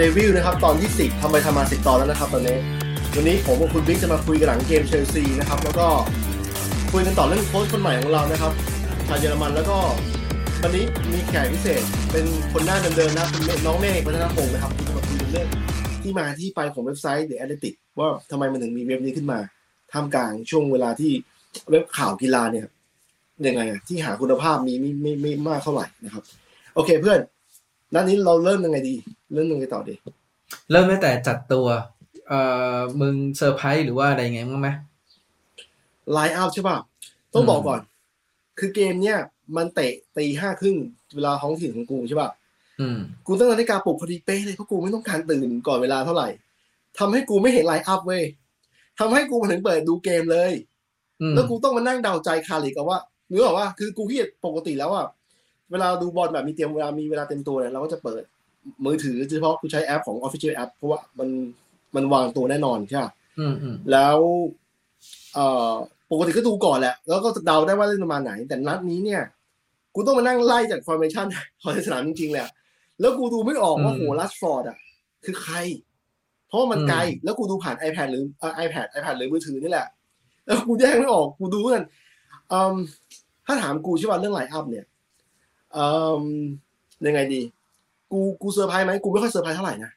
เดวิลนะครับตอนที่สิบทำไปทำมาสิบตอนแล้วนะครับตอนนี้ วันนี้ผมกับคุณบิ๊กจะมาคุยกันหลังเกมเชลซีนะครับ แล้วก็คุยกันต่อเรื่องโค้ชคนใหม่ของเรานะครับชาวเยอรมันแล้วก็วันนี้มีแขกพิเศษเป็นคนหน้าเดิมๆนะคุณน้องเมฆวัฒนพงศ์นะครับที่จะมาคุยเรื่องที่มาที่ไปของเว็บไซต์ The Athletic ว่าทำไมมันถึงมีเว็บนี้ขึ้นมาท่ามกลางช่วงเวลาที่เว็บข่าวกีฬาเนี่ยยังไงที่หาคุณภาพมีไม่ไม่ไม่มากเท่าไหร่นะครับ โอเคเพื่อน ด้านนี้เราเริ่มยังไงดี เริ่มยังไงต่อดี เริ่มตั้งแต่จัดตัว เอ่อมึงเซอร์ไพรส์หรือว่าอะไรไงมั้างไหมไลน์อัพใช่ป่ะ ต้องบอกก่อน คือเกมเนี้ยมันเตะตีห้าครึ่งเวลาท้องถิ่นของกูใช่ป่ะอืมกูตั้งนาฬิกาปลุกพอดีเป๊ะเลยเพราะกูไม่ต้องการตื่นก่อนเวลาเท่าไหร่ทำให้กูไม่เห็น lineup เว้ยทำให้กูมาถึงเปิดดูเกมเลยอืมแล้วกูต้องมานั่งเดาใจแคร์ริกอะว่านึกออกว่าคือกูที่ปกติแล้วอะ เวลาดูบอลแบบมีเตรียมเวลามีเวลาเต็มตัวเนี่ยเราก็จะเปิดมือถือโดยเฉพาะกูใช้แอปของ Official App เพราะว่ามันมันวางตัวแน่นอนใช่ปะอืมอืมแล้วเอ่อปกติก็ดูก่อนแหละ แล้วก็เดาได้ว่าเล่นประมาณไหน แต่นัดนี้เนี่ย กูต้องมานั่งไล่จาก formation ของสนามจริงๆแหละ แล้วกูดูไม่ออกว่าโหแรชฟอร์ดอะ คือใคร เพราะว่ามันไกล แล้วกูดูผ่าน iPad หรือเอ่อ iPad iPad หรือมือถือนี่แหละ แล้วกูแยกไม่ออก กูดูเหมือนกันอืมถ้าถามกูใช่ป่ะเรื่อง lineup เนี่ย อืมยังไงดี กูกูเซอร์ไพรส์ไหมกูไม่ค่อยเซอร์ไพรส์เท่าไหร่นะ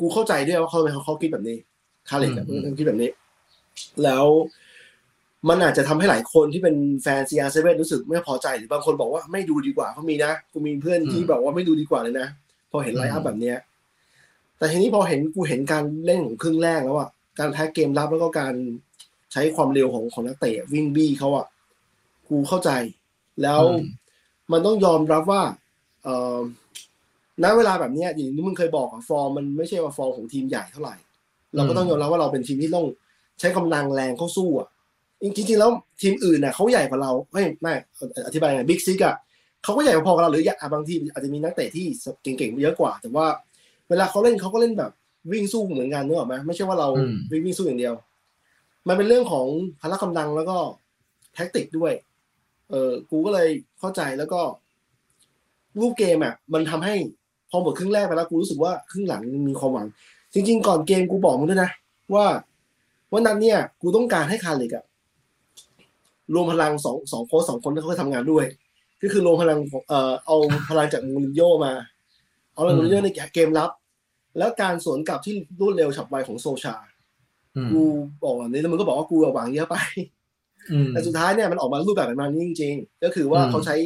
กูเข้าใจด้วยว่าเขาเป็นเขาคิดแบบนี้แคร์ริกอะเขาคิดแบบนี้ แล้วมันอาจจะทำให้หลายคนที่เป็นแฟน CR7 รู้สึกไม่พอใจหรือบางคนบอกว่าไม่ดูดีกว่าเขามีนะกูมีเพื่อนที่บอกว่าไม่ดูดีกว่าเลยนะพอเห็น lineup แบบเนี้ยแต่ทีนี้พอเห็นกูเห็นการเล่นของครึ่งแรกแล้วอะการแพ้เกมรับแล้วก็การใช้ความเร็วของของนักเตะวิ่งบี้เขาอะกูเข้าใจ แล้ว มันต้องยอมรับว่าเออณเวลาแบบเนี้ยอย่างที่มึงเคยบอกอะฟอร์มมันไม่ใช่ว่าฟอร์มของทีมใหญ่เท่าไหร่ เราก็ต้องยอมรับว่าเราเป็นทีมที่ต้องใช้กำลังแรงเข้าสู้อะจริงๆแล้วทีมอื่นน่ะเขาใหญ่กว่าเราไม่ไม่อธิบายไง Big Six อะเขาก็ใหญ่พอๆกับเราหรืออะบางทีมอาจจะมีนักเตะที่เก่งๆเยอะกว่า แต่ว่า เวลาเขาเล่นเขาก็เล่นแบบวิ่งสู้เหมือนกันนึกออกไหมไม่ใช่ว่าเราวิ่งวิ่งสู้อย่างเดียว มันเป็นเรื่องของพละกำลังแล้วก็แท็กติกด้วย เออกูก็เลยเข้าใจแล้วก็รูปเกมอะ มันทำให้พอหมดครึ่งแรกไปแล้วกูรู้สึกว่าครึ่งหลังมีความหวัง จริง ๆ ก่อนเกมกูบอกมึงด้วยนะว่าวันนั้นเนี่ย กูต้องการให้คาริกอะรวมพลังสองสองโค้ชสองคนที่เขาทำงานด้วย ก็คือรวมพลังเอ่อเอาพลังจากมูรินโญ่มา เอาพลังมูรินโญ่ในเกมรับ แล้วการสวนกลับที่รวดเร็วฉับไวของโซชา กูบอกแบบนี้แล้วมึงก็บอกว่ากูหวังเยอะไป แต่สุดท้ายเนี่ยมันออกมารูปแบบแบบนี้จริง ๆ ก็คือว่าเขาใช้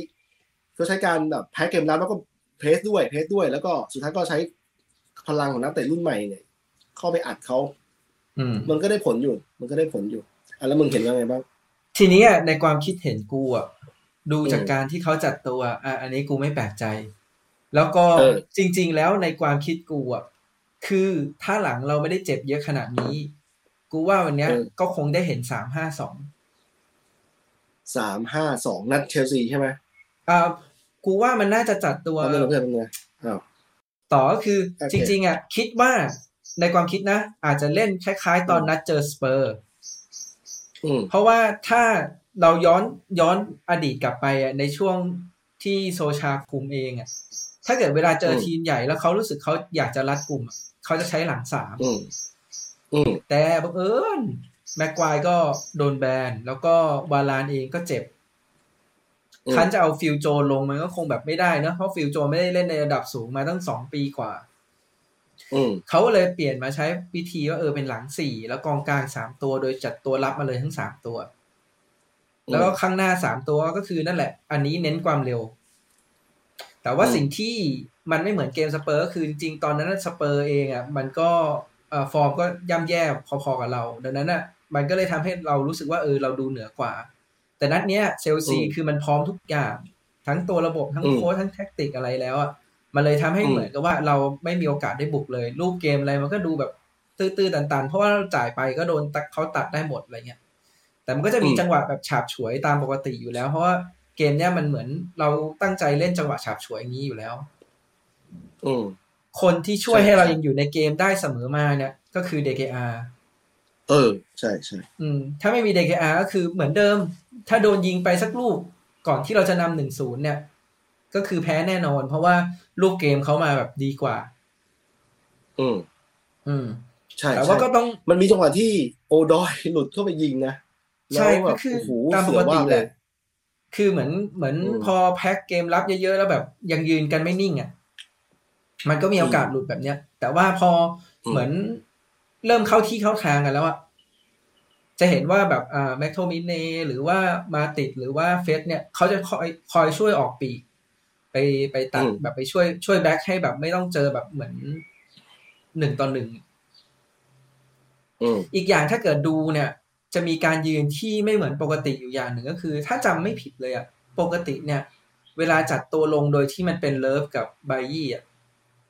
เขาใช้การแบบแพ้เกมรับแล้วก็เพรสด้วยเพรสด้วย แล้วก็สุดท้ายก็ใช้พลังของนักเตะรุ่นใหม่เนี่ย เข้าไปอัดเขามันก็ได้ผลอยู่ มันก็ได้ผลอยู่อะแล้วมึงเห็นว่าไงบ้าง ทีนี้ในความคิดเห็นกูอะดูจากการที่เขาจัดตัวอะอันนี้กูไม่แปลกใจ แล้วก็จริง ๆ แล้วในความคิดกูอะคือถ้าหลังเราไม่ได้เจ็บเยอะขนาดนี้ กูว่าวันเนี้ยก็คงได้เห็นสามห้าสอง สามห้าสองนัดเชลซีใช่ไหมอ่ากูว่ามันน่าจะจัดตัวเพื่อนเพื่อนเพื่อนอ้าวต่อก็คือจริง ๆ อะ คิดว่าในความคิดนะ อาจจะเล่นคล้าย ๆ ตอนนัดเจอสเปอร์เพราะว่าถ้าเราย้อนย้อนอดีตกลับไปอะในช่วงที่โซลชาคุมเองอะ ถ้าเกิดเวลาเจอทีมใหญ่แล้วเขารู้สึกเขาอยากจะรัดกลุ่มเขาจะใช้หลังสามแต่บังเอิญ แม็กควายก็โดนแบน แล้วก็วาลานเองก็เจ็บ ครั้นจะเอาฟิลโจลงมันก็คงแบบไม่ได้นะเพราะฟิลโจไม่ได้เล่นในระดับสูงมาตั้งสองปีกว่าเขาเลยเปลี่ยนมาใช้วิธีว่าเออเป็นหลังสี่แล้วกองกลางสามตัวโดยจัดตัวรับมาเลยทั้งสามตัว แล้วก็ข้างหน้าสามตัวก็คือนั่นแหละ อันนี้เน้นความเร็ว แต่ว่าสิ่งที่มันไม่เหมือนเกมสเปอร์คือจริงๆตอนนั้นสเปอร์เองอะมันก็ฟอร์มก็ย่ำแย่พอๆกับเรา ดังนั้นอะ มันก็เลยทำให้เรารู้สึกว่าเออเราดูเหนือกว่า แต่นัดเนี้ยเชลซีคือมันพร้อมทุกอย่าง ทั้งตัวระบบทั้งโค้ชทั้งแท็กติกอะไรแล้วอะมันเลยทำให้เหมือนกับว่าเราไม่มีโอกาสได้บุกเลยรูปเกมอะไรมันก็ดูแบบตื้อๆตันๆ เพราะว่าเราจ่ายไปก็โดนเขาตัดได้หมดอะไรเงี้ยแต่มันก็จะมีจังหวะแบบฉาบฉวยตามปกติอยู่แล้ว เพราะว่าเกมเนี้ยมันเหมือนเราตั้งใจเล่นจังหวะฉาบฉวยอย่างนี้อยู่แล้วอืคนที่ช่วยให้เรายังอยู่ในเกมได้เสมอมาเนี่ย ก็คือ DKR เออ ใช่ใช่อืม ถ้าไม่มี DKR ก็คือเหมือนเดิม ถ้าโดนยิงไปสักลูกก่อนที่เราจะนำหนึ่งศูนย์เนี่ย ก็คือแพ้แน่นอน เพราะว่าลูกเกมเขามาแบบดีกว่า อืมอืม ใช่แต่ว่าก็ต้องมันมีจังหวะที่โอดอยหลุดเข้าไปยิงนะใช่ก็คือตามปกติแหละคือเหมือนเหมือนพอแพ็กเกมรับเยอะๆแล้วแบบ ยังยืนกันไม่นิ่งอะมันก็มีโอกาสหลุดแบบเนี้ย แต่ว่าพอเหมือน เริ่มเข้าที่เข้าทางกันแล้วอะจะเห็นว่าแบบอ่าแมคโทมินเนหรือว่ามาติชหรือว่าเฟร็ดเนี่ยเขาจะคอยคอยช่วยออกปีกไปไปตัดแบบไปช่วยช่วยแบ็คให้แบบไม่ต้องเจอแบบเหมือนหนึ่งต่อหนึ่งอีกอย่างถ้าเกิดดูเนี่ย จะมีการยืนที่ไม่เหมือนปกติอยู่อย่างหนึ่งก็คือ ถ้าจำไม่ผิดเลยอะปกติเนี่ย เวลาจัดตัวลงโดยที่มันเป็นเลิฟกับไบยี่อะ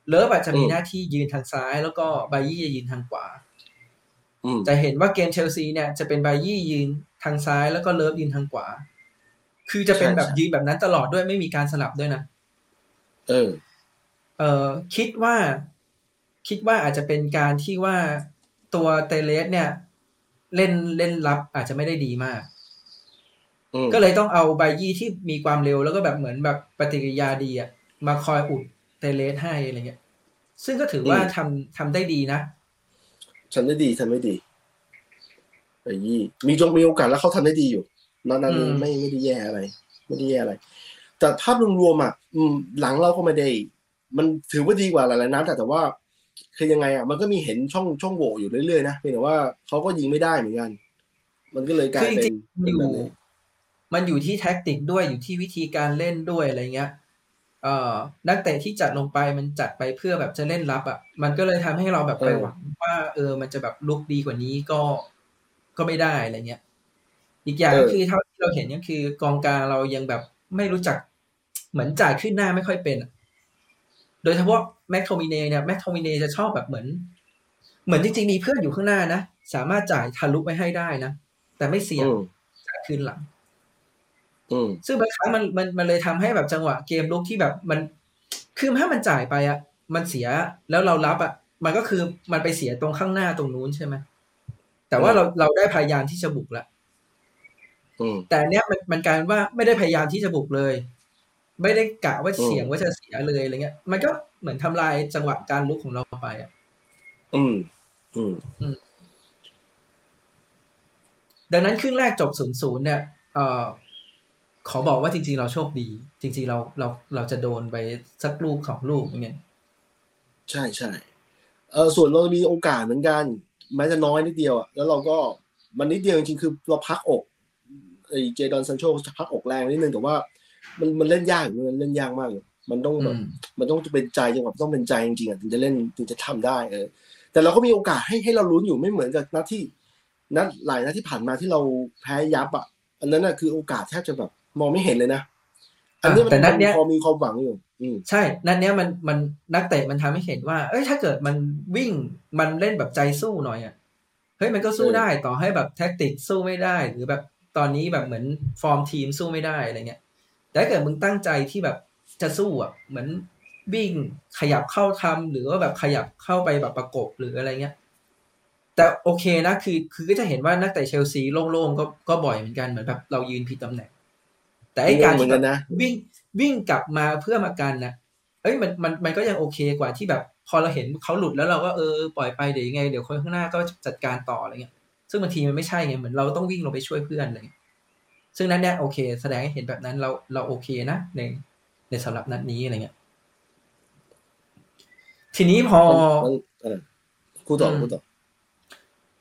เลิฟอาจจะมีหน้าที่ยืนทางซ้าย แล้วก็ไบยี่จะยืนทางขวา จะเห็นว่าเกมเชลซีเนี่ยจะเป็นไบยี่ยืนทางซ้ายแล้วก็เลิฟยืนทางขวา คือจะเป็นแบบยืนแบบนั้นตลอดด้วยไม่มีการสลับด้วยนะ เออ เออคิดว่า คิดว่าอาจจะเป็นการที่ว่าตัวเตเลสเนี่ย เล่นเล่นรับอาจจะไม่ได้ดีมาก ก็เลยต้องเอาไบยี่ที่มีความเร็วแล้วก็แบบเหมือนแบบปฏิกิริยาดีอะมาคอยอุดเตเลสให้อะไรเงี้ย ซึ่งก็ถือว่าทำทำได้ดีนะ ทำได้ดีทำได้ดีไอ้ยี่มีจงมีโอกาสแล้วเขาทำได้ดีอยู่นัดนั้นไม่ไม่ได้แย่อะไร ไม่ได้แย่อะไร แต่ภาพรวมๆอะหลังเราก็ไม่ได้ มันถือว่าดีกว่าหลายๆนัดแต่ว่า คือยังไงอะ มันก็มีเห็นช่องช่องโหว่อยู่เรื่อยๆนะเพียงแต่ว่าเขาก็ยิงไม่ได้เหมือนกัน มันก็เลยกลายเป็นอยู่มันอยู่ที่แท็กติกด้วยอยู่ที่วิธีการเล่นด้วยอะไรเงี้ย เอ่อนักเตะที่จัดลงไปมันจัดไปเพื่อแบบจะเล่นรับอะมันก็เลยทำให้เราแบบไปหวังว่าเออมันจะแบบบุกดีกว่านี้ก็ก็ไม่ได้อะไรเงี้ย อีกอย่างก็คือเท่าที่เราเห็นก็คือกองกลางเรายังแบบไม่รู้จักเหมือนจ่ายขึ้นหน้าไม่ค่อยเป็นโดยเฉพาะแม็กโทมิเนเนี่ยแม็กโทมิเนจะชอบแบบเหมือน เหมือนจริงๆมีเพื่อนอยู่ข้างหน้านะสามารถจ่ายทะลุไปให้ได้นะแต่ไม่เสี่ยงจ่ายคืนหลัง ซึ่งบางครั้งมันมันมันเลยทำให้แบบจังหวะเกมลุกที่แบบมัน คือถ้ามันจ่ายไปอะ มันเสียแล้วเรารับอะ มันก็คือมันไปเสียตรงข้างหน้าตรงนู้นใช่ไหมแต่ว่าเราเราได้พยายามที่จะบุกแล้วแต่เนี้ยมันมันกลายว่าไม่ได้พยายามที่จะบุกเลย ไม่ได้กะว่าเสียงว่าจะเสียเลยอะไรเงี้ย มันก็เหมือนทำลายจังหวะการลุกของเราไปอะอืมอืมดังนั้นครึ่งแรกจบศูนย์ศูนย์เนี่ยเอ่อ ขอบอกว่าจริง ๆ เราโชคดี จริง ๆ เราเราเราจะโดนไปสักลูกของลูกอย่างเงี้ยใช่ใช่เออส่วนเรามีโอกาสเหมือนกันแม้จะน้อยนิดเดียวอะแล้วเราก็มันนิดเดียวจริงๆคือเราพักอกไอ้เจดอนซันโชจะพักอกแรงนิดนึงแต่ว่า มันมันเล่นยากมันเล่นยากมากเลยมันต้องแบบมันต้องเป็นใจจังหวะต้องเป็นใจจริงๆอะถึงจะเล่นถึงจะทำได้เออ แต่เราก็มีโอกาสให้ให้เราลุ้นอยู่ไม่เหมือนกับนัดที่นัดหลายนัดที่ผ่านมาที่เราแพ้ยับอะอันนั้นน่ะคือโอกาสแทบจะแบบ มองไม่เห็นเลยนะอันนี้แต่นัดเนี้ยพอมีความหวังอยู่ใช่ นัดเนี้ยมันมันนักเตะมันทำให้เห็นว่า เอ้ยถ้าเกิดมันวิ่งมันเล่นแบบใจสู้หน่อยอะเฮ้ยมันก็สู้ได้ต่อให้แบบแท็กติกสู้ไม่ได้ หรือแบบตอนนี้แบบเหมือนฟอร์มทีมสู้ไม่ได้อะไรเงี้ยแต่ถ้าเกิดมึงตั้งใจที่แบบจะสู้อะเหมือนวิ่งขยับเข้าทำหรือว่าแบบขยับเข้าไปแบบประกบหรืออะไรเงี้ยแต่โอเคนะคือคือก็จะเห็นว่านักเตะเชลซีโล่งๆก็ก็บ่อยเหมือนกันเหมือนแบบเรายืนผิดตำแหน่ง แต่ไอ้การที่วิ่งวิ่งกลับมาเพื่อมากันนะเอ้ยมันมันมันก็ยังโอเคกว่าที่แบบ พอเราเห็นเขาหลุดแล้วเราก็เออปล่อยไปเดี๋ยวยังไงเดี๋ยวคนข้างหน้าก็จัดการต่ออะไรเงี้ย ซึ่งบางทีมันไม่ใช่ไงเหมือนเราต้องวิ่งลงไปช่วยเพื่อนอะไรเงี้ยซึ่งนั้นเนี่ยโอเค แสดงให้เห็นแบบนั้นเราเราโอเคนะในในสำหรับนัดนี้อะไรเงี้ย ทีนี้พอคูต่อคูต่อ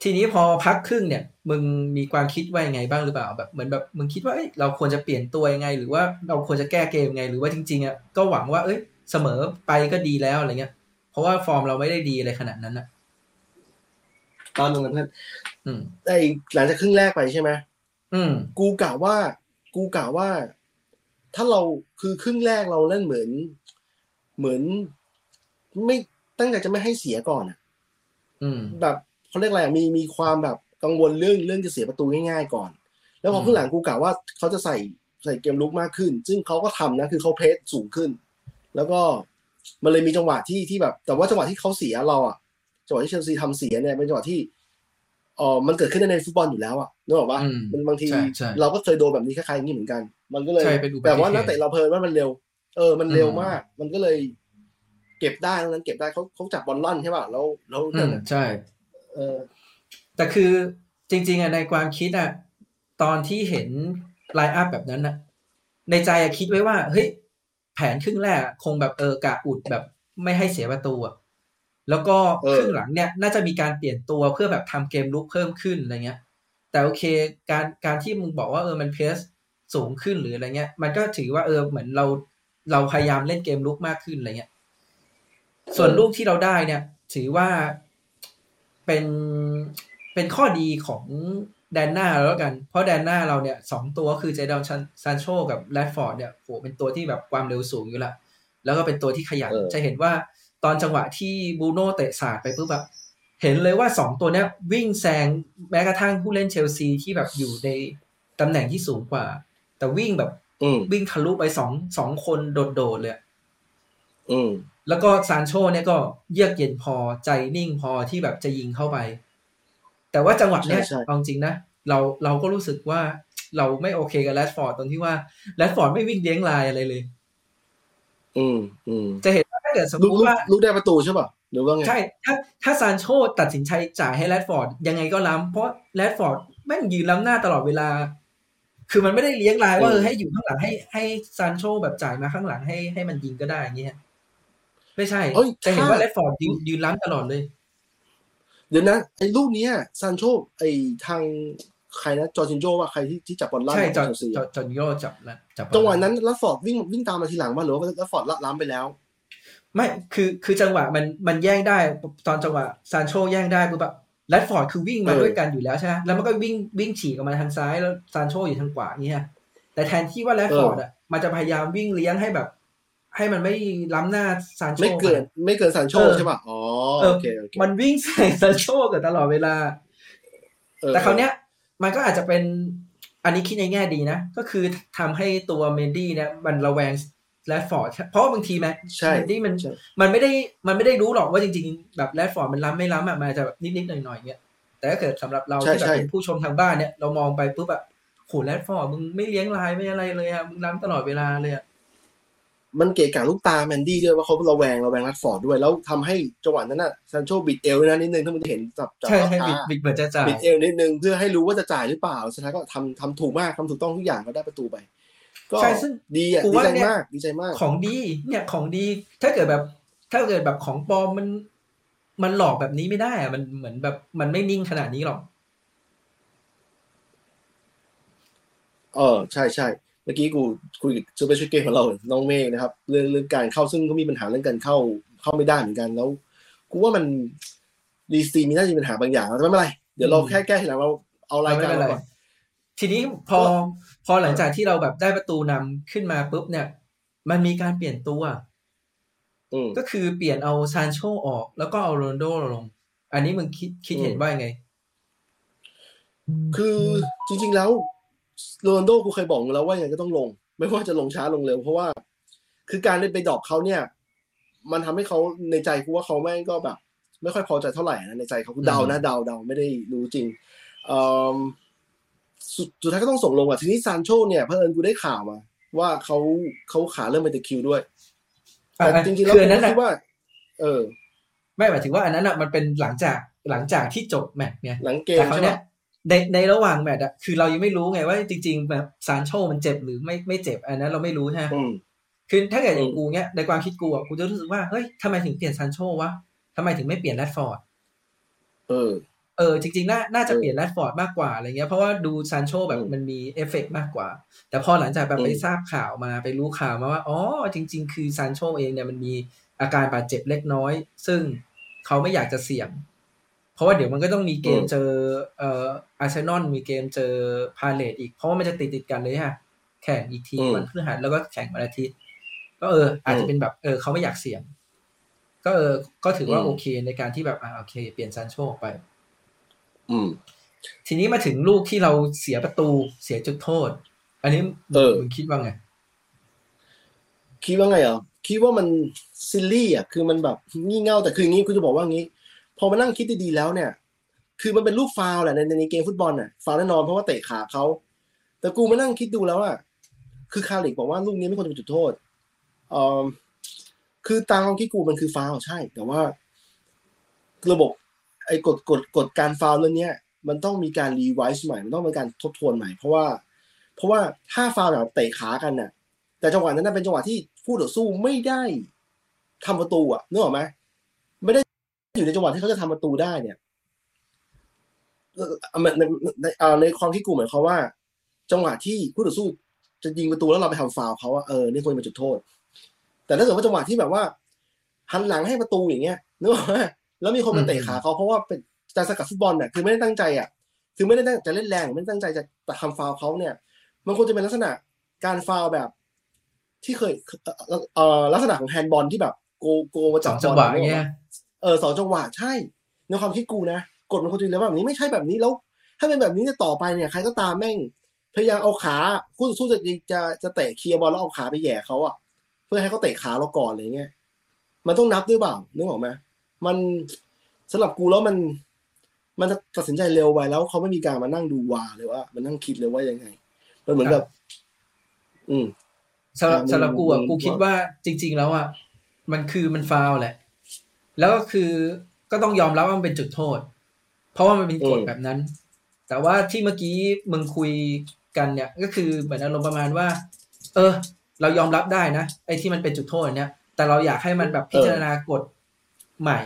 ทีนี้พอพักครึ่งเนี่ย มึงมีความคิดว่ายังไงบ้างหรือเปล่าแบบเหมือนแบบมึงคิดว่าเอ้ยเราควรจะเปลี่ยนตัวยังไง หรือว่าเราควรจะแก้เกมยังไง หรือว่าจริงๆอะก็หวังว่าเอ้ย เสมอไปก็ดีแล้วอะไรเงี้ย เพราะว่าฟอร์มเราไม่ได้ดีอะไรขนาดนั้นอะตอนนึงนะเพื่อนได้หลังจากครึ่งแรกไปใช่ไหมอืม กูกะว่า กูกะว่า ถ้าเราคือครึ่งแรกเราเล่นเหมือน เหมือน ไม่ตั้งใจจะไม่ให้เสียก่อนอะอืมแบบ เขาเรียกอะไรมีมีความแบบกังวลเรื่องเรื่องจะเสียประตูง่ายๆก่อน แล้วพอขึ้นหลังกูกล่าวว่าเขาจะใส่ใส่เกมลุกมากขึ้น ซึ่งเขาก็ทำนะคือเขาเพสสูงขึ้น แล้วก็มันเลยมีจังหวะที่ที่แบบ แต่ว่าจังหวะที่เขาเสียเราอะจังหวะที่เชลซีทำเสียเนี่ยเป็นจังหวะที่อ๋อมันเกิดขึ้นในฟุตบอลอยู่แล้วอะนึกออกปะมันบางทีเราก็เคยโดนแบบนี้คล้ายๆอย่างนี้เหมือนกัน มันก็เลยแต่ว่านักเตะเราเพลินว่ามันเร็ว เออ มันเร็วมาก มันก็เลย เก็บได้นั้นเก็บได้เขาเขาจับบอลลั่นใช่ป่ะแล้วแล้วนั่นใช่ เออแต่คือจริง ๆอะในความคิดอะตอนที่เห็นไลน์อัพแบบนั้นอะ ในใจอะคิดไว้ว่า เฮ้ย แผนครึ่งแรกคงแบบเออกะอุดแบบไม่ให้เสียประตูอะแล้วก็ครึ่งหลังเนี่ย น่าจะมีการเปลี่ยนตัวเพื่อแบบทำเกมลุกเพิ่มขึ้นอะไรเงี้ย แต่โอเคการการที่มึงบอกว่าเออมันเพสสูงขึ้นหรืออะไรเงี้ย มันก็ถือว่าเออเหมือนเราเราพยายามเล่นเกมลุกมากขึ้นอะไรเงี้ย ส่วนลูกที่เราได้เนี่ย ถือว่า เป็นเป็นข้อดีของแดนหน้าแล้วกัน เพราะแดนหน้าเราเนี่ยสองตัวคือเจดอนซานโชกับแรดฟอร์ดเนี่ยโหเป็นตัวที่แบบความเร็วสูงอยู่ละแล้วก็เป็นตัวที่ขยันจะเห็นว่าตอนจังหวะที่บูโน่เตะสาดไปปุ๊บแบบเห็นเลยว่าสองตัวเนี้ยวิ่งแซงแม้กระทั่งผู้เล่นเชลซีที่แบบอยู่ในตำแหน่งที่สูงกว่า แต่วิ่งแบบวิ่งทะลุไปสองสองคนโดดๆเลย แล้วก็ซานโชเนี่ยก็เยือกเย็นพอใจนิ่งพอที่แบบจะยิงเข้าไป แต่ว่าจังหวะเนี้ยเอาจริงนะเราเราก็รู้สึกว่าเราไม่โอเคกับแรดฟอร์ดตรงที่ว่าแรดฟอร์ดไม่วิ่งเลี้ยงลายอะไรเลย อืมอืมจะเห็นว่าถ้าเกิดสมมติว่าลูกได้ประตูใช่ป่ะหรือว่าไงใช่ถ้าถ้าซานโชตัดสินใจจ่ายให้แรดฟอร์ดยังไงก็ล้ำเพราะแรดฟอร์ดแม่งยืนล้ำหน้าตลอดเวลา คือมันไม่ได้เลี้ยงลายว่าเออให้อยู่ข้างหลังให้ให้ซานโชแบบจ่ายมาข้างหลังให้ให้มันยิงก็ได้อย่างเงี้ย ไม่ใช่จะเห็นว่าแรดฟอร์ดยืนล้ำตลอดเลย เดี๋ยวนะไอ้ลูกนี้ซานโชไอ้ทางใครนะจอร์จินโจว่าใครที่ที่จับบอลล่างใช่จอร์จอร์จินโจจับแล้วจับจังหวะนั้นแรชฟอร์ดวิ่งวิ่งตามมาทีหลังว่าหรือว่าแรชฟอร์ดล้ำไปแล้ว ไม่คือคือจังหวะมันมันแย่งได้ตอนจังหวะซานโชแย่งได้ปุ๊บแบบแรดฟอร์ดคือวิ่งมาด้วยกันอยู่แล้วใช่ไหมแล้วมันก็วิ่งวิ่งฉีกออกมาทางซ้ายแล้วซานโชอยู่ทางขวาเนี่ยแต่แทนที่ว่าแรดฟอร์ดอะมันจะพยายามวิ่งเลี้ยงให้แบบ ให้มันไม่ล้ำหน้าซานโชไม่เกินไม่เกินซานโชใช่ป่ะอ๋อโอเคโอเคมันวิ่งใส่ซานโชกันตลอดเวลา แต่คราวเนี้ย มันก็อาจจะเป็นอันนี้คิดในแง่ดีนะ ก็คือทำให้ตัวเมนดี้เนี่ยมันระแวงแรดฟอร์ดเพราะบางทีแมเมนดี้มันมันไม่ได้มันไม่ได้รู้หรอกว่าจริง ๆ แบบแรดฟอร์ดมันล้ำไม่ล้ำอะมันจะแบบนิดๆหน่อยๆเงี้ยแต่ถ้าเกิดสำหรับเราที่แบบเป็นผู้ชมทางบ้านเนี่ยเรามองไปปุ๊บแบบโหแรดฟอร์ดมึงไม่เลี้ยงลายไม่อะไรเลยอะมึงล้ำตลอดเวลาเลยอะ มันเกะกะลูกตาเมนดี้ด้วยว่าเขาระแวงระแวงแรชฟอร์ดด้วย แล้วทำให้จังหวะนั้นน่ะซานโชบิดเอวนะนิดนึงถ้ามึงเห็นจับจับใช่ใช่บิดบิดเหมือนจะจ่ายบิดเอวนิดนึงเพื่อให้รู้ว่าจะจ่ายหรือเปล่าสุดท้ายก็ทำทำถูกมากทำถูกต้องทุกอย่างก็ได้ประตูไปก็ดีอะดีใจมากดีใจมาก ของดีเนี่ยของดี ถ้าเกิดแบบ ถ้าเกิดแบบของปลอมมัน มันหลอกแบบนี้ไม่ได้อะมันเหมือนแบบมันไม่นิ่งขนาดนี้หรอกเออใช่ใช่ เมื่อกี้กูคุยกับซูเปอร์ชูเกมของเราน้องเมฆนะครับ เรื่องเรื่องการเข้าซึ่งก็มีปัญหาเรื่องการเข้าเข้าไม่ได้เหมือนกันแล้วกูว่ามัน Restream มีน่าจะมีปัญหาบางอย่างแต่ไม่เป็นไร เดี๋ยวเราแค่แก้ทีหลังเราเอารายการก่อนทีนี้พอพอหลังจากที่เราแบบได้ประตูนำขึ้นมาปุ๊บเนี่ย มันมีการเปลี่ยนตัวก็คือเปลี่ยนเอาซานโชออก แล้วก็เอาโรนโดลง อันนี้มึงคิดคิดเห็นว่าไง คือจริง ๆแล้ว โรนโดกูเคยบอกแล้วว่ายังก็ต้องลง ไม่ว่าจะลงช้าลงเร็วเพราะว่า คือการเล่นไปดอกเขาเนี่ย มันทำให้เขาในใจกูว่าเขาแม่งก็แบบ ไม่ค่อยพอใจเท่าไหร่นะในใจเขาเดานะเดาเดาไม่ได้รู้จริงสุดท้ายก็ต้องส่งลงอะทีนี้ซานโชเนี่ยเพื่อนกูได้ข่าวมาว่าเขาเขาขาเริ่มเป็นตะคิวด้วยแต่จริงๆแล้วผมคิดว่า เออ ไม่หมายถึงว่าอันนั้นอะมันเป็นหลังจากหลังจากที่จบแมตช์เนี่ยหลังเกมใช่ไหม ในในระหว่างแมตช์อะคือเรายังไม่รู้ไงว่าจริง ๆ แบบซานโชมันเจ็บหรือไม่ไม่เจ็บอันนั้นเราไม่รู้ใช่ไหมคือถ้าเกิดอย่างกูเนี้ยในความคิดกูอะกูจะรู้สึกว่าเฮ้ยทำไมถึงเปลี่ยนซานโชวะทำไมถึงไม่เปลี่ยนแรดฟอร์ดเออ เออ จริงๆน่าน่าจะเปลี่ยนแรดฟอร์ดมากกว่าอะไรเงี้ยเพราะว่าดูซานโชแบบมันมีเอฟเฟกมากกว่า แต่พอหลังจากแบบไปทราบข่าวมาไปรู้ข่าวมาว่าอ๋อจริง ๆ คือซานโชเองเนี่ยมันมีอาการบาดเจ็บเล็กน้อย ซึ่งเขาไม่อยากจะเสี่ยงเพ ราะว่าเดี๋ยวมันก็ต้องมีเกมเจอเอ่ออาร์เซนอลมีเกมเจอพาเลซอีก เพราะว่ามันจะติดติดกันเลยฮะ แข่งอีกทีวันพฤหัสแล้วก็แข่งวันอาทิตย์ ก็เออ อาจจะเป็นแบบเออเขาไม่อยากเสี่ยง ก็เออ ก็ถือว่าโอเคในการที่แบบอ่าโอเค เปลี่ยนซานโชไป อืม ทีนี้มาถึงลูกที่เราเสียประตูเสียจุดโทษ อันนี้เออมึงคิดว่าไง คิดว่าไงอะคิดว่ามัน silly อะคือมันแบบงี่เง่าแต่คืออย่างนี้กูจะบอกว่างี้ พอมานั่งคิดดีๆแล้วเนี่ย คือมันเป็นลูกฟาวล์แหละในในเกมฟุตบอลน่ะฟาวล์แน่นอนเพราะว่าเตะขาเขาแต่กูมานั่งคิดดูแล้วอะคือคาร์ริกบอกว่าลูกนี้ไม่ควรจะเป็นจุดโทษเออคือตามความคิดกูมันคือฟาวใช่ แต่ว่า ระบบ ไอ้กฎกฎกฎการฟาวเรื่องนี้มันต้องมีการรีไวซ์ใหม่ มันต้องมีการทบทวนใหม่ เพราะว่า เพราะว่าถ้าฟาวแบบเตะขากันน่ะ แต่จังหวะนั้นเป็นจังหวะที่ผู้ต่อสู้ไม่ได้ทำประตูอะนึกออกไหมไม่ได้ อยู่ในจังหวะที่เขาจะทำประตูได้เนี่ยในในในความคิดกูหมายความว่า จังหวะที่ผู้ต่อสู้จะยิงประตูแล้วเราไปทำฟาวเขาว่าเออนี่ควรเป็นจุดโทษ แต่ถ้าเกิดว่าจังหวะที่แบบว่าหันหลังให้ประตูอย่างเงี้ยนึกออกไหมแล้วมีคนมาเตะขาเขาเพราะว่าเป็นจะสกัดฟุตบอลเนี่ยคือไม่ได้ตั้งใจอะ คือไม่ได้ตั้งจะเล่นแรงไม่ได้ตั้งใจจะทำฟาวเขาเนี่ย มันควรจะเป็นลักษณะการฟาวแบบ ที่เคยเอ่อลักษณะของแฮนด์บอลที่แบบโกโกมาจับจังหวะเงี้ย เออสองจังหวะใช่ ในความคิดกูนะกดมันควรจะแล้วแบบนี้ไม่ใช่แบบนี้แล้ว ถ้าเป็นแบบนี้จะต่อไปเนี่ยใครก็ตามแม่ง พยายามเอาขาคู่ต่อสู้จะจะจะเตะเคลียร์บอลแล้วเอาขาไปแย่เขาอะเพื่อให้เขาเตะขาเราก่อนอะไรเงี้ยมันต้องนับด้วยเปล่านึกออกไหมมันสำหรับกูแล้วมัน มันตัดสินใจเร็วไปแล้วเขาไม่มีการมานั่งดูวาเลยว่า มันนั่งคิดเลยว่ายังไง มันเหมือนแบบ อืมสำหรับสำหรับกูอะกูคิดว่าจริง ๆ แล้วอะมันคือมันฟาวแหละ แล้วก็คือก็ต้องยอมรับว่ามันเป็นจุดโทษ เพราะว่ามันเป็นกฎแบบนั้น แต่ว่าที่เมื่อกี้มึงคุยกันเนี่ย ก็คือเหมือนอารมณ์ประมาณว่า เออ เรายอมรับได้นะไอ้ที่มันเป็นจุดโทษเนี่ย แต่เราอยากให้มันแบบพิจารณากฎใหม่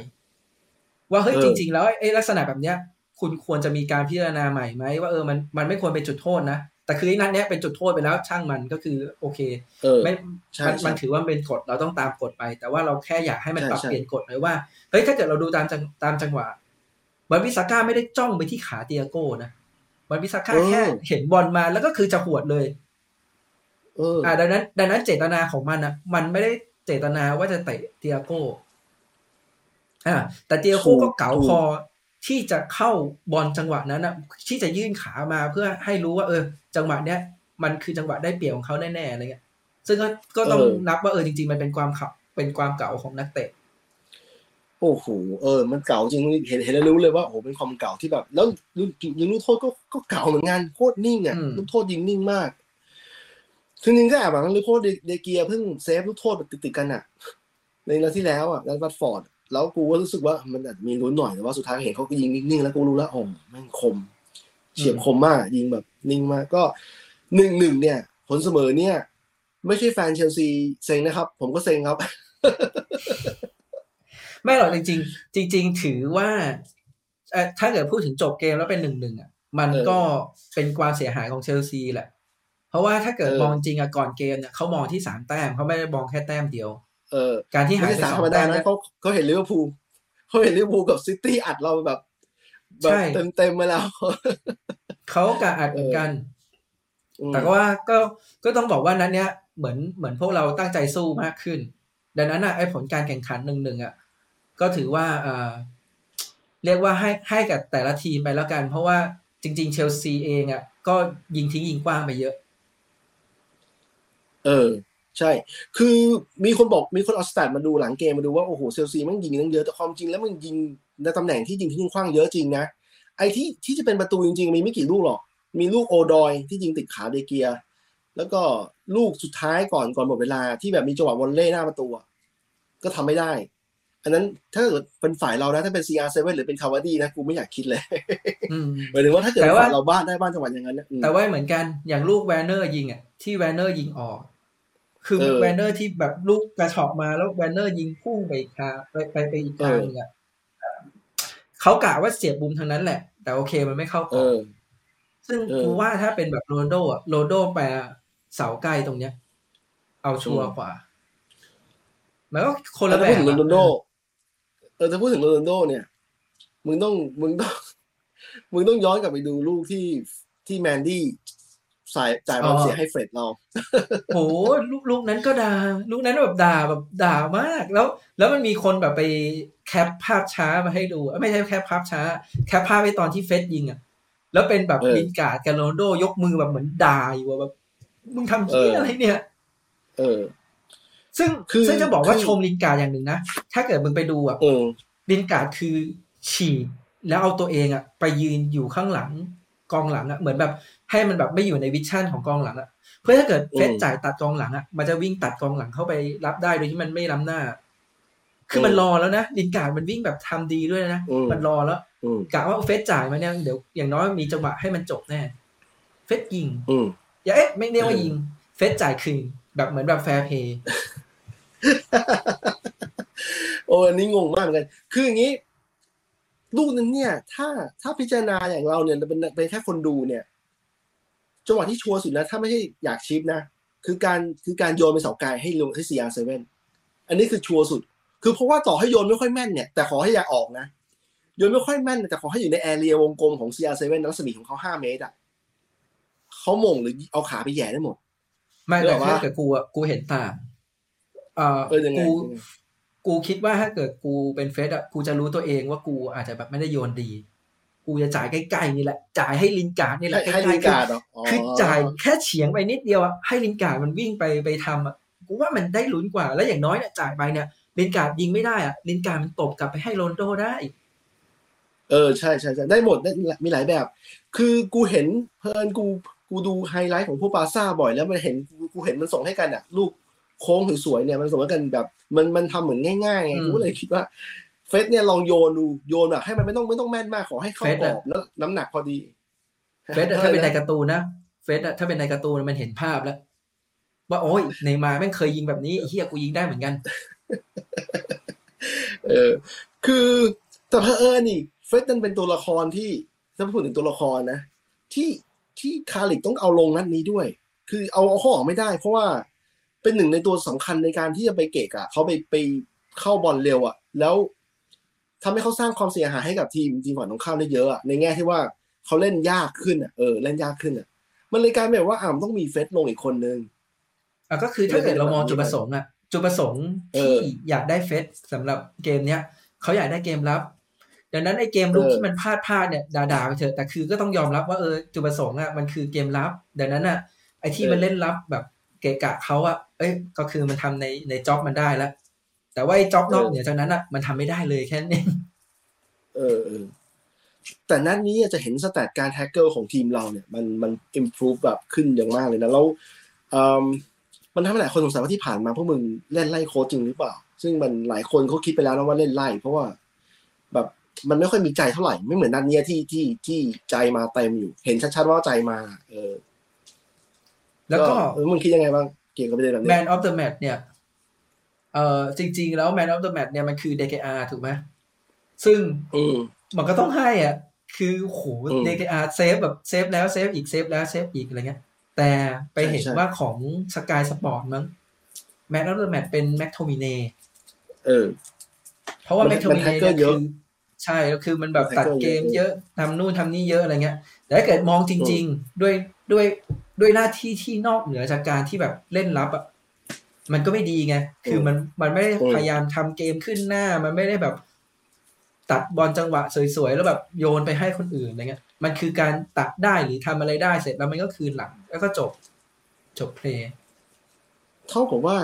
ว่าเฮ้ยจริง ๆ แล้วไอ้ลักษณะแบบเนี้ย คุณควรจะมีการพิจารณาใหม่ไหมว่าเออมันมันไม่ควรเป็นจุดโทษนะ แต่คือนัดเนี้ยเป็นจุดโทษไปแล้วช่างมันก็คือโอเคไม่มันมันถือว่าเป็นกฎเราต้องตามกฎไป แต่ว่าเราแค่อยากให้มันปรับเปลี่ยนกฎเลยว่าเฮ้ยถ้าเกิดเราดูตามตามจังหวะบันวิสาก้าไม่ได้จ้องไปที่ขาเตียโก้นะบันวิสาก้าแค่เห็นบอลมาแล้วก็คือจะหวดเลยอ่าดังนั้น ดังนั้นเจตนาของมันอะมันไม่ได้เจตนาว่าจะเตะเตียโก้อ่าแต่เตียโก้ก็เก๋าพอ ที่จะเข้าบอลจังหวะนั้นอะที่จะยื่นขามาเพื่อให้รู้ว่าเออ จังหวะเนี้ยมันคือจังหวะได้เปรียบของเขาแน่ๆอะไรเงี้ย ซึ่งก็ก็ต้องนับว่าเออจริง ๆ มันเป็นความขับเป็นความเก๋าของนักเตะโอ้โหเออ มันเก๋าจริงเห็นเห็นแล้วรู้เลยว่าโอ้โหเป็นความเก๋าที่แบบ แล้วยิงลูกโทษก็ก็เก๋าเหมือนกันโคตรนิ่งอะลูกโทษยิงนิ่งมากคือจริงก็แอบแบบลูกโทษเดเคอาเพิ่งเซฟลูกโทษติดๆกันอะ ในนัดที่แล้วอะแล้ววัตฟอร์ด แล้วกูก็รู้สึกว่ามันอาจมีลุ้นหน่อยแต่ว่าสุดท้ายเห็นเขาก็ยิงนิ่งๆแล้วกูรู้แล้วโอ้แม่งคมเฉียบคมมาก ยิงแบบนิ่งมากก็หนึ่งหนึ่งเนี่ย ผลเสมอเนี่ย ไม่ใช่แฟนเชลซีเซ็งนะครับ ผมก็เซ็งครับ ไม่หรอกจริง ๆ จริง ๆ ถือว่าถ้าเกิดพูดถึงจบเกมแล้วเป็นหนึ่งหนึ่งอะมันก็เป็นความเสียหายของเชลซีแหละ เพราะว่าถ้าเกิดมองจริงอะก่อนเกมเนี่ยเขามองที่สามแต้มเขาไม่ได้มองแค่แต้มเดียว เออการที่หายไปสองแต้มนะเขาเขาเห็นลิเวอร์พูลเขาเห็นลิเวอร์พูลกับซิตี้อัดเราแบบแบบเต็มเต็มมาแล้วเขากะอัดเหมือนกัน แต่ก็ว่าก็ก็ต้องบอกว่านั้นเนี้ยเหมือนเหมือนพวกเราตั้งใจสู้มากขึ้น ดังนั้นอะไอ้ผลการแข่งขันหนึ่งหนึ่งอะก็ถือว่าเออเรียกว่าให้ให้กับแต่ละทีมไปแล้วกัน เพราะว่าจริง ๆ เชลซีเองอะก็ยิงทิ้งยิงกว้างไปเยอะ เออ ใช่ คือมีคนบอกมีคนเอาสแตทมาดูหลังเกมมาดูว่า โอ้โหเชลซีมันยิงตั้งเยอะ แต่ความจริงแล้วมันยิงในตำแหน่งที่ยิงทิ้งกว้างเยอะจริงนะ ไอ้ที่ที่จะเป็นประตูจริง ๆ มีไม่กี่ลูกหรอก มีลูกโอดอยที่ยิงติดขาเดเกีย แล้วก็ลูกสุดท้ายก่อนก่อนหมดเวลาที่แบบมีจังหวะวอลเล่หน้าประตูก็ทำไม่ได้ อันนั้นถ้าเกิดเป็นฝ่ายเรานะถ้าเป็น CR7 หรือเป็นคาวาดีนะกูไม่อยากคิดเลยหมายถึงว่าถ้าเกิดฝ่ายเราบ้านได้บ้านจังหวัดอย่างนั้นแต่ว่าเหมือนกันอย่างลูกแวร์เนอร์ยิงอะที่แวร์เนอร์ยิงออก คือแวร์เนอร์ที่แบบลูกกระฉอกมาแล้วแวร์เนอร์ยิงพุ่งไปอีกทางไปไปไปอีกทางนึงอะเขากะว่าเสียบมุมทางนั้นแหละ แต่โอเคมันไม่เข้ากรอบซึ่งกูว่าถ้าเป็นแบบโรนโดอะโรนโดไปเสาใกล้ตรงเนี้ย เอาชัวร์กว่ามันก็คนละแบบโรนโดเออถ้าพูดถึงโรนัลโดเนี่ย มึงต้องมึงต้อง มึงต้องย้อนกลับไปดูลูกที่ที่แมนดี้ สายจ่ายบอลเสียให้เฟรดเราโหลูกลูกนั้นก็ด่าลูกนั้นแบบด่าแบบด่ามากแล้ว แล้วมันมีคนแบบไปแคปภาพช้ามาให้ดูไม่ใช่แคปภาพช้า แคปภาพไปตอนที่เฟสยิงอะแล้วเป็นแบบลินการ์ดกับโรนโดยกมือแบบเหมือนด่าอยู่แบบมึงทำที่อะไรเนี่ย เออ ซึ่งซึ่งจะบอกว่าชมลินการ์อย่างหนึ่งนะถ้าเกิดมึงไปดูอะลินการ์ดคือฉีดแล้วเอาตัวเองอะ ไปยืนอยู่ข้างหลัง กองหลังอะเหมือนแบบให้มันแบบไม่อยู่ในวิชั่นของกองหลังอะเพื่อถ้าเกิดเฟสจ่ายตัดกองหลังอะมันจะวิ่งตัดกองหลังเข้าไปรับได้โดยที่มันไม่ล้ำหน้า คือมันรอแล้วนะลินการ์ดมันวิ่งแบบทำดีด้วยนะมันรอแล้วกะว่าเฟสจ่ายมาเนี่ยเดี๋ยวอย่างน้อยมีจังหวะให้มันจบแน่เฟสยิงอย่าเอ๊ะไม่เรียกว่ายิง เฟร็ดจ่ายคืนแบบเหมือนแบบ fair play โอ้อันนี้งงมากเหมือนกันคืออย่างนี้ ลูกนึงเนี่ย ถ้าถ้าพิจารณาอย่างเราเนี่ยเป็นเป็นแค่คนดูเนี่ยจังหวะที่ชัวร์สุดนะ ถ้าไม่ใช่อยากชิปนะ คือการคือการโยนไปเสาไกลให้ลงให้ CR7อันนี้คือชัวร์สุด คือเพราะว่าต่อให้โยนไม่ค่อยแม่นเนี่ยแต่ขอให้อย่าออกนะ โยนไม่ค่อยแม่น แต่ขอให้อยู่ใน area วงกลมของ CR7 รัศมีของเขาห้าเมตรอะเขาโหม่งหรือเอาขาไปแหย่ได้หมด ไม่แต่ถ้าเกิดกูอะกูเห็นต่างเออกู กูคิดว่าถ้าเกิดกูเป็นเฟร็ดอะกูจะรู้ตัวเองว่ากูอาจจะแบบไม่ได้โยนดี กูจะจ่ายใกล้ๆนี่แหละ จ่ายให้ลินการ์ดนี่แหละให้ลินการ์ดคือจ่ายแค่เฉียงไปนิดเดียวอะให้ลินการ์ดมันวิ่งไปไปทำอะกูว่ามันได้ลุ้นกว่า แล้วอย่างน้อยเนี่ยจ่ายไปเนี่ยลินการ์ดยิงไม่ได้อะลินการ์ดมันตบกลับไปให้โรนโดได้ เออใช่ใช่ใช่ได้หมดได้มีหลายแบบ คือกูเห็นเพลินกูกูดูไฮไลท์ของพวกปาซ่าบ่อยแล้วมันเห็นกูเห็นมันส่งให้กันอะ ลูกโค้งสวยๆเนี่ยมันส่งให้กันแบบ มันมันทำเหมือนง่ายๆไงกูเลยคิดว่าเฟสเนี่ยลองโยนดูโยนแบบให้มันไม่ต้องไม่ต้องแม่นมากขอให้เข้ากรอบแล้วน้ำหนักพอดีเฟสถ้าเป็นในการ์ตูนนะเฟสถ้าเป็นในการ์ตูนมันเห็นภาพแล้ว ว่าโอ้ยในมาแม่งเคยยิงแบบนี้เฮียกูยิงได้เหมือนกัน เออ คือแต่เพอเออนี่เฟสนั่นเป็นตัวละครที่ถ้าพูดถึงตัวละครนะ ที่ที่คาริกต้องเอาลงนัดนี้ด้วย คือเอาเอาข้อออกไม่ได้ เพราะว่า เป็นหนึ่งในตัวสำคัญในการที่จะไปเกะอะเขาไปไปเข้าบอลเร็วอะแล้วทำให้เขาสร้างความเสียหายให้กับทีมทีมฝั่งตรงข้ามได้เยอะอะในแง่ที่ว่าเขาเล่นยากขึ้นอะเออเล่นยากขึ้นอะมันเลยกลายเป็นว่าอ่ามต้องมีเฟสลงอีกคนนึงอะก็คือถ้าเกิดเรามองจุดประสงค์อะจุดประสงค์ที่อยากได้เฟร็ดสำหรับเกมเนี้ยเขาอยากได้เกมรับดังนั้นไอ้เกมรุกที่มันพลาดพลาดเนี่ยด่าๆไปเถอะแต่คือก็ต้องยอมรับว่าเออจุดประสงค์อะมันคือเกมรับดังนั้นอะไอ้ที่มันเล่นรับแบบเกะกะเขาอะ เอ้ยก็คือมันทำในใน job มันได้แล้ว แต่ว่าไอ้ job นอกเหนือจากนั้นอะมันทำไม่ได้เลยแค่นี้เออเออแต่นัดนี้จะเห็น stat การ tackle ของทีมเราเนี่ยมันมันอิมพลูฟแบบขึ้นอย่างมากเลยนะแล้วมันทำให้หลายคนสงสัยว่าที่ผ่านมาพวกมึงเล่นไล่โค้ชจริงหรือเปล่า ซึ่งมันหลายคนเขาคิดไปแล้วนะว่าเล่นไล่ เพราะว่าแบบมันไม่ค่อยมีใจเท่าไหร่ไม่เหมือนนัดนี้ที่ที่ที่ใจมาเต็มอยู่ เห็นชัดๆว่าใจมา เออ แล้วก็มึงคิดยังไงบ้าง เกี่ยวกับประเด็นแบบนี้ Man of the Match เนี่ยเออจริง ๆ แล้ว Man of the Match เนี่ยมันคือ DKR ถูกไหมซึ่งมันก็ต้องให้อะ คือโห เดเคอา เซฟแบบเซฟแล้วเซฟอีกเซฟแล้วเซฟอีกอะไรเงี้ย แต่ไปเห็นว่าของสกายสปอร์ตมั้ง Man of the Match เป็นแม็คโทมิเนย์เออ เพราะว่าแม็คโทมิเนย์เนี่ยคือใช่ก็คือมันแบบตัดเกมเยอะทำนู่นทำนี่เยอะอะไรเงี้ย แต่ถ้าเกิดมองจริง ๆ ด้วย ด้วยด้วยหน้าที่ที่นอกเหนือจากการที่แบบเล่นรับอะมันก็ไม่ดีไง คือมันมันไม่ได้พยายามทำเกมขึ้นหน้า มันไม่ได้แบบ ตัดบอลจังหวะสวยๆ แล้วแบบโยนไปให้คนอื่นอะไรเงี้ย มันคือการตัดได้หรือทำอะไรได้เสร็จแล้วมันก็คืนหลัง แล้วก็จบ จบเพลย์เท่ากับว่า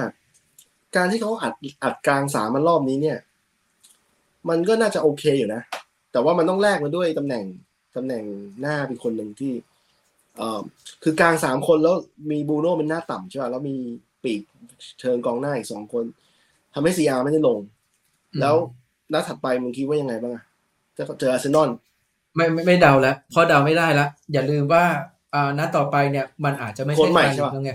การที่เขาอัดอัดกลางสามมันรอบนี้เนี่ย มันก็น่าจะโอเคอยู่นะ แต่ว่ามันต้องแลกมาด้วยตำแหน่งตำแหน่งหน้าเป็นคนหนึ่งที่ เอ่อคือกลางสามคนแล้วมีบูโน่เป็นหน้าต่ำใช่ป่ะแล้วมีปีกเชิงกองหน้าอีกสองคนทำให้ซีอาร์ไม่ได้ลง แล้วนัดถัดไปมึงคิดว่ายังไงบ้างอะจะเจออาร์เซนอลไม่ไม่ไม่เดาแล้วพอเดาไม่ได้แล้วอย่าลืมว่าอ่านัดต่อไปเนี่ย มันอาจจะไม่ใช่การอีกไง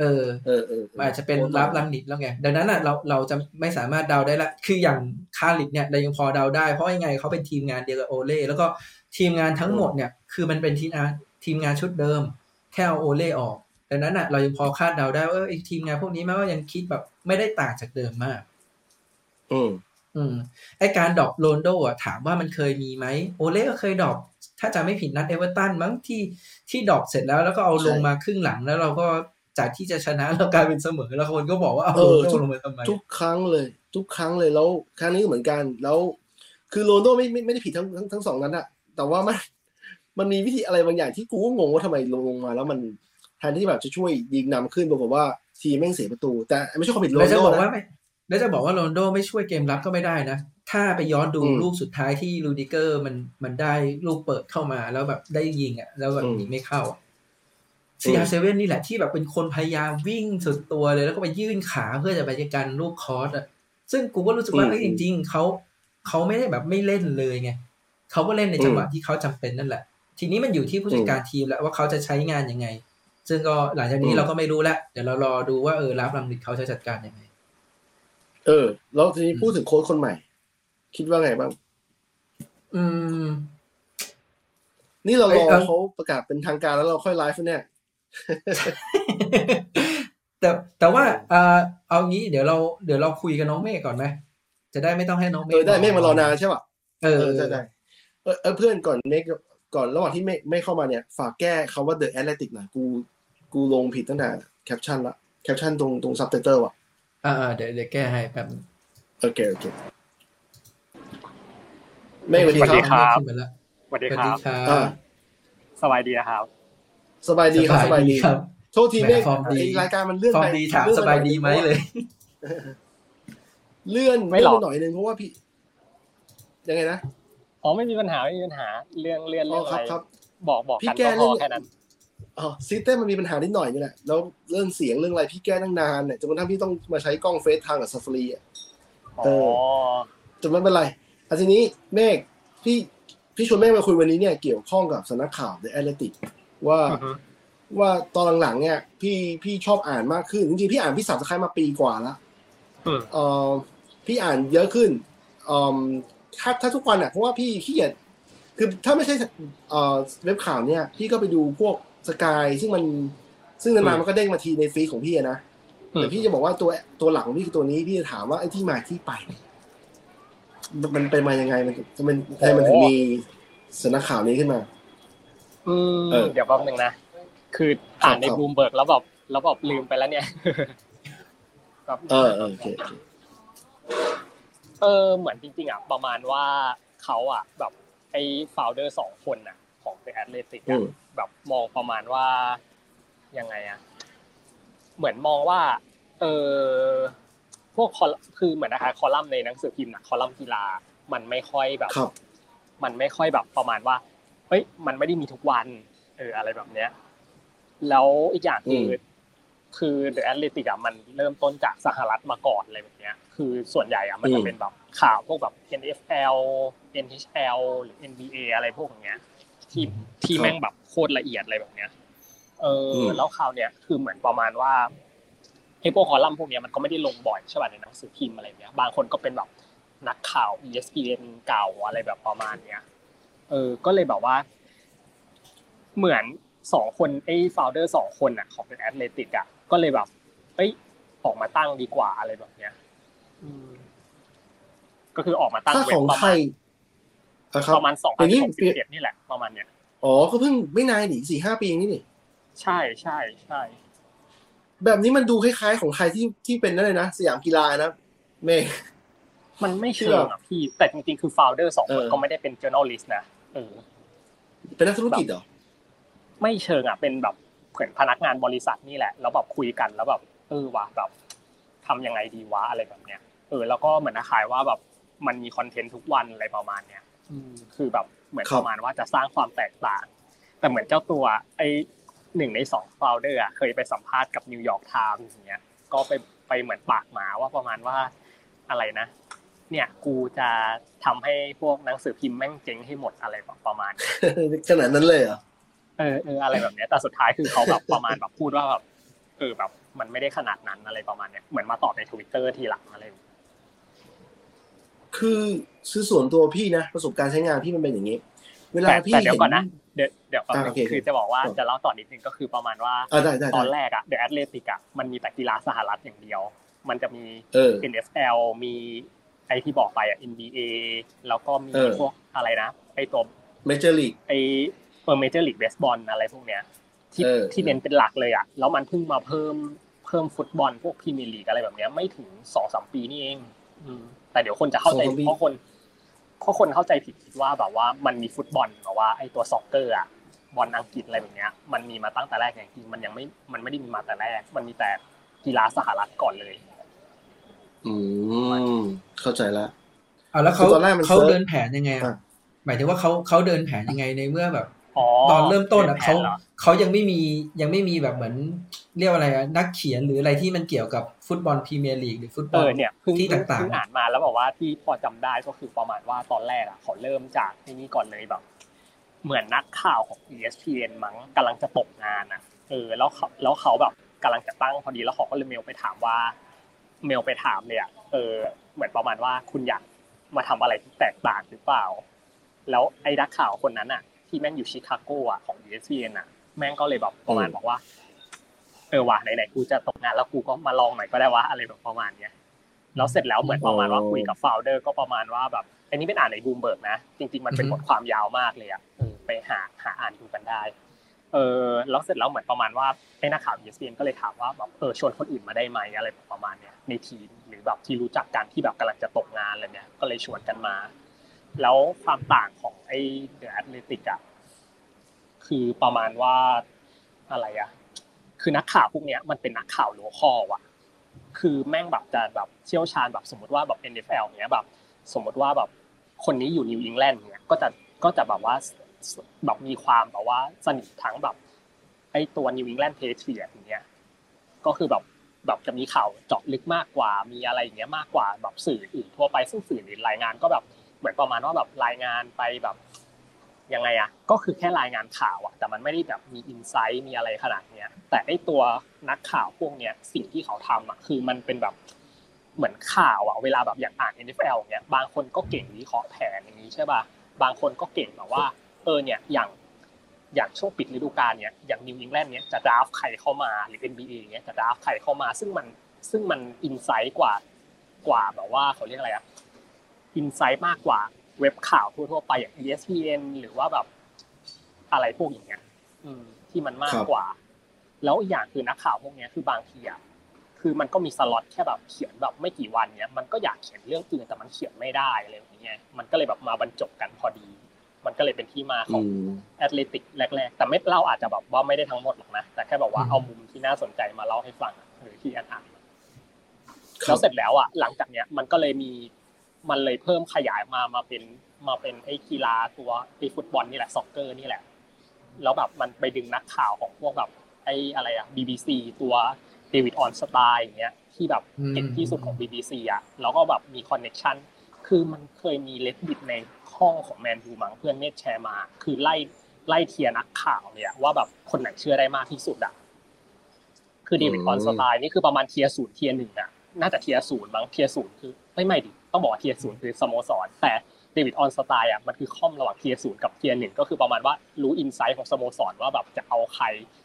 เออเออเอออาจจะเป็นรับลังนิดแล้วไงดังนั้นอะเราเราจะไม่สามารถเดาได้ละคืออย่างคาริกเนี่ยเรายังพอเดาได้เพราะยังไงเขาเป็นทีมงานเดียวกับโอเล่แล้วก็ทีมงานทั้งหมดเนี่ย คือมันเป็นทีมงาน ทีมงานชุดเดิม แค่เอาโอเล่ออกดังนั้นอะ เรายังพอคาดเดาได้ว่าไอ้ทีมงานพวกนี้แม้ว่ายังคิดแบบไม่ได้ต่างจากเดิมมากอืมอืมไอการ drop โรนโดอะถามว่ามันเคยมีไหมโอเล่ก็เคย drop ถ้าจะไม่ผิดนัดเอเวอร์ตันมั้งที่ที่ drop เสร็จแล้วแล้วก็เอาลงมาครึ่งหลังแล้วเราก็จากที่จะชนะเรากลายเป็นเสมอแล้วคนก็บอกว่าเอาโรนโดลงมาทำไมทุกครั้งเลย ทุกครั้งเลยแล้วครั้งนี้เหมือนกันแล้ว คือโรนโดไม่ไม่ไม่ได้ผิดทั้งทั้งทั้งสองนั้นอะแต่ว่ามัน มันมีวิธีอะไรบางอย่างที่กูก็งงว่าทำไมลงลงมา แล้วมันแทนที่แบบจะช่วยยิงนำขึ้นบอกว่าทีแม่งเสียประตู แต่ไม่ใช่ความผิดโรนโดนะแล้วจะบอกว่าโรนโดไม่ช่วยเกมรับก็ไม่ได้นะ ถ้าไปย้อนดูลูกสุดท้ายที่ลูดิเกอร์มันมันได้ลูกเปิดเข้ามาแล้วแบบได้ยิงอะ แล้วแบบยิงไม่เข้า CR7 นี่แหละที่แบบเป็นคนพยายามวิ่งสุดตัวเลย แล้วก็ไปยื่นขาเพื่อจะไปจัดการลูกคอร์สอะซึ่งกูก็รู้สึกว่าจริง ๆเขาเขาไม่ได้แบบไม่เล่นเลยไงเขาก็เล่นในจังหวะที่เขาจำเป็นนั่นแหละ ทีนี้มันอยู่ที่ผู้จัดการทีมแล้วว่าเขาจะใช้งานยังไง ซึ่งก็หลังจากนี้เราก็ไม่รู้แล้วเดี๋ยวเรารอดูว่าเออรับลังนิดเขาจะจัดการยังไง เออ แล้วทีนี้พูดถึงโค้ชคนใหม่ คิดว่าไงบ้าง อืม นี่เรารอเขาประกาศเป็นทางการแล้วเราค่อยไลฟ์เนี่ยแต่แต่ว่าเออเอางี้เดี๋ยวเราเดี๋ยวเราคุยกับน้องเมฆก่อนไหมจะได้ไม่ต้องให้น้องเมฆเออได้เมฆมารอนานใช่ป่ะเออได้ได้เออเพื่อนก่อนเมฆ ก่อนระหว่างที่เมฆไม่เข้ามาเนี่ย ฝากแก้คำว่า The Athletic หน่อยกูกูลงผิดตั้งแต่แคปชั่นละแคปชั่นตรงตรงซับไตเติลอะอ่าเดี๋ยวเดี๋ยวแก้ให้แป๊บโอเคโอเคเมฆสวัสดีครับสวัสดีครับสบายดีนะครับสบายดีครับสบายดีครับโทษทีเมฆรายการมันเลื่อนไปถามสบายดีไหมเลย เลื่อนไม่หลอกหน่อยนึงเพราะว่าพี่ยังไงนะ อ๋อไม่มีปัญหาไม่มีปัญหาเรื่องเลื่อนเรื่องอะไรบอกบอกกันก็พอแค่นั้นอ๋อ system มันมีปัญหานิดหน่อยนี่แหละแล้วเรื่องเสียงเรื่องอะไรพี่แก้ตั้งนานเนี่ยจนกระทั่งพี่ต้องมาใช้กล้อง FaceTime กับซัฟฟารีอะเออจนไม่เป็นไรอันทีนี้เมฆพี่พี่ชวนเมฆมาคุยวันนี้เนี่ยเกี่ยวข้องกับสนักข่าวเดอะแอตเลติกว่าว่าตอนหลังๆเนี่ย พี่พี่ชอบอ่านมากขึ้นจริงๆพี่อ่านพี่สับสคายมาปีกว่าแล้วเออพี่อ่านเยอะขึ้นเออ ถ้าถ้าทุกวันอะเพราะว่าพี่ขี้เกียจคือถ้าไม่ใช่เอ่อเว็บข่าวเนี่ย พี่ก็ไปดูพวกสกายซึ่งมัน ซึ่งนานๆมันก็เด้งมาทีในฟีดของพี่นะแต่พี่จะบอกว่าตัวตัวหลักของพี่คือตัวนี้พี่จะถามว่าไอ้ที่มาที่ไป มันเป็นมายังไงมันจะเป็นใครมันถึงมีสนักข่าวนี้ขึ้นมา อืมเดี๋ยวแป๊บนึงนะคืออ่านในบูมเบิร์กแล้วแบบแล้วแบบลืมไปแล้วเนี่ยเออโอเค เออเหมือนจริงๆอะประมาณว่าเขาอะแบบไอ้ founder สองคนน่ะ ของ The Athletic แบบมองประมาณว่ายังไงอะเหมือนมองว่า เออพวกคอคือเหมือนนะคะคอลัมน์ในหนังสือพิมพ์นะคอลัมน์กีฬามันไม่ค่อยแบบมันไม่ค่อยแบบประมาณว่าเฮ้ยมันไม่ได้มีทุกวันเอออะไรแบบเนี้ย แล้วอีกอย่างคือ คือ The Athletic อะมันเริ่มต้นจากสหรัฐมาก่อนอะไรแบบเนี้ย คือส่วนใหญ่อะมันจะเป็นแบบข่าวพวกแบบ NFL NHL หรือ NBA อะไรพวกอย่างเงี้ยที่ที่แม่งแบบโคตรละเอียดอะไรแบบเนี้ย เออแล้วข่าวเนี้ยคือเหมือนประมาณว่าไอ้พวกคอลัมน์พวกเนี้ยมันก็ไม่ได้ลงบ่อยใช่ป่ะในหนังสือพิมพ์อะไรเนี้ย บางคนก็เป็นแบบนักข่าว ESPN เก่าอะไรแบบประมาณเนี้ย เออ ก็เลยแบบว่า เหมือนสองคนไอ้ founder สองคนอะของ Athletic อะ ก็เลยแบบเอ้ยออกมาตั้งดีกว่าอะไรแบบเนี้ยก็คือออกมาตั้งเว็บประมาณประมาณสองพันสิบเอ็ดนี่แหละประมาณเนี้ยอ๋อก็เพิ่งไม่นานหนิสี่ห้าปีนี่นี่ใช่ใช่ใช่แบบนี้มันดูคล้ายๆของใครที่ที่เป็นนั่นเลยนะสยามกีฬานะเมย์มันไม่เชิงอะพี่แต่จริงๆคือโฟลเดอร์สองคนก็ไม่ได้เป็น journalist นะเออเป็นนักธุรกิจเหรอไม่เชิงอะเป็นแบบ เหมือนพนักงานบริษัทนี่แหละแล้วแบบคุยกันแล้วแบบเออว่ะแบบทำยังไงดีวะอะไรแบบเนี้ยเออแล้วก็เหมือนขายว่าแบบมันมี content ทุกวันอะไรประมาณเนี้ยคือแบบเหมือนประมาณว่าจะสร้างความแตกต่าง แต่เหมือนเจ้าตัวไอหนึ่งในสอง founder เคยไปสัมภาษณ์กับ New York Times อย่างเงี้ย ก็ไปไปเหมือนปากหมาว่าประมาณว่าอะไรนะ เนี่ยกูจะทำให้พวกหนังสือพิมพ์แม่งเจ๊งให้หมดอะไรประมาณขนาดนั้นเลยเหรอ เออเอออะไรแบบเนี้ยแต่สุดท้ายคือเขาแบบประมาณแบบพูดว่าแบบเออแบบมันไม่ได้ขนาดนั้นอะไรประมาณเนี้ยเหมือนมาตอบในทวิตเตอร์ทีหลังอะไรคือคือส่วนตัวพี่นะประสบการณ์ใช้งานพี่มันเป็นอย่างนี้ เวลาพี่เดี๋ยวก่อนนะเดี๋ยวเดี๋ยวก่อนคือจะบอกว่าจะเล่าต่อนิดนึงก็คือประมาณว่าตอนแรกอะ The Athletic อะมันมีแต่กีฬาสหรัฐอย่างเดียว มันจะมี NFL มีไอที่บอกไปอะ NBA แล้วก็มีพวกอะไรนะไอตัว Major League ไอเออ Major League Baseball อะไรพวกเนี้ยที่ที่เน้นเป็นหลักเลยอะแล้วมันเพิ่งมาเพิ่มเพิ่มฟุตบอลพวกพรีเมียร์ลีกอะไรแบบเนี้ยไม่ถึงสองสามปีนี่เองแต่เดี๋ยวคนจะเข้าใจเพราะคนเพราะคนเข้าใจผิดคิดว่าแบบว่ามันมีฟุตบอลแบบว่าไอ้ตัว soccer อะบอลอังกฤษอะไรแบบเนี้ย มันมีมาตั้งแต่แรกอย่างจริงมันยังไม่มันไม่ได้มีมาแต่แรก มันมีแต่กีฬาสหรัฐก่อนเลย อืมเข้าใจแล้วอ่าแล้วเขาเขาเดินแผนยังไงหมายถึงว่าเขาเขาเดินแผนยังไงในเมื่อแบบ ตอนเริ่มต้นอะเขาเขายังไม่มียังไม่มีแบบเหมือนเรียกอะไรอะนักเขียนหรืออะไรที่มันเกี่ยวกับฟุตบอลพรีเมียร์ลีกหรือฟุตบอลที่ต่างๆอ่านมาแล้วบอกว่าที่พอจำได้ก็คือประมาณว่าตอนแรกอะเขาเริ่มจากที่นี่ก่อนเลยแบบ เหมือนนักข่าวของ ESPN มั้งกำลังจะตกงานอะเออแล้วเขาแล้วเขาแบบกำลังจะตั้งพอดีแล้วเขาก็เลยเมลไปถามว่า เมลไปถามเลยอะเออ เหมือนประมาณว่าคุณอยากมาทำอะไรที่แตกต่างหรือเปล่า แล้วไอ้นักข่าวคนนั้นอะ ที่แม่งอยู่ชิคาโกอะของ ESPN อะ แม่งก็เลยแบบประมาณบอกว่า เออว่ะไหนๆกูจะตกงานแล้วกูก็มาลองหน่อยก็ได้ว่าอะไรแบบประมาณเนี้ยแล้วเสร็จแล้วเหมือนประมาณว่าคุยกับโฟลเดอร์ก็ประมาณว่าแบบอันนี้เป็นอ่านในบูมเบิร์กนะ จริง ๆ มันเป็นบทความยาวมากเลยอะไปหาหาอ่านดูกันได้ เออแล้วเสร็จแล้วเหมือนประมาณว่าไอ้นักข่าว ESPN ก็เลยถามว่าแบบเออชวนคนอื่นมาได้ไหมอะไรประมาณเนี้ยในทีมหรือแบบที่รู้จักกันที่แบบกำลังจะตกงานอะไรเนี้ยก็เลยชวนกันมา แล้วความต่างของไอ้ The Athletic อะคือประมาณว่าอะไรอะคือนักข่าวพวกเนี้ยมันเป็นนักข่าว local อะคือแม่งแบบจะแบบเชี่ยวชาญแบบสมมติว่าแบบ NFL เนี้ยแบบ สมมติว่าแบบคนนี้อยู่นิวอิงแลนด์เนี้ยก็จะก็จะแบบว่าแบบมีความแบบว่าสนิททั้งแบบ ไอ้ตัว New England Patriots อย่างเงี้ยก็คือแบบแบบจะมีข่าวเจาะลึกมากกว่ามีอะไรอย่างเงี้ยมากกว่าแบบสื่ออื่นทั่วไปซึ่งสื่ออื่นรายงานก็แบบ เหมือนประมาณว่าแบบรายงานไปแบบยังไงอะก็คือแค่รายงานข่าวอะแต่มันไม่ได้แบบมี insight มีอะไรขนาดเนี้ยแต่ไอตัวนักข่าวพวกเนี้ยสิ่งที่เขาทำอะคือมันเป็นแบบเหมือนข่าวอะเวลาแบบอยากอ่าน NFL เนี้ยบางคนก็เก่งวิเคราะห์แผนอย่างนี้ใช่ป่ะบางคนก็เก่งแบบว่าเออเนี่ยอย่างอย่างช่วงปิดฤดูกาลเนี่ยอย่างนิวอิงแลนด์เนี่ยจะ draft ใครเข้ามาหรือ NBA เนี่ยจะ draft ใครเข้ามา ซึ่งมันซึ่งมัน insight กว่ากว่าแบบว่าเขาเรียกอะไรอะ insight มากกว่าเว็บข่าวทั่วๆไปอย่าง ESPN หรือว่าแบบอะไรพวกอย่างเงี้ยที่มันมากกว่า แล้วอีกอย่างคือนักข่าวพวกนี้คือบางทีอะคือมันก็มีสล็อตแค่แบบเขียนแบบไม่กี่วันเนี้ยมันก็อยากเขียนเรื่องอื่นแต่มันเขียนไม่ได้อะไรอย่างเงี้ยมันก็เลยแบบมาบรรจบกันพอดี มันก็เลยเป็นที่มาของ Athletic แรก ๆ แต่ไม่เล่าอาจจะแบบว่าไม่ได้ทั้งหมดหรอกนะแต่แค่บอกว่าเอามุมที่น่าสนใจมาเล่าให้ฟังหรือที่อ่านแล้วเสร็จแล้วอะหลังจากเนี้ยมันก็เลยมี มันเลยเพิ่มขยายมามาเป็นมาเป็นไอ้กีฬาตัวไอ้ฟุตบอลนี่แหละ soccer นี่แหละ แล้วแบบมันไปดึงนักข่าวของพวกแบบไอ้อะไรอะ BBC ตัวเดวิดออร์นสตีนอย่างเงี้ยที่แบบเก่งที่สุดของ BBC อะแล้วก็แบบมี connectionคือมันเคยมี Reddit ในห้องของแมนยูมั้งเพื่อนเมธแชร์มา คือไล่ไล่ tier นักข่าวเนี่ยว่าแบบคนไหนเชื่อได้มากที่สุดอะคือเดวิดออร์นสตีนนี่คือประมาณเทียศูนย์เทียหนึ่งอะน่าจะเทียศูนย์มั้งเทียศูนย์คือ ไม่ไม่ดิต้องบอกว่า tier ศูนย์คือสโมสรแต่เดวิดออร์นสตีนอะมันคือคร่อมระหว่าง tier ศูนย์กับ tier หนึ่งก็คือประมาณว่ารู้ insight ของสโมสรว่าแบบจะเอาใคร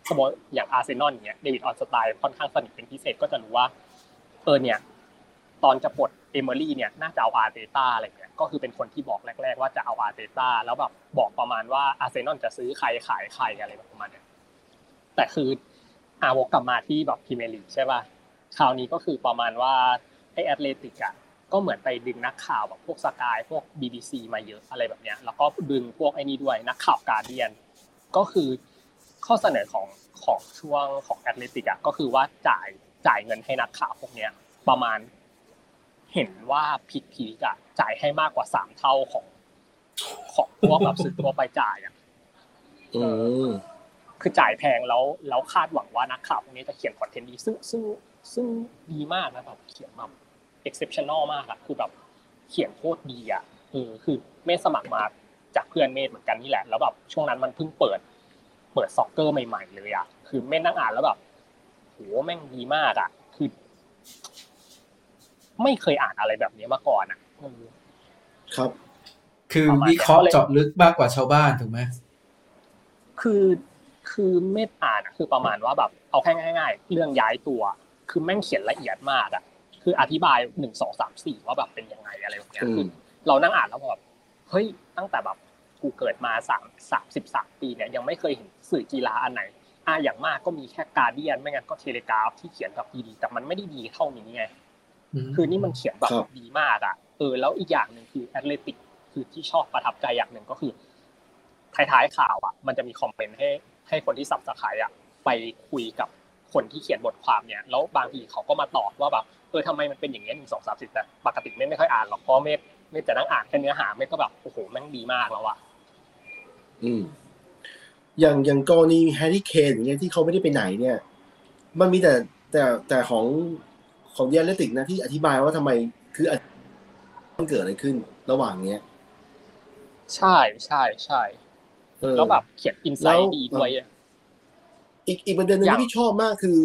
สโมอย่างอาร์เซนอลเนี่ยเดวิดออร์นสตีนค่อนข้างสนิทเป็นพิเศษก็จะรู้ว่าเออเนี่ยตอนจะปลดเอเมอรี่เนี่ยน่าจะเอาอาร์เตต้าอะไรเงี้ยก็คือเป็นคนที่บอกแรก ๆ ว่าจะเอาอาร์เตต้าแล้วแบบบอกประมาณว่าอาร์เซนอลจะซื้อใครขายใครอะไรประมาณนี้แต่คืออาวกกลับมาที่แบบพรีเมียร์ลีกใช่ป่ะคราวนี้ก็คือประมาณว่าไอ Athletic อะ ก็เหมือนไปดึงนักข่าวแบบพวก Sky พวก BBC มาเยอะอะไรแบบเนี้ยแล้วก็ดึงพวกไอ้นี้ด้วยนักข่าว Guardian ก็คือข้อเสนอของของช่วงของ Athletic อะก็คือว่าจ่ายจ่ายเงินให้นักข่าวพวกเนี้ยประมาณเห็นว่าพิกพีกอะจ่ายให้มากกว่าสามเท่าของของพวกแบบสื่อทั่วไปจ่ายอะคือจ่ายแพงแล้วแล้วคาดหวังว่านักข่าวพวกนี้จะเขียน content ดีซึ่งซึ่งซึ่งดีมากนะแบบเขียนแบ บ exceptional มากอะคือแบบเขียนโคตรดีอะเออคือเมธสมัครมาจากเพื่อนเมธเหมือนกันนี่แหละ แล้วแบบช่วงนั้นมันเพิ่งเปิด เปิดซ็อกเกอร์ใหม่ ๆ เลยอะคือเมธนั่งอ่านแล้วแบบโหแม่งดีมากอะคือ ไม่เคยอ่านอะไรแบบนี้มาก่อนอะครับ คือวิเคราะห์เจาะลึกมากกว่าชาวบ้านถูกไหมคือคือเม็ดอ่านคือประมาณว่าแบบ เอาแค่ง่าย ๆ เรื่องย้ายตัว คือแม่งเขียนละเอียดมากอะ คืออธิบายหนึ่งสองสามสี่ว่าแบบเป็นยังไงอะไรแบบนี้คือเรานั่งอ่านแล้วแบบเฮ้ยตั้งแต่แบบกูเกิดมาสามสามสิบสามปีเนี่ยยังไม่เคยเห็นสื่อกีฬาอันไหนอ่าอย่างมากก็มีแค่ Guardian ไม่งั้นก็ Telegraph ที่เขียนแบบดีๆแต่มันไม่ได้ดีเท่านี้ไงคือนี่มันเขียนแบบดีมากอะเออแล้วอีกอย่างหนึ่งคือ Athletic คือที่ชอบประทับใจอย่างหนึ่งก็คือท้ายๆข่าวอะ มันจะมี comment ให้ให้คนที่ subscribe อะไปคุยกับคนที่เขียนบทความเนี่ย แล้วบางทีเขาก็มาตอบว่าแบบเอ อทำไมมันเป็นอย่างนี้หนึ่งสองสามสิบแต่ปกติไม่ไม่ค่อยอ่านหรอกเพราะเมฆเมฆจะนั่งอ่านแค่เนื้อหาเมฆก็แบบโอ้โหแม่งดีมากแล้วอะอืม อย่างอย่างกรณีแฮร์รี่เคนอย่างเงี้ยที่เขาไม่ได้ไปไหนเนี่ย มันมีแต่แต่แต่ของของ The Athletic นะที่อธิบายว่าทำไมคือมันเกิดอะไรขึ้นระหว่างเนี้ย ใช่ใช่ใช่แล้วแบบเขียน insight ดีด้วยอีกอีกประเด็นนึงที่ชอบมากคือ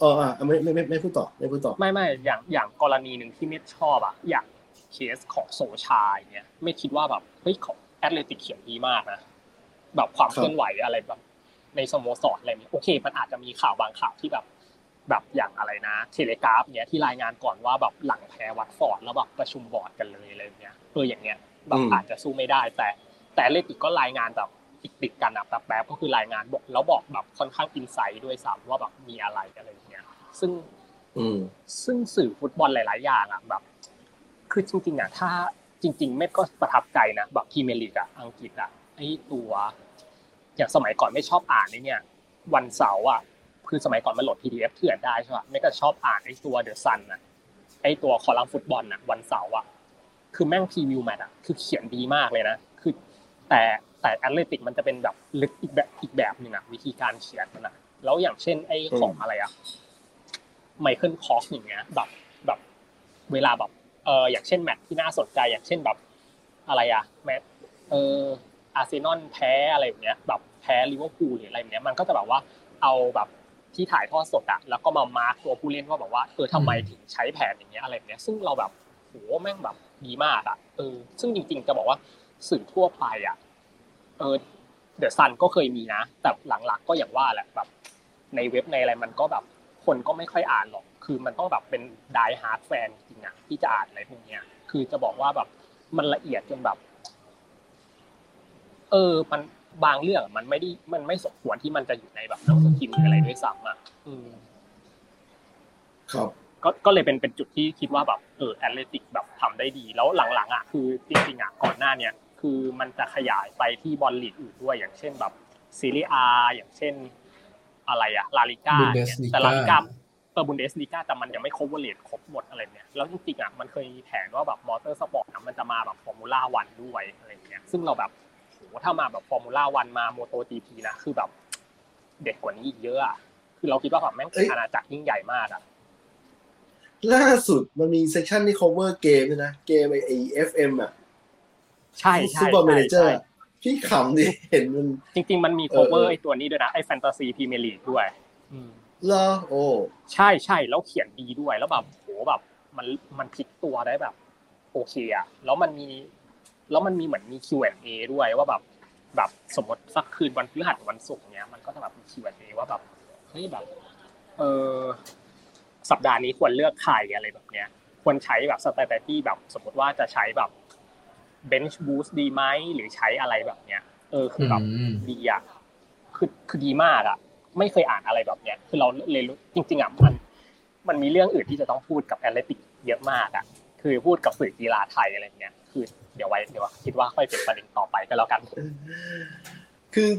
เอออะไม่ไม่ไม่ไม่พูดต่อไม่พูดต่อ ไม่ไม่อย่างอย่างกรณีหนึ่งที่ไม่ชอบอะอย่างเคสของโซลชาเนี่ยไม่คิดว่าแบบเฮ้ยของ Athletic เขียนดีมากนะแบบความเคลื่อนไหวอะไรแบบ ในสโมสรอะไรนี้โอเค มันอาจจะมีข่าวบางข่าวที่แบบ แบบอย่างอะไรนะ Telegraph เนี้ยที่รายงานก่อนว่าแบบหลังแพ้วัตฟอร์ดแล้วแบบประชุมบอร์ดกันเลยอะไรเงี้ยเอออย่างเงี้ยแบบอาจจะสู้ไม่ได้ แต่ Athletic ก็รายงานแบบติดกันอะแบบแบบก็คือรายงานบอกแล้วบอกแบบค่อนข้าง insight ด้วยซ้ำว่าแบบมีอะไรอะไรเซึ่งซึ่งสื่อฟุตบอลหลาย ๆ อย่างอะแบบ คือจริง ๆ อะ ถ้าจริง ๆ เม็ดก็ประทับใจนะแบบพรีเมียร์ลีกอะอังกฤษอะไอ้ตัวอย่างสมัยก่อนไม่ชอบอ่านนี่เนี่ย วันเสาร์อะคือสมัยก่อนมันโหลด PDF เถื่อนได้ใช่ป่ะไม่ก็ชอบอ่านไอ้ตัว The Sun อะไอ้ตัวคอลัมน์ฟุตบอลอะวันเสาร์อะคือแม่ง preview แมตช์อะคือเขียนดีมากเลยนะคือ แต่แต่ Athletic มันจะเป็นแบบลึกอีกแบบอีกแบบหนึ่งอะวิธีการเขียนมันอะแล้วอย่างเช่นไอ้ของอะไรอะ ไมเคิล ค็อกซ์อย่างเงี้ยแบบแบบเวลาแบบเอออย่างเช่นแมตช์ที่น่าสนใจอย่างเช่นแบบอะไรอะแมตช์เอออาร์เซนอลแพ้อะไรอย่างเงี้ยแบบแพ้ลิเวอร์พูลหรืออะไรอย่างเงี้ยมันก็จะแบบว่าเอาแบบที่ถ่ายทอดสดอะแล้วก็มา mark ตัวผู้เล่นว่าแบบว่าเออทำไมถึงใช้แผนอย่างเงี้ยอะไรเงี้ยซึ่งเราแบบโหแม่งแบบดีมากอะเออซึ่งจริง ๆ จะบอกว่าสื่อทั่วไปอะเออ The Sun ก็เคยมีนะ แต่หลังๆก็อย่างว่าแหละแบบในเว็บในอะไรมันก็แบบ คนก็ไม่ค่อยอ่านหรอก คือมันต้องแบบเป็น die-hard fan จริงอะที่จะอ่านอะไรพวกเนี้ย คือจะบอกว่าแบบมันละเอียดจนแบบ เออ มันบางเรื่องมันไม่ได้มันไม่สมควรที่มันจะอยู่ในแบบหนังสือพิมพ์อะไรด้วยซ้ำอะอืมครับก็ก็เลยเป็นเป็นจุดที่คิดว่าแบบเออ Athletic แบบทำได้ดี แล้วหลังๆอะคือจริงๆอะก่อนหน้าเนี้ยคือมันจะขยายไปที่บอลลีกอื่นด้วยอย่างเช่นแบบซีรีอาอย่างเช่น อะไรอะลาลิก้าเนี่ยแต่ลาลิก้าเออบุนเดสลีกาแต่มันยังไม่ครบวอลเลตครบหมดอะไรเนี่ยแล้วจริงๆอะมันเคยมีแผนว่าแบบมอเตอร์สปอร์ตมันจะมาแบบ Formula One ด้วยอะไรเงี้ยซึ่งเราแบบโหถ้ามาแบบ Formula One มา MotoGP นะคือแบบเด็ดกว่านี้อีกเยอะอะคือเราคิดว่าแบบแม่งอาณาจักรยิ่งใหญ่มากอะล่าสุดมันมีเซสชันที่ cover เกมด้วยนะ เกมไอ FM อะ ใช่ใช่ super manager พี่ขำดิเห็นมัน จริง ๆ มันมี cover ไอตัวนี้ด้วยนะไอ Fantasy Premier League ด้วยเหรอโอ้ใช่ใช่แล้วเขียนดีด้วยแล้วแบบโหแบบมันมันพลิกตัวได้แบบ โอเคอะแล้วมันมี แล้วมันมีเหมือนมี Q&A ด้วยว่าแบบแบบสมมติสักคืนวันพฤหัสวันศุกร์เนี้ยมันก็จะแบบมี Q&A ว่าแบบเฮ้ยแบบ เออสัปดาห์นี้ควรเลือกใครอะไรแบบเนี้ย ควรใช้แบบ strategy แบบสมมติว่าจะใช้แบบ bench boost ดีไหมหรือใช้อะไรแบบเนี้ย เออคือแบบดีอะคือคือดีมากอะ ไม่เคยอ่านอะไรแบบเนี้ย คือเราเลยรู้จริง ๆอะมัน มันมีเรื่องอื่นที่จะต้องพูดกับ Athletic เยอะมากอะ คือพูดกับสื่อกีฬาไทยอะไรเงี้ยคือเดี๋ยวไว้เดี๋ยวคิดว่าค่อยเป็นประเด็นต่อไปก็แล้วกัน คือ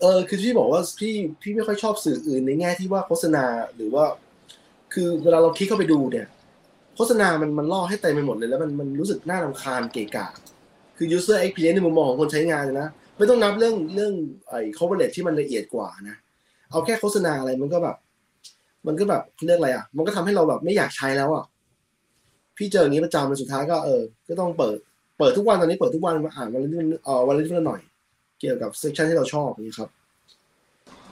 เออคือพี่บอกว่าพี่พี่ไม่ค่อยชอบสื่ออื่นในแง่ที่ว่าโฆษณาหรือว่า คือเวลาเราคลิกเข้าไปดูเนี่ย โฆษณามันมันล่อให้เต็มไปหมดเลยแล้วมันมันรู้สึกน่ารำคาญเกะกะ คือ user experience ในมุมมองของคนใช้งานนะ ไม่ต้องนับเรื่องเรื่องไอ้ coverage ที่มันละเอียดกว่านะ เอาแค่โฆษณาอะไรมันก็แบบ มันก็แบบเรื่องอะไรอะ มันก็ทำให้เราแบบไม่อยากใช้แล้วอะ พี่เจออย่างนี้ประจำมันสุดท้ายก็เออ ก็ต้องเปิด เปิดทุกวันตอนนี้เปิดทุกวันมาอ่านวันละนิดเออวันละนิดละหน่อย เกี่ยวกับ section ที่เราชอบนี่ครับ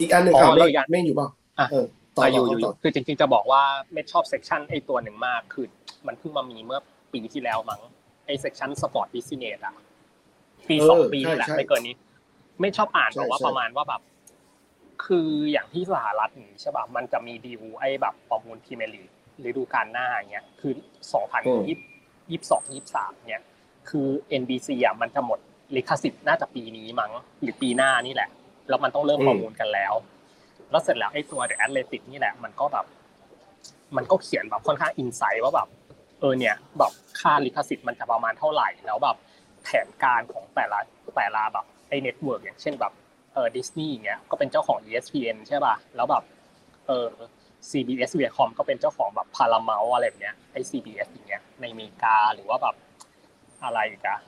อีกอันหนึ่งครับไม่อยู่ป่ะเออต่ออยู่อยู่คือจริงๆจะบอกว่าไม่ชอบ section ไอตัวหนึ่งมากคือมันเพิ่งมามีเมื่อปีที่แล้วมั้ง ไอ section sport business อะปีสองปีแหละไม่เกินนี้ ไม่ชอบอ่านแต่ว่าประมาณว่าแบบ คืออย่างที่สหรัฐนี่ใช่ป่ะมันจะมีดีลไอ้แบบประมูลพรีเมียร์ลีกฤดูกาลหน้าเงี้ย คือสองพันยี่ยี่สองยี่สามเนี่ยคือ NBC อะมันจะหมดลิขสิทธิ์น่าจะปีนี้มั้งหรือปีหน้านี่แหละ แล้วมันต้องเริ่มประมูลกันแล้ว แล้วเสร็จแล้วไอ้ตัว The Athletic นี่แหละ มันก็แบบ มันก็เขียนแบบค่อนข้าง insight ว่าแบบเออเนี่ยแบบค่าลิขสิทธิ์มันจะประมาณเท่าไหร่แล้วแบบแผนการของแต่ละแต่ละแบบไอ network อย่างเช่นแบบเออดิสนีย์อย่างเงี้ยก็เป็นเจ้าของ ESPN ใช่ป่ะแล้วแบบเออ CBS Viacom ก็เป็นเจ้าของแบบ Paramount อะไรแบบเนี้ยไอ CBS อย่างเงี้ยในอเมริกาหรือว่าแบบอะไรอีกอะ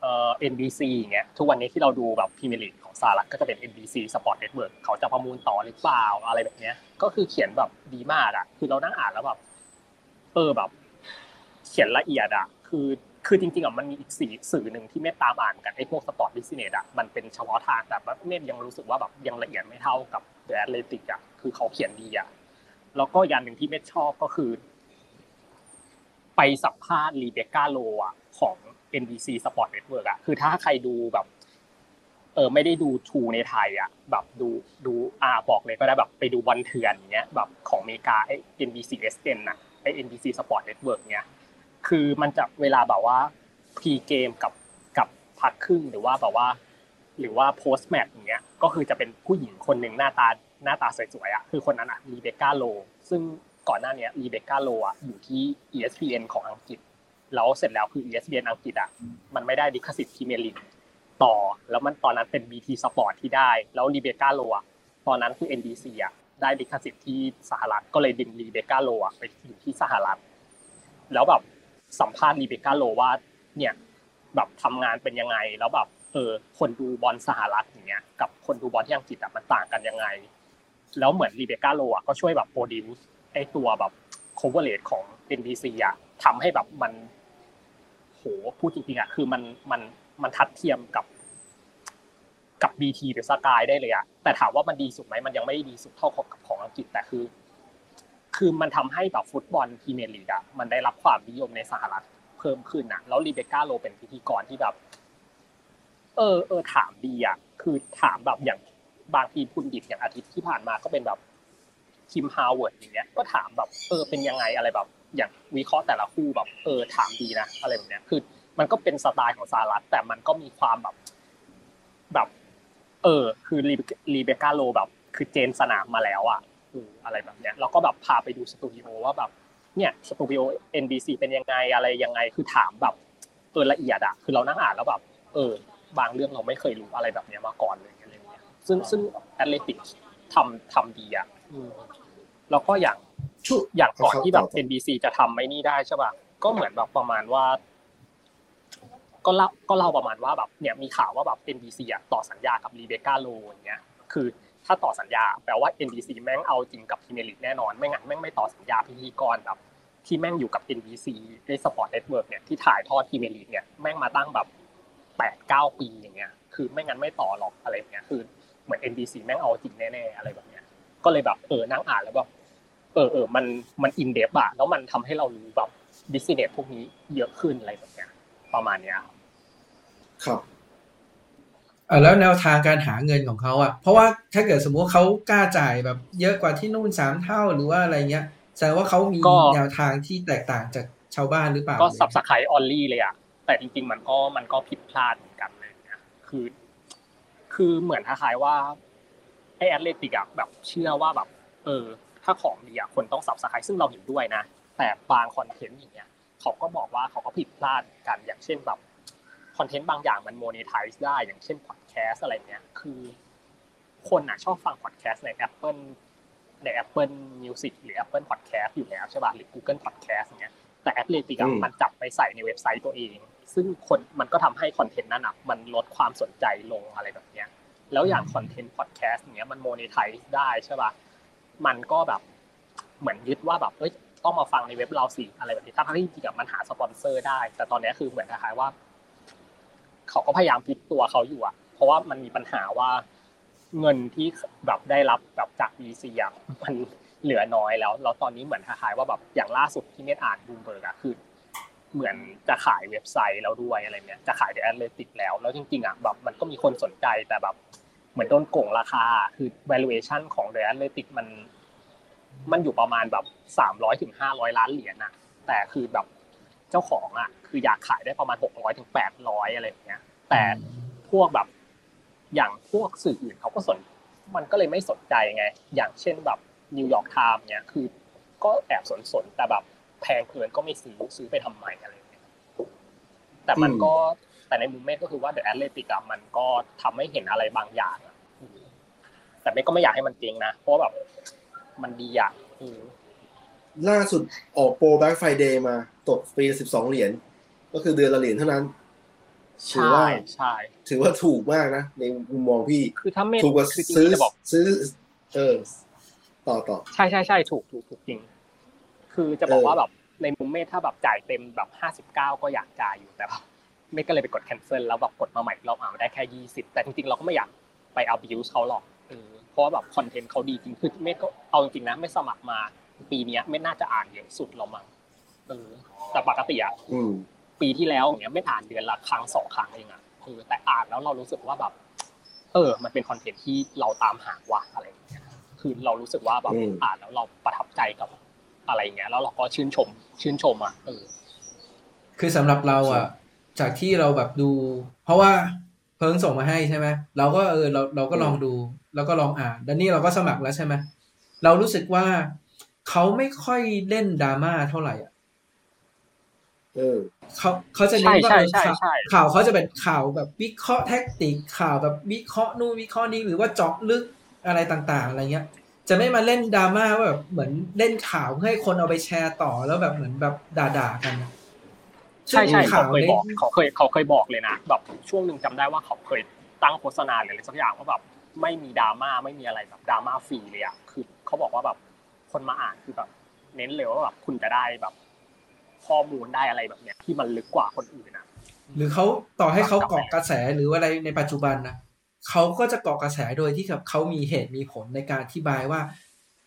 เอ่อ NBC อย่างเงี้ยทุกวันนี้ที่เราดูแบบพรีเมียร์ลีกของสหรัฐก็จะเป็น NBC Sport Network เขาจะประมูลต่อหรือเปล่าอะไรแบบเนี้ยก็คือเขียนแบบดีมากอะคือเรานั่งอ่านแล้วแบบเออแบบ เขียนละเอียดอะคือคือจริงๆอะมันมีอีกสีสื่อหนึ่งที่เมดตามอ่านกันไอ้พวก sport business อะมันเป็นเฉพาะทางแต่เมดยังรู้สึกว่าแบบยังละเอียดไม่เท่ากับ The Athletic อะคือเขาเขียนดีอะแล้วก็อย่างหนึ่งที่เมดชอบก็คือ ไปสัมภาษณ์รีเบคก้าโลอะของ NBC Sport Network อะคือถ้าใครดูแบบ เออไม่ได้ดูทรูในไทยอะ แบบดูดูอ่าบอกเลยก็ได้แบบไปดูบอลเถื่อนเงี้ยแบบของอเมริกาไอ้ NBC SN นะไอ้ NBC Sport Network เงี้ย คือมันจะเวลาแบบว่า pre-game กับกับพักครึ่งหรือว่าแบบว่า หรือว่า post-match อย่างเงี้ยก็คือจะเป็นผู้หญิงคนหนึ่งหน้าตาหน้าตาสวยๆอะคือคนนั้นอะรีเบคก้าโล ซึ่งก่อนหน้านี้รีเบคก้าโลอะอยู่ที่ ESPN ของอังกฤษแล้วเสร็จแล้วคือ ESPN อังกฤษอะมันไม่ได้ลิขสิทธิ์พรีเมียร์ลีกต่อ แล้วมันตอนนั้นเป็น BT Sport ที่ได้ แล้วรีเบคก้าโลอะตอนนั้นคือ NBC อะได้ลิขสิทธิ์ที่สหรัฐก็เลยดึงรีเบคก้าโลอะไปอยู่ที่สหรัฐ แล้วแบบ สัมภาษณ์รีเบคก้าโลว่าเนี่ยแบบทำงานเป็นยังไงแล้วแบบเออคนดูบอลสหรัฐอย่างเงี้ยกับคนดูบอลที่อังกฤษอะมันต่างกันยังไง แล้วเหมือนรีเบคก้าโลอะก็ช่วยแบบ produce ไอตัวแบบ coverage ของ NBC อะทำให้แบบมันโหพูดจริงๆอะคือมันมันมันทัดเทียมกับกับ BT หรือสกายได้เลยอะแต่ถามว่ามันดีสุดไหมมันยังไม่ดีสุดเท่ากับของอังกฤษแต่คือ คือมันทำให้แบบฟุตบอลพรีเมียร์ลีกอะมันได้รับความนิยมในสหรัฐเพิ่มขึ้นอะแล้วรีเบคก้าโลเป็นพิธีกรที่แบบ เออเออถามดีอะคือถามแบบอย่างบางที pundit อย่างอาทิตย์ที่ผ่านมาก็เป็นแบบทิมฮาวเวิร์ดอย่างเงี้ย ก็ถามแบบเออเป็นยังไงอะไรแบบ อย่างวิเคราะห์แต่ละคู่แบบ เออถามดีนะอะไรแบบเนี้ย คือมันก็เป็นสไตล์ของสหรัฐ แต่มันก็มีความแบบแบบ เออ คือรีเบคก้าโลแบบ คือเจนสนามมาแล้วอะ อะไรแบบเนี้ยแล้วก็แบบพาไปดูสตูดิโอว่าแบบเนี่ยสตูดิโอ NBC เป็นยังไงอะไรยังไงคือถามแบบเออละเอียดอะคือเรานั่งอ่านแล้วแบบเออบางเรื่องเราไม่เคยรู้อะไรแบบเนี้ยมาก่อนเลยอะไรเงี้ยซึ่งซึ่ง Athletic ทำทำดีอะแล้วก็อย่างอย่างก่อนที่แบบ NBC จะทำไอ้นี่ได้ใช่ป่ะก็เหมือนแบบประมาณว่า ก็เล่าก็เล่าประมาณว่าแบบเนี่ยมีข่าวว่าแบบ NBC อะต่อสัญญากับรีเบคก้าโลอย่างเงี้ย คือ ถ้าต่อสัญญาแปลว่า NBC แม่งเอาจริงกับพรีเมียร์ลีกแน่นอนไม่งั้นแม่งไม่ต่อสัญญาพิธีกรแบบที่แม่งอยู่กับ NBC ในสปอร์ตเน็ตเวิร์กเนี่ยที่ถ่ายทอดพรีเมียร์ลีกเนี่ยแม่งมาตั้งแบบแปดเก้าปีอย่างเงี้ยคือไม่งั้นไม่ต่อหรอกอะไรเงี้ยคือเหมือน NBC แม่งเอาจริงแน่ๆอะไรแบบเนี้ยก็เลยแบบเออนั่งอ่านแล้วแบบเออเออมันมัน in-depth อะแล้วมันทำให้เรารู้แบบ business พวกนี้เยอะขึ้นอะไรแบบเนี้ยประมาณเนี้ยครับ แล้วแนวทางการหาเงินของเขาอะเพราะว่าถ้าเกิดสมมติเขากล้าจ่ายแบบ เยอะกว่าที่นู่นสามเท่าหรือว่าอะไรเงี้ยแสดงว่าเขามีแนวทางที่แตกต่างจากชาวบ้านหรือเปล่าก็ sub scribe only เลยอะแต่จริง ๆ มันก็มันก็ผิดพลาดเหมือนกันเลยนะคือ คือเหมือนคล้ายๆว่าไอ Athletic อะแบบเชื่อว่าแบบ เออ ถ้าของดีอะคนต้อง subscribe ซึ่งเราเห็นด้วยนะแต่บางคอนเทนต์อย่างเงี้ยเขาก็บอกว่าเขาก็ผิดพลาดกันอย่างเช่นแบบคอนเทนต์บางอย่างมัน monetize ได้อย่างเช่นพอด แคสต์อะไรเนี้ยคือคนอะชอบฟังพอดแคสต์ใน Apple ใน Apple Music หรือ Apple Podcast อยู่แล้วใช่ป่ะหรือ Google Podcast เงี้ยแต่ Athleticมันจับไปใส่ในเว็บไซต์ตัวเอง ซึ่งคนมันก็ทำให้คอนเทนต์นั้นอะมันลดความสนใจลงอะไรแบบเนี้ยแล้วอย่างคอนเทนต์พอดแคสต์เนี้ยมัน monetize ได้ใช่ป่ะมันก็แบบเหมือนยึดว่าแบบเอ้ยต้องมาฟังในเว็บเราสิอะไรแบบนี้ทั้งที่จริงๆมันหาสปอนเซอร์ได้ แต่ตอนนี้คือเหมือนคล้ายๆว่า เขาก็พยายาม pivot ตัวเขาอยู่อะเพ ราะว่ามันมีปัญหาว่าเงินที่แบบได้รับแบบจาก VC อะมันเหลือน้อยแล้ว แล้วตอนนี้เหมือนคล้ายๆว่าแบบอย่างล่าสุดที่เมดอ่านบูมเบิร์กอะคือเหมือนจะขายเว็บไซต์แล้วด้วยอะไรเนี้ยจะขาย The Athletic แล้วแล้วจริงๆอะแบบมันก็มีคนสนใจแต่แบบเหมือนโดนโก่งราคาคือ valuation ของ The Athletic มัน มันอยู่ประมาณแบบสามร้อยถึงห้าร้อยล้านเหรียญนะแต่คือแบบเจ้าของอะคืออยากขายได้ประมาณหกร้อยถึงแปดร้อยอะไรอย่างเงี้ยแต่พวกแบบ อย่างพวกสื่ออื่นเขาก็สน มันก็เลยไม่สนใจไง อย่างเช่นแบบ New York Times เนี่ยคือ ก็แอบสนสนแต่แบบแพงเกินก็ไม่ซื้อซื้อไปทำไมอะไรเงี้ยแต่มันก็แต่ในมุมเมฆก็คือว่า The Athletic อะมันก็ทำให้เห็นอะไรบางอย่างแต่เมฆก็ไม่อยากให้มันจริงนะ เพราะแบบมันดีอะล่าสุดออกโปร Black Friday มาตกปีสิบสองเหรียญก็คือเดือนละเหรียญเท่านั้น ใช่ใช่ ถือว่าถูกมากนะในมุมมองพี่คือถ้าไม่ถูกกว่าซื้อซื้อ เออ ต่อต่อ ใช่ใช่ใช่ถูกถูกถูกจริง คือจะบอกว่าแบบในมุมเมทถ้าแบบจ่ายเต็มแบบห้าสิบเก้าก็อยากจ่ายอยู่แต่แบบเมทก็เลยไปกด cancel แล้วแบบกดมาใหม่รอบอ่าได้แค่ยี่สิบแต่จริงๆเราก็ไม่อยากไป abuse เขาหรอกเออเพราะว่าแบบคอนเทนต์เขาดีจริงคือเมทก็เอาจริงๆนะไม่สมัครมาปีนี้เมทน่าจะอ่านเยอะสุดเรามั้งเออแต่ปกติอะ ปีที่แล้วอย่างเงี้ยไม่อ่านเดือนละครั้งสองครั้งเองอะคือแต่อ่านแล้วเรารู้สึกว่าแบบ เออ มันเป็นคอนเทนต์ที่เราตามหาว่ะอะไรอย่างเงี้ยคือเรารู้สึกว่าแบบอ่านแล้วเราประทับใจกับอะไรเงี้ยแล้วเราก็ชื่นชม ชื่นชมอะเออคือสำหรับเราอะ จากที่เราแบบดู เพราะว่าเพิ่งส่งมาให้ใช่ไหมเราก็เออเราเราก็ลองดูแล้วก็ลองอ่านแล้วนี่เราก็สมัครแล้วใช่ไหมเรารู้สึกว่าเขาไม่ค่อยเล่นดราม่าเท่าไหร่อะ เขาเขาจะเน้นว่าข่าวเขาจะเป็นข่าวแบบวิเคราะห์แท็กติกข่าวแบบวิเคราะห์นู่นวิเคราะห์นี้หรือว่าเจาะลึกอะไรต่างๆ อะไรเงี้ย จะไม่มาเล่นดราม่าว่าแบบเหมือนเล่นข่าวเพื่อให้คนเอาไปแชร์ต่อแล้วแบบเหมือนแบบด่าๆกันใช่ใช่เขาเคยบอกเขาเคยเขาเคยบอกเลยนะแบบช่วงหนึ่งจำได้ว่าเขาเคยตั้งโฆษณาหรืออะไรสักอย่างว่าแบบไม่มีดราม่าไม่มีอะไรแบบดราม่าฟรีเลยอะคือเขาบอกว่าแบบคนมาอ่านคือแบบเน้นเลยว่าแบบคุณจะได้แบบ ข้อมูลได้อะไรแบบเนี้ยที่มันลึกกว่าคนอื่นนะหรือเขาต่อให้เขาเกาะกระแสหรืออะไรในปัจจุบันนะเขาก็จะเกาะกระแสโดยที่แบบเขามีเหตุมีผลในการอธิบายว่า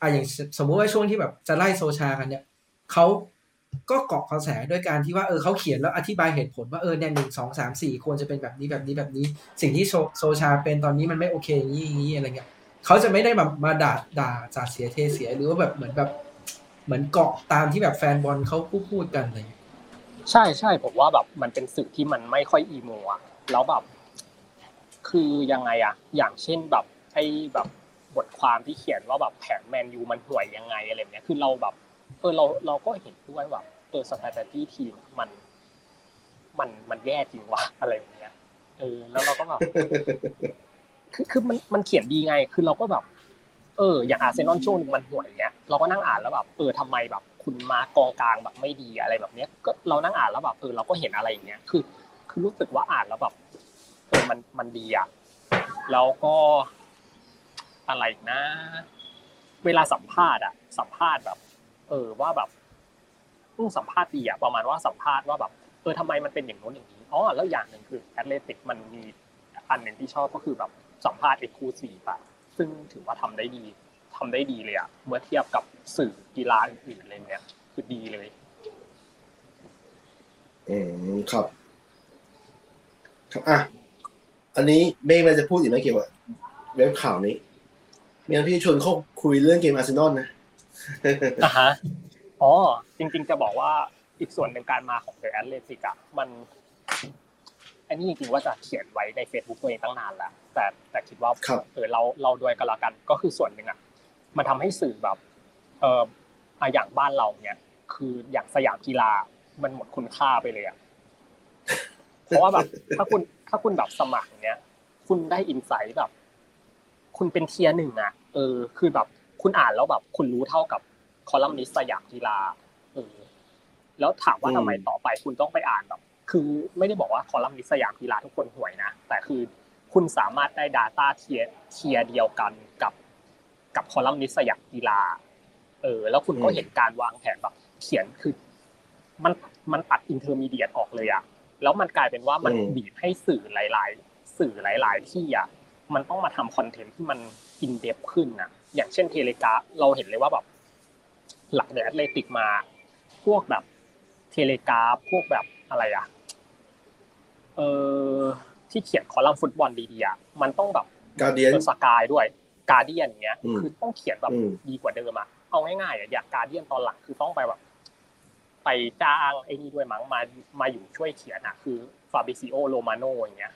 อะอย่างสมมุติว่าช่วงที่แบบจะไล่โซชากันเนี่ยเขาก็เกาะกระแสด้วยการที่ว่าเออเขาเขียนแล้วอธิบายเหตุผลว่าเออเนี่ยหนึ่งสองสามสี่ควรจะเป็นแบบนี้แบบนี้แบบนี้ สิ่งที่โซชาเป็นตอนนี้มันไม่โอเคอย่างนี้อย่างนี้อะไรเงี้ยเขาจะไม่ได้แบบมาด่าด่าจ่าเสียเทเสียหรือว่าแบบเหมือนแบบ เหมือนเกาะตามที่แบบแฟนบอลเขาพูดพูดกันอะไรอย่างเงี้ยใช่ใช่ผมว่าแบบมันเป็นสื่อที่มันไม่ค่อยอีโมอะแล้วแบบ คือยังไงอะอย่างเช่นแบบไอ้แบบบทความที่เขียนว่าแบบแผนแมนยูมันห่วยยังไงอะไรเนี้ยคือเราแบบเออเราเราก็เห็นด้วยว่าเออสแตทตี้ทีมมัน มันมันแย่จริงว่ะอะไรอย่างเงี้ยเออแล้วเราก็แบบคือคือมันมันเขียนดีไง คือเราก็แบบ เอออย่างอาร์เซนอลช่วงนึงมันห่วยเงี้ยเราก็นั่งอ่านแล้วแบบเออทำไมแบบคุณมากองกลางแบบไม่ดีอะไรแบบเนี้ยก็เรานั่งอ่านแล้วแบบเออเราก็เห็นอะไรอย่างเงี้ยคือ คือรู้สึกว่าอ่านแล้วแบบเออมันมันดีอะแล้วก็อะไรนะ เวลาสัมภาษณ์อะสัมภาษณ์แบบ เออว่าแบบต้องสัมภาษณ์ดีอะประมาณว่าสัมภาษณ์ว่าแบบเออทำไมมันเป็นอย่างโน้นอย่างนี้อ๋อแล้วอย่างหนึ่งคือ Athletic มันมีอันหนึ่งที่ชอบก็คือแบบสัมภาษณ์ exclusive อะ ซึ่งถือว่าทำได้ดีทำได้ดีเลยอะเมื่อเทียบกับสื่อกีฬาอื่นๆเลยเนี่ยคือดีเลย อืมครับ ครับอะอันนี้เมฆมันจะพูดอีกไหมเกี่ยวกับเว็บข่าวนี้เมียพี่ชวนเขาคุยเรื่องเกมอาร์เซนอลนะอะฮะอ๋อจริง ๆ จะบอกว่าอีกส่วนหนึ่งการมาของเดอะแอตเลติกอะมัน อันนี้จริงๆว่าจะเขียนไว้ใน Facebook ตัวเองตั้งนานแล้วแต่แต่คิดว่าเออเราเราด้วยกันละกันก็คือส่วนหนึ่งอะมันทำให้สื่อแบบเอออย่างบ้านเราเนี่ยคืออย่างสยามกีฬามันหมดคุณค่าไปเลยอะเพราะว่าแบบถ้าคุณถ้าคุณแบบสมัครเนี้ยคุณได้ insight แบบ คุณเป็น tier หนึ่งอะเออ คือแบบคุณอ่านแล้วแบบ คุณรู้เท่ากับคอลัมนิสต์สยามกีฬาเออแล้วถามว่าทำไมต่อไปคุณต้องไปอ่านแบบ คือไม่ได้บอกว่าคอลัมนิสต์สยามกีฬาทุกคนห่วยนะ แต่คือคุณสามารถได้ Data เทียเทียเดียวกันกับกับคอลัมนิสต์สยามกีฬา เออ แล้วคุณก็เห็นการวางแผนแบบเขียนคือมันมันตัด intermediate ออกเลยอะแล้วมันกลายเป็นว่ามันบีบให้สื่อหลาย ๆ สื่อหลาย ๆ ที่อะมันต้องมาทำคอนเทนต์ที่มัน in-depth ขึ้นนะอย่างเช่น Telegraph เราเห็นเลยว่าแบบหลัง The Athletic มา พวกแบบ Telegraph พวกแบบอะไรอะ เออที่เขียนคอลัมน์ฟุตบอลดีๆอะมันต้องแบบGuardian Sky ด้วย Guardian อย่างเงี้ย คือต้องเขียนแบบดีกว่าเดิมอะเอาง่ายๆอะอย่าง Guardian ตอนหลังคือต้องไปแบบ ไปจ้างไอ้นี่ด้วยมั้งมามาอยู่ช่วยเขียนอะ คือ Fabrizio Romano อย่างเงี้ย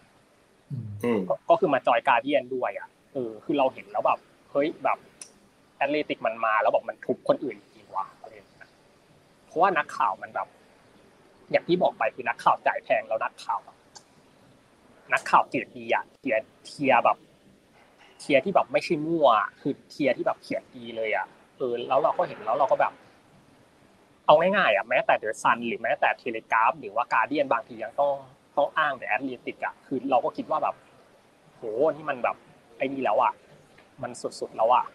ก็คือมา join Guardian ด้วยอะเออคือเราเห็นแล้วแบบเฮ้ยแบบ Athletic มันมา แล้วบอกมันทุบคนอื่นจริงว่ะอะไรอย่างเงี้ยเพราะว่านักข่าวมันแบบ อย่างที่บอกไปคือนักข่าวจ่ายแพงแล้วนักข่าว นักข่าวเกรดดีอะเกรด tier แบบ tier ที่แบบไม่ใช่มั่ว คือ tier ที่แบบเขียนดีเลยอะเออแล้วเราก็เห็นแล้วเราก็แบบ เอาง่ายๆอะแม้แต่ The Sun หรือแม้แต่ Telegraph หรือว่า Guardian บางทียังต้องต้องอ้างแต่ Athletic อะคือเราก็คิดว่าแบบโหนี่มันแบบไอ้นี่แล้วอะมันสุดๆแล้วอะ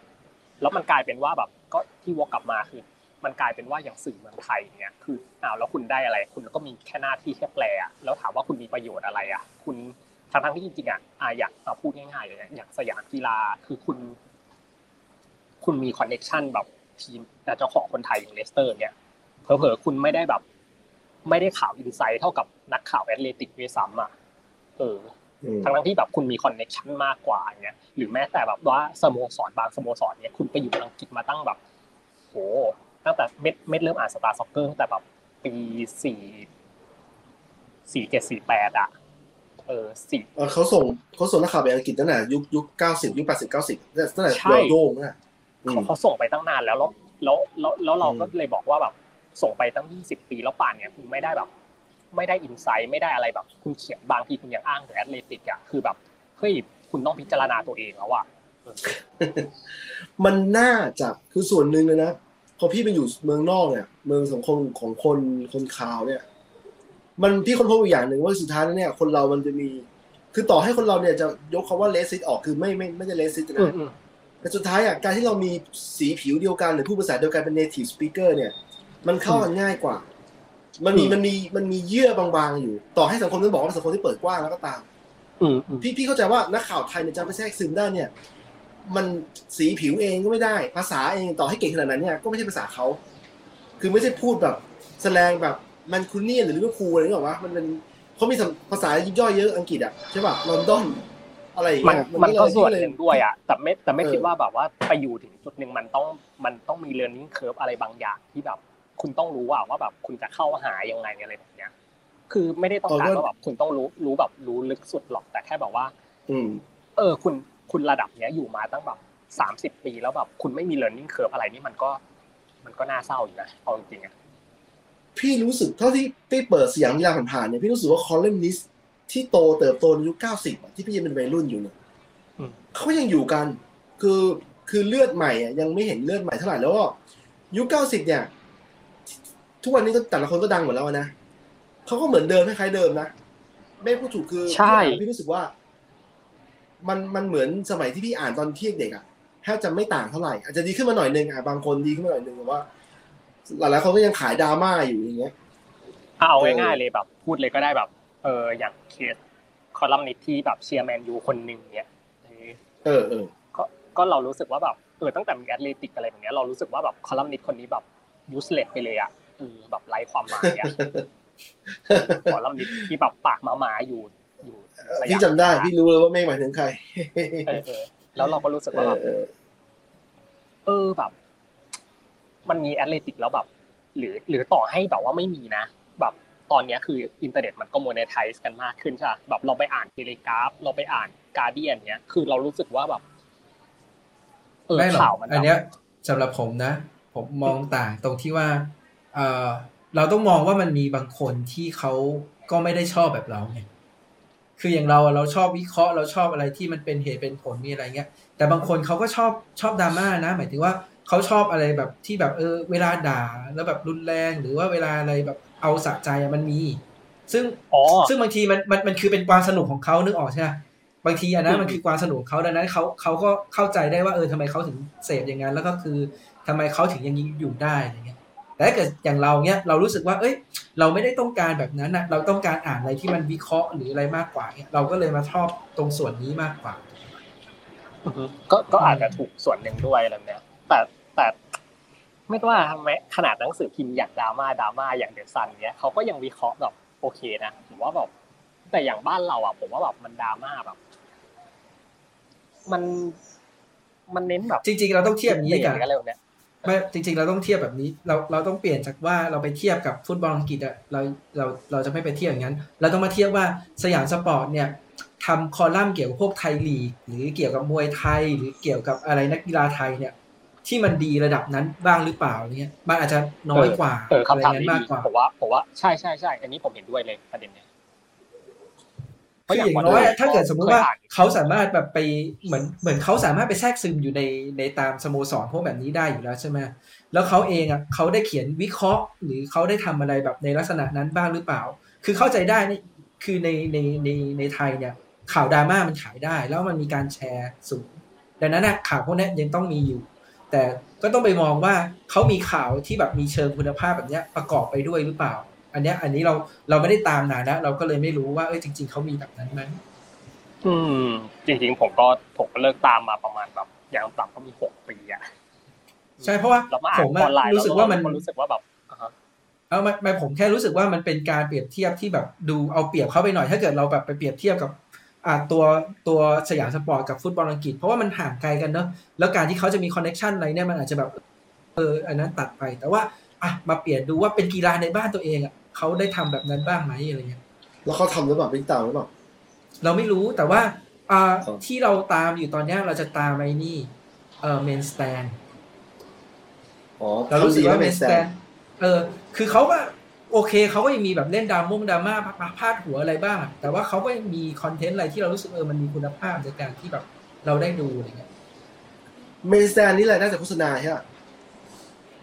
แล้วมันกลายเป็นว่าแบบ ก็ที่วกกลับมาคือ มันกลายเป็นว่าอย่างสื่อเมืองไทยเนี่ยคืออ้าวแล้วคุณได้อะไร คุณก็มีแค่หน้าที่แค่แปลอะแล้วถามว่าคุณมีประโยชน์อะไรอะคุณทั้งทั้งที่จริงๆอะอะอยากพูดง่ายๆเลยอย่างสยามกีฬาคือคุณ คุณมี connection แบบทีมเจ้าของคนไทยอย่าง Leicester เนี่ยเผลอๆคุณไม่ได้แบบ ไม่ได้ข่าว insight เท่ากับนักข่าว Athletic ด้วยซ้ำอะเออทั้งที่แบบคุณมี connection มากกว่าเงี้ยหรือแม้แต่แบบว่าสโมสรบางสโมสรเนี่ยคุณไปอยู่อังกฤษมาตั้งแบบโห ตั้งแต่เม็ดเม็ดเริ่มอ่าน Starsoccer ตั้งแต่แบบปีสี่สี่เจ็ดสี่แปดอะเออสี่เขาส่งเขาส่งนักข่าวไปอังกฤษตั้งแต่ยุคยุคเก้าสิบยุคแปดสิบเก้าสิบตั้งแต่โด่งนะเขาเขาส่งไปตั้งนานแล้วแล้วแล้วแล้วเราก็เลยบอกว่าแบบส่งไปตั้งยี่สิบปีแล้วป่านเนี่ยคุณไม่ได้แบบ ไม่ได้ insight ไม่ได้อะไรแบบ คุณเขียนบางทีคุณยังอ้างแต่ Athletic อะคือแบบเฮ้ยคุณต้องพิจารณาตัวเองแล้วอะมันน่าจะคือส่วนหนึ่งเลยนะพ อพี่ไปอยู่เมืองนอกเนี่ย เมืองสังคมของคนคนข่าวเนี่ย มันพี่คนพบอีกอย่างหนึ่งว่าสุดท้ายแล้วเนี่ย คนเรามันจะมี คือต่อให้คนเราเนี่ยจะยกคาว่าเลสซิตออกคือไม่ไม่ไม่ได้เลสซิตนะแต่สุดท้ายอะการที่เรามีสีผิวเดียวกันหรือผู้ภาษาเดียวกันเป็น native speaker เนี่ย มันเข้ากันง่ายกว่า มันมีมันมีมันมีเยื่อบางๆอยู่ ต่อให้สังคมนั้นบอกว่าสังคมที่เปิดกว้างแล้วก็ตามพี่พี่เข้าใจว่านักข่าวไทยเนี่ยจะไปแทรกซึมได้เนี่ย มันสีผิวเองก็ไม่ได้ ภาษาเองต่อให้เก่งขนาดนั้นเนี่ยก็ไม่ใช่ภาษาเขา คือไม่ใช่พูดแบบแสดงแบบมันคุณนี่หรือลิเวอร์พูลอะไรนี่หรอวะมันเป็นเขามีภาษายิบย่อยเยอะอังกฤษอะใช่ป่ะลอนดอนอะไรมันมันก็ส่วนหนึ่งด้วยอะแต่ไม่แต่ไม่คิดว่าแบบว่าไปอยู่ถึงจุดหนึ่งมันต้องมันต้องมีเรียนรู้เคอร์ฟอะไรบางอย่างที่แบบ คุณต้องรู้ว่าว่าแบบคุณจะเข้าหายังไงอะไรแบบเนี้ย คือไม่ได้ต้องการว่าแบบคุณต้องรู้รู้แบบรู้ลึกสุดหรอกแต่แค่แบบว่า อืเออ คุณ คุณระดับเนี้ยอยู่มาตั้งแบบสามสิบปีแล้วแบบคุณไม่มี learning curve อะไรนี่มันก็ มันก็น่าเศร้าอยู่นะเอาจริงๆอะพี่รู้สึกเท่าที่พี่เปิดเสียงยาผ่านๆเนี่ยพี่รู้สึกว่าคอลเลมนิสที่โตเติบโตในยุคเก้าสิบที่พี่ยังเป็นวัยรุ่นอยู่เนี่ยเขายังอยู่กัน คือคือเลือดใหม่ยังไม่เห็นเลือดใหม่เท่าไหร่แล้วก็ยุคเก้าสิบเนี่ย ทุกวันนี้ก็แต่ละคนก็ดังหมดแล้วนะเขาก็เหมือนเดิมคล้ายๆเดิมนะไม่พูดถูกคือใช่พี่รู้สึกว่า มันมันเหมือนสมัยที่พี่อ่านตอนที่เด็กอะแทบจะไม่ต่างเท่าไหร่อาจจะดีขึ้นมาหน่อยนึงอะบางคนดีขึ้นมาหน่อยนึงแต่ว่า หลายๆคนก็ยังขายดราม่าอยู่อย่างเงี้ยเอาง่ายๆเลยแบบ พูดเลยก็ได้แบบ เอออย่างเคสคอลัมนิสที่แบบเชียร์แมนยูคนหนึ่งเนี้ยเออเออก็ก็เรารู้สึกว่าแบบเออตั้งแต่มี Athletic อะไรแบบนี้เรารู้สึกว่าแบบคอลัมนิสต์คนนี้แบบ useless ไปเลยอะคือแบบไร้ความหมายอะคอลัมนิสต์ที่แบบปากมาหมาอยู่อยู่ พี่จำได้ พี่รู้เลยว่าไม่หมายถึงใครแล้วเราก็รู้สึกว่าแบบเออแบบ มันมี Athletic แล้วแบบ หรือ หรือต่อให้แบบว่าไม่มีนะแบบตอนนี้คืออินเทอร์เน็ตมันก็ monetize กันมากขึ้นใช่แบบเราไปอ่าน Telegraph เราไปอ่านการเดียนเนี้ย คือเรารู้สึกว่าแบบเออข่าวมันอันเนี้ยสำหรับผมนะ ผมมองต่างตรงที่ว่า เออเราต้องมองว่ามันมีบางคนที่เขาก็ไม่ได้ชอบแบบเราไง คืออย่างเราเราชอบวิเคราะห์เราชอบอะไรที่มันเป็นเหตุเป็นผลมีอะไรเงี้ย แต่บางคนเขาก็ชอบชอบดราม่านะ หมายถึงว่าเขาชอบอะไรแบบที่แบบเออเวลาด่าแล้วแบบรุนแรงหรือว่าเวลาอะไรแบบเอาสะใจมันมี ซึ่งซึ่งบางทีมันมันมันคือเป็นความสนุกของเขานึกออกใช่ไหมบางทีอันนั้นมันคือความสนุกของเขาดังนั้นเขาเขาก็เข้าใจได้ว่าเออทำไมเขาถึงเสพอย่างนั้นแล้วก็คือทำไมเขาถึงยังอยู่ได้อะไรเงี้ย แต่ถ้าเกิดอย่างเราเนี้ยเรารู้สึกว่า เอ้ย เราไม่ได้ต้องการแบบนั้นนะเราต้องการอ่านอะไรที่มันวิเคราะห์หรืออะไรมากกว่าเนี้ยเราก็เลยมาชอบตรงส่วนนี้มากกว่า ก็ก็อาจจะถูกส่วนหนึ่งด้วยอะไรเนี้ยแต่แต่ไม่ว่าทำไมขนาดหนังสือพิมพ์อย่างดราม่าดราม่าอย่าง The Sun เนี้ยเขาก็ยังวิเคราะห์แบบโอเคนะผมว่าแบบแต่อย่างบ้านเราอะ ผมว่าแบบมันดราม่าแบบ มันมันเน้นแบบ จริง ๆ เราต้องเทียบนี้กันอะ ไรแบบเนี้ยไม่จริง ๆ เราต้องเทียบแบบนี้ เราเราต้องเปลี่ยนจากว่าเราไปเทียบกับฟุตบอลอังกฤษอะเราเราเราจะไม่ไปเทียบอย่างนั้น เราต้องมาเทียบว่า Siamsport เนี่ยทำคอลัมน์เกี่ยวกับพวกไทยลีก หรือเกี่ยวกับมวยไทย หรือเกี่ยวกับอะไรนักกีฬาไทยเนี่ย ที่มันดีระดับนั้นบ้างหรือเปล่าเนี่ยมันอาจจะน้อยกว่าอะไรนั้นมากกว่าผมว่าผมว่าใช่ใช่ใช่อันนี้ผมเห็นด้วยเลยประเด็นเนี้ย คืออย่างน้อยถ้าเกิดสมมุติว่าเขาสามารถแบบไปเหมือนเหมือนเขาสามารถไปแทรกซึมอยู่ในในตามสโมสรพวกแบบนี้ได้อยู่แล้วใช่ไหมแล้วเขาเองอะเขาได้เขียนวิเคราะห์ หรือเขาได้ทำอะไรแบบในลักษณะนั้นบ้างหรือเปล่า คือเข้าใจได้นี่คือในในในในไทยเนี่ยข่าวดราม่ามันขายได้ แล้วมันมีการแชร์สูงดังนั้นนะข่าวพวกนี้ยังต้องมีอยู่ แต่ก็ต้องไปมองว่าเขามีข่าวที่แบบมีเชิงคุณภาพแบบนี้ประกอบไปด้วยหรือเปล่า อันนี้อันนี้เราเราไม่ได้ตามนานแล้วเราก็เลยไม่รู้ว่าเออจริง ๆเขามีแบบนั้นไหมอืม จริง ๆ ผมก็ผมก็เลิกตามมาประมาณแบบอย่างต่ำก็มีหกปีอะใช่เพราะว่าผมรู้สึกว่ามันรู้สึกว่าแบบเอาไม่ผมแค่รู้สึกว่ามันเป็นการเปรียบเทียบที่แบบดูเอาเปรียบเข้าไปหน่อย ถ้าเกิดเราแบบไปเปรียบเทียบกับอ่าตัวตัว Siamsport กับฟุตบอลอังกฤษเพราะว่ามันห่างไกลกันเนอะแล้วการที่เขาจะมี connection อะไรเนี่ยมันอาจจะแบบเอออันนั้นตัดไป แต่ว่าอะมาเปลี่ยนดูว่าเป็นกีฬาในบ้านตัวเองอะ เขาได้ทำแบบนั้นบ้างไหมอะไรเงี้ยแล้วเขาทำหรือเปล่าเป็นตามหรือเปล่าเราไม่รู้แต่ว่าอ่าที่เราตามอยู่ตอนเนี้ยเราจะตามไอ้นี่เออ Main Standเรารู้สึกว่า Main Standเออ คือเขาก็โอเคเขาก็ยังมีแบบเล่นดราม่งดราม่าพาดหัวอะไรบ้าง แต่ว่าเขาก็ยังมีคอนเทนต์อะไรที่เรารู้สึกเออมันมีคุณภาพในการที่แบบเราได้ดูอะไรเงี้ย Main Stand นี่แหละน่าจะโฆษณาใช่ไหม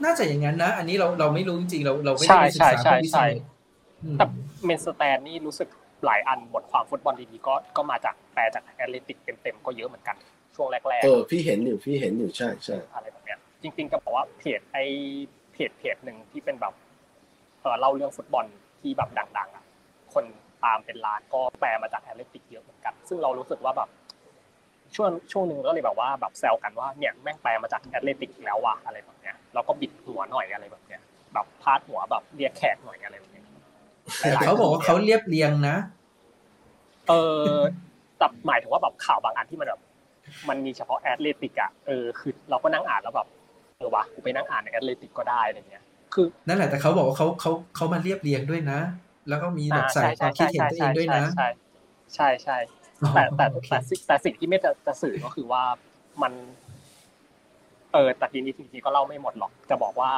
น่าจะอย่างนั้นนะ อันนี้เราเราไม่รู้จริงๆเราเราไม่ได้ศึกษาวิจัยแต่ Main Stand นี่รู้สึกหลายอันบทความฟุตบอลดีๆก็ก็มาจากแปลจาก Athletic เต็มๆก็เยอะเหมือนกัน ช่วงแรกๆเออพี่เห็นอยู่พี่เห็นอยู่ใช่ใช่อะไรแบบเนี้ยจริงๆก็บอกว่าเพจไอเพจเพจหนึ่งที่เป็นแบบเออเล่าเรื่องฟุตบอลที่แบบดังๆอะคนตามเป็นล้านก็แปลมาจาก Athletic เยอะเหมือนกัน ซึ่งเรารู้สึกว่าแบบ ช่วงช่วงหนึ่งก็เลยแบบว่าแบบแซวกันว่าเนี่ยแม่งแปลมาจาก Athletic แล้วว่ะอะไรแบบเนี้ยแล้วก็บิดหัวหน่อยอะไรแบบเนี้ยแบบพาดหัวแบบเรียกแขกหน่อยอะไรแบบเนี้ยเขาบอกว่าเขาเรียบเรียงนะ เออแต่หมายถึงว่าแบบข่าวบางอันที่มันแบบมันมีเฉพาะ Athletic อะเออคือเราก็นั่งอ่านแล้วแบบเออวะกูไปนั่งอ่านใน Athletic ก็ได้อะไรเงี้ย คือ นั่นแหละแต่เขาบอกว่าเขาเขาเขามาเรียบเรียงด้วยนะ แล้วก็มีแบบใส่ความคิดเห็นตัวเองด้วยนะใช่ใช่ใช่ แต่แต่แต่แต่สิ่งที่เมธจะจะสื่อก็คือว่ามันเออแต่ทีนี้ทีนี้ก็เล่าไม่หมดหรอก จะบอกว่า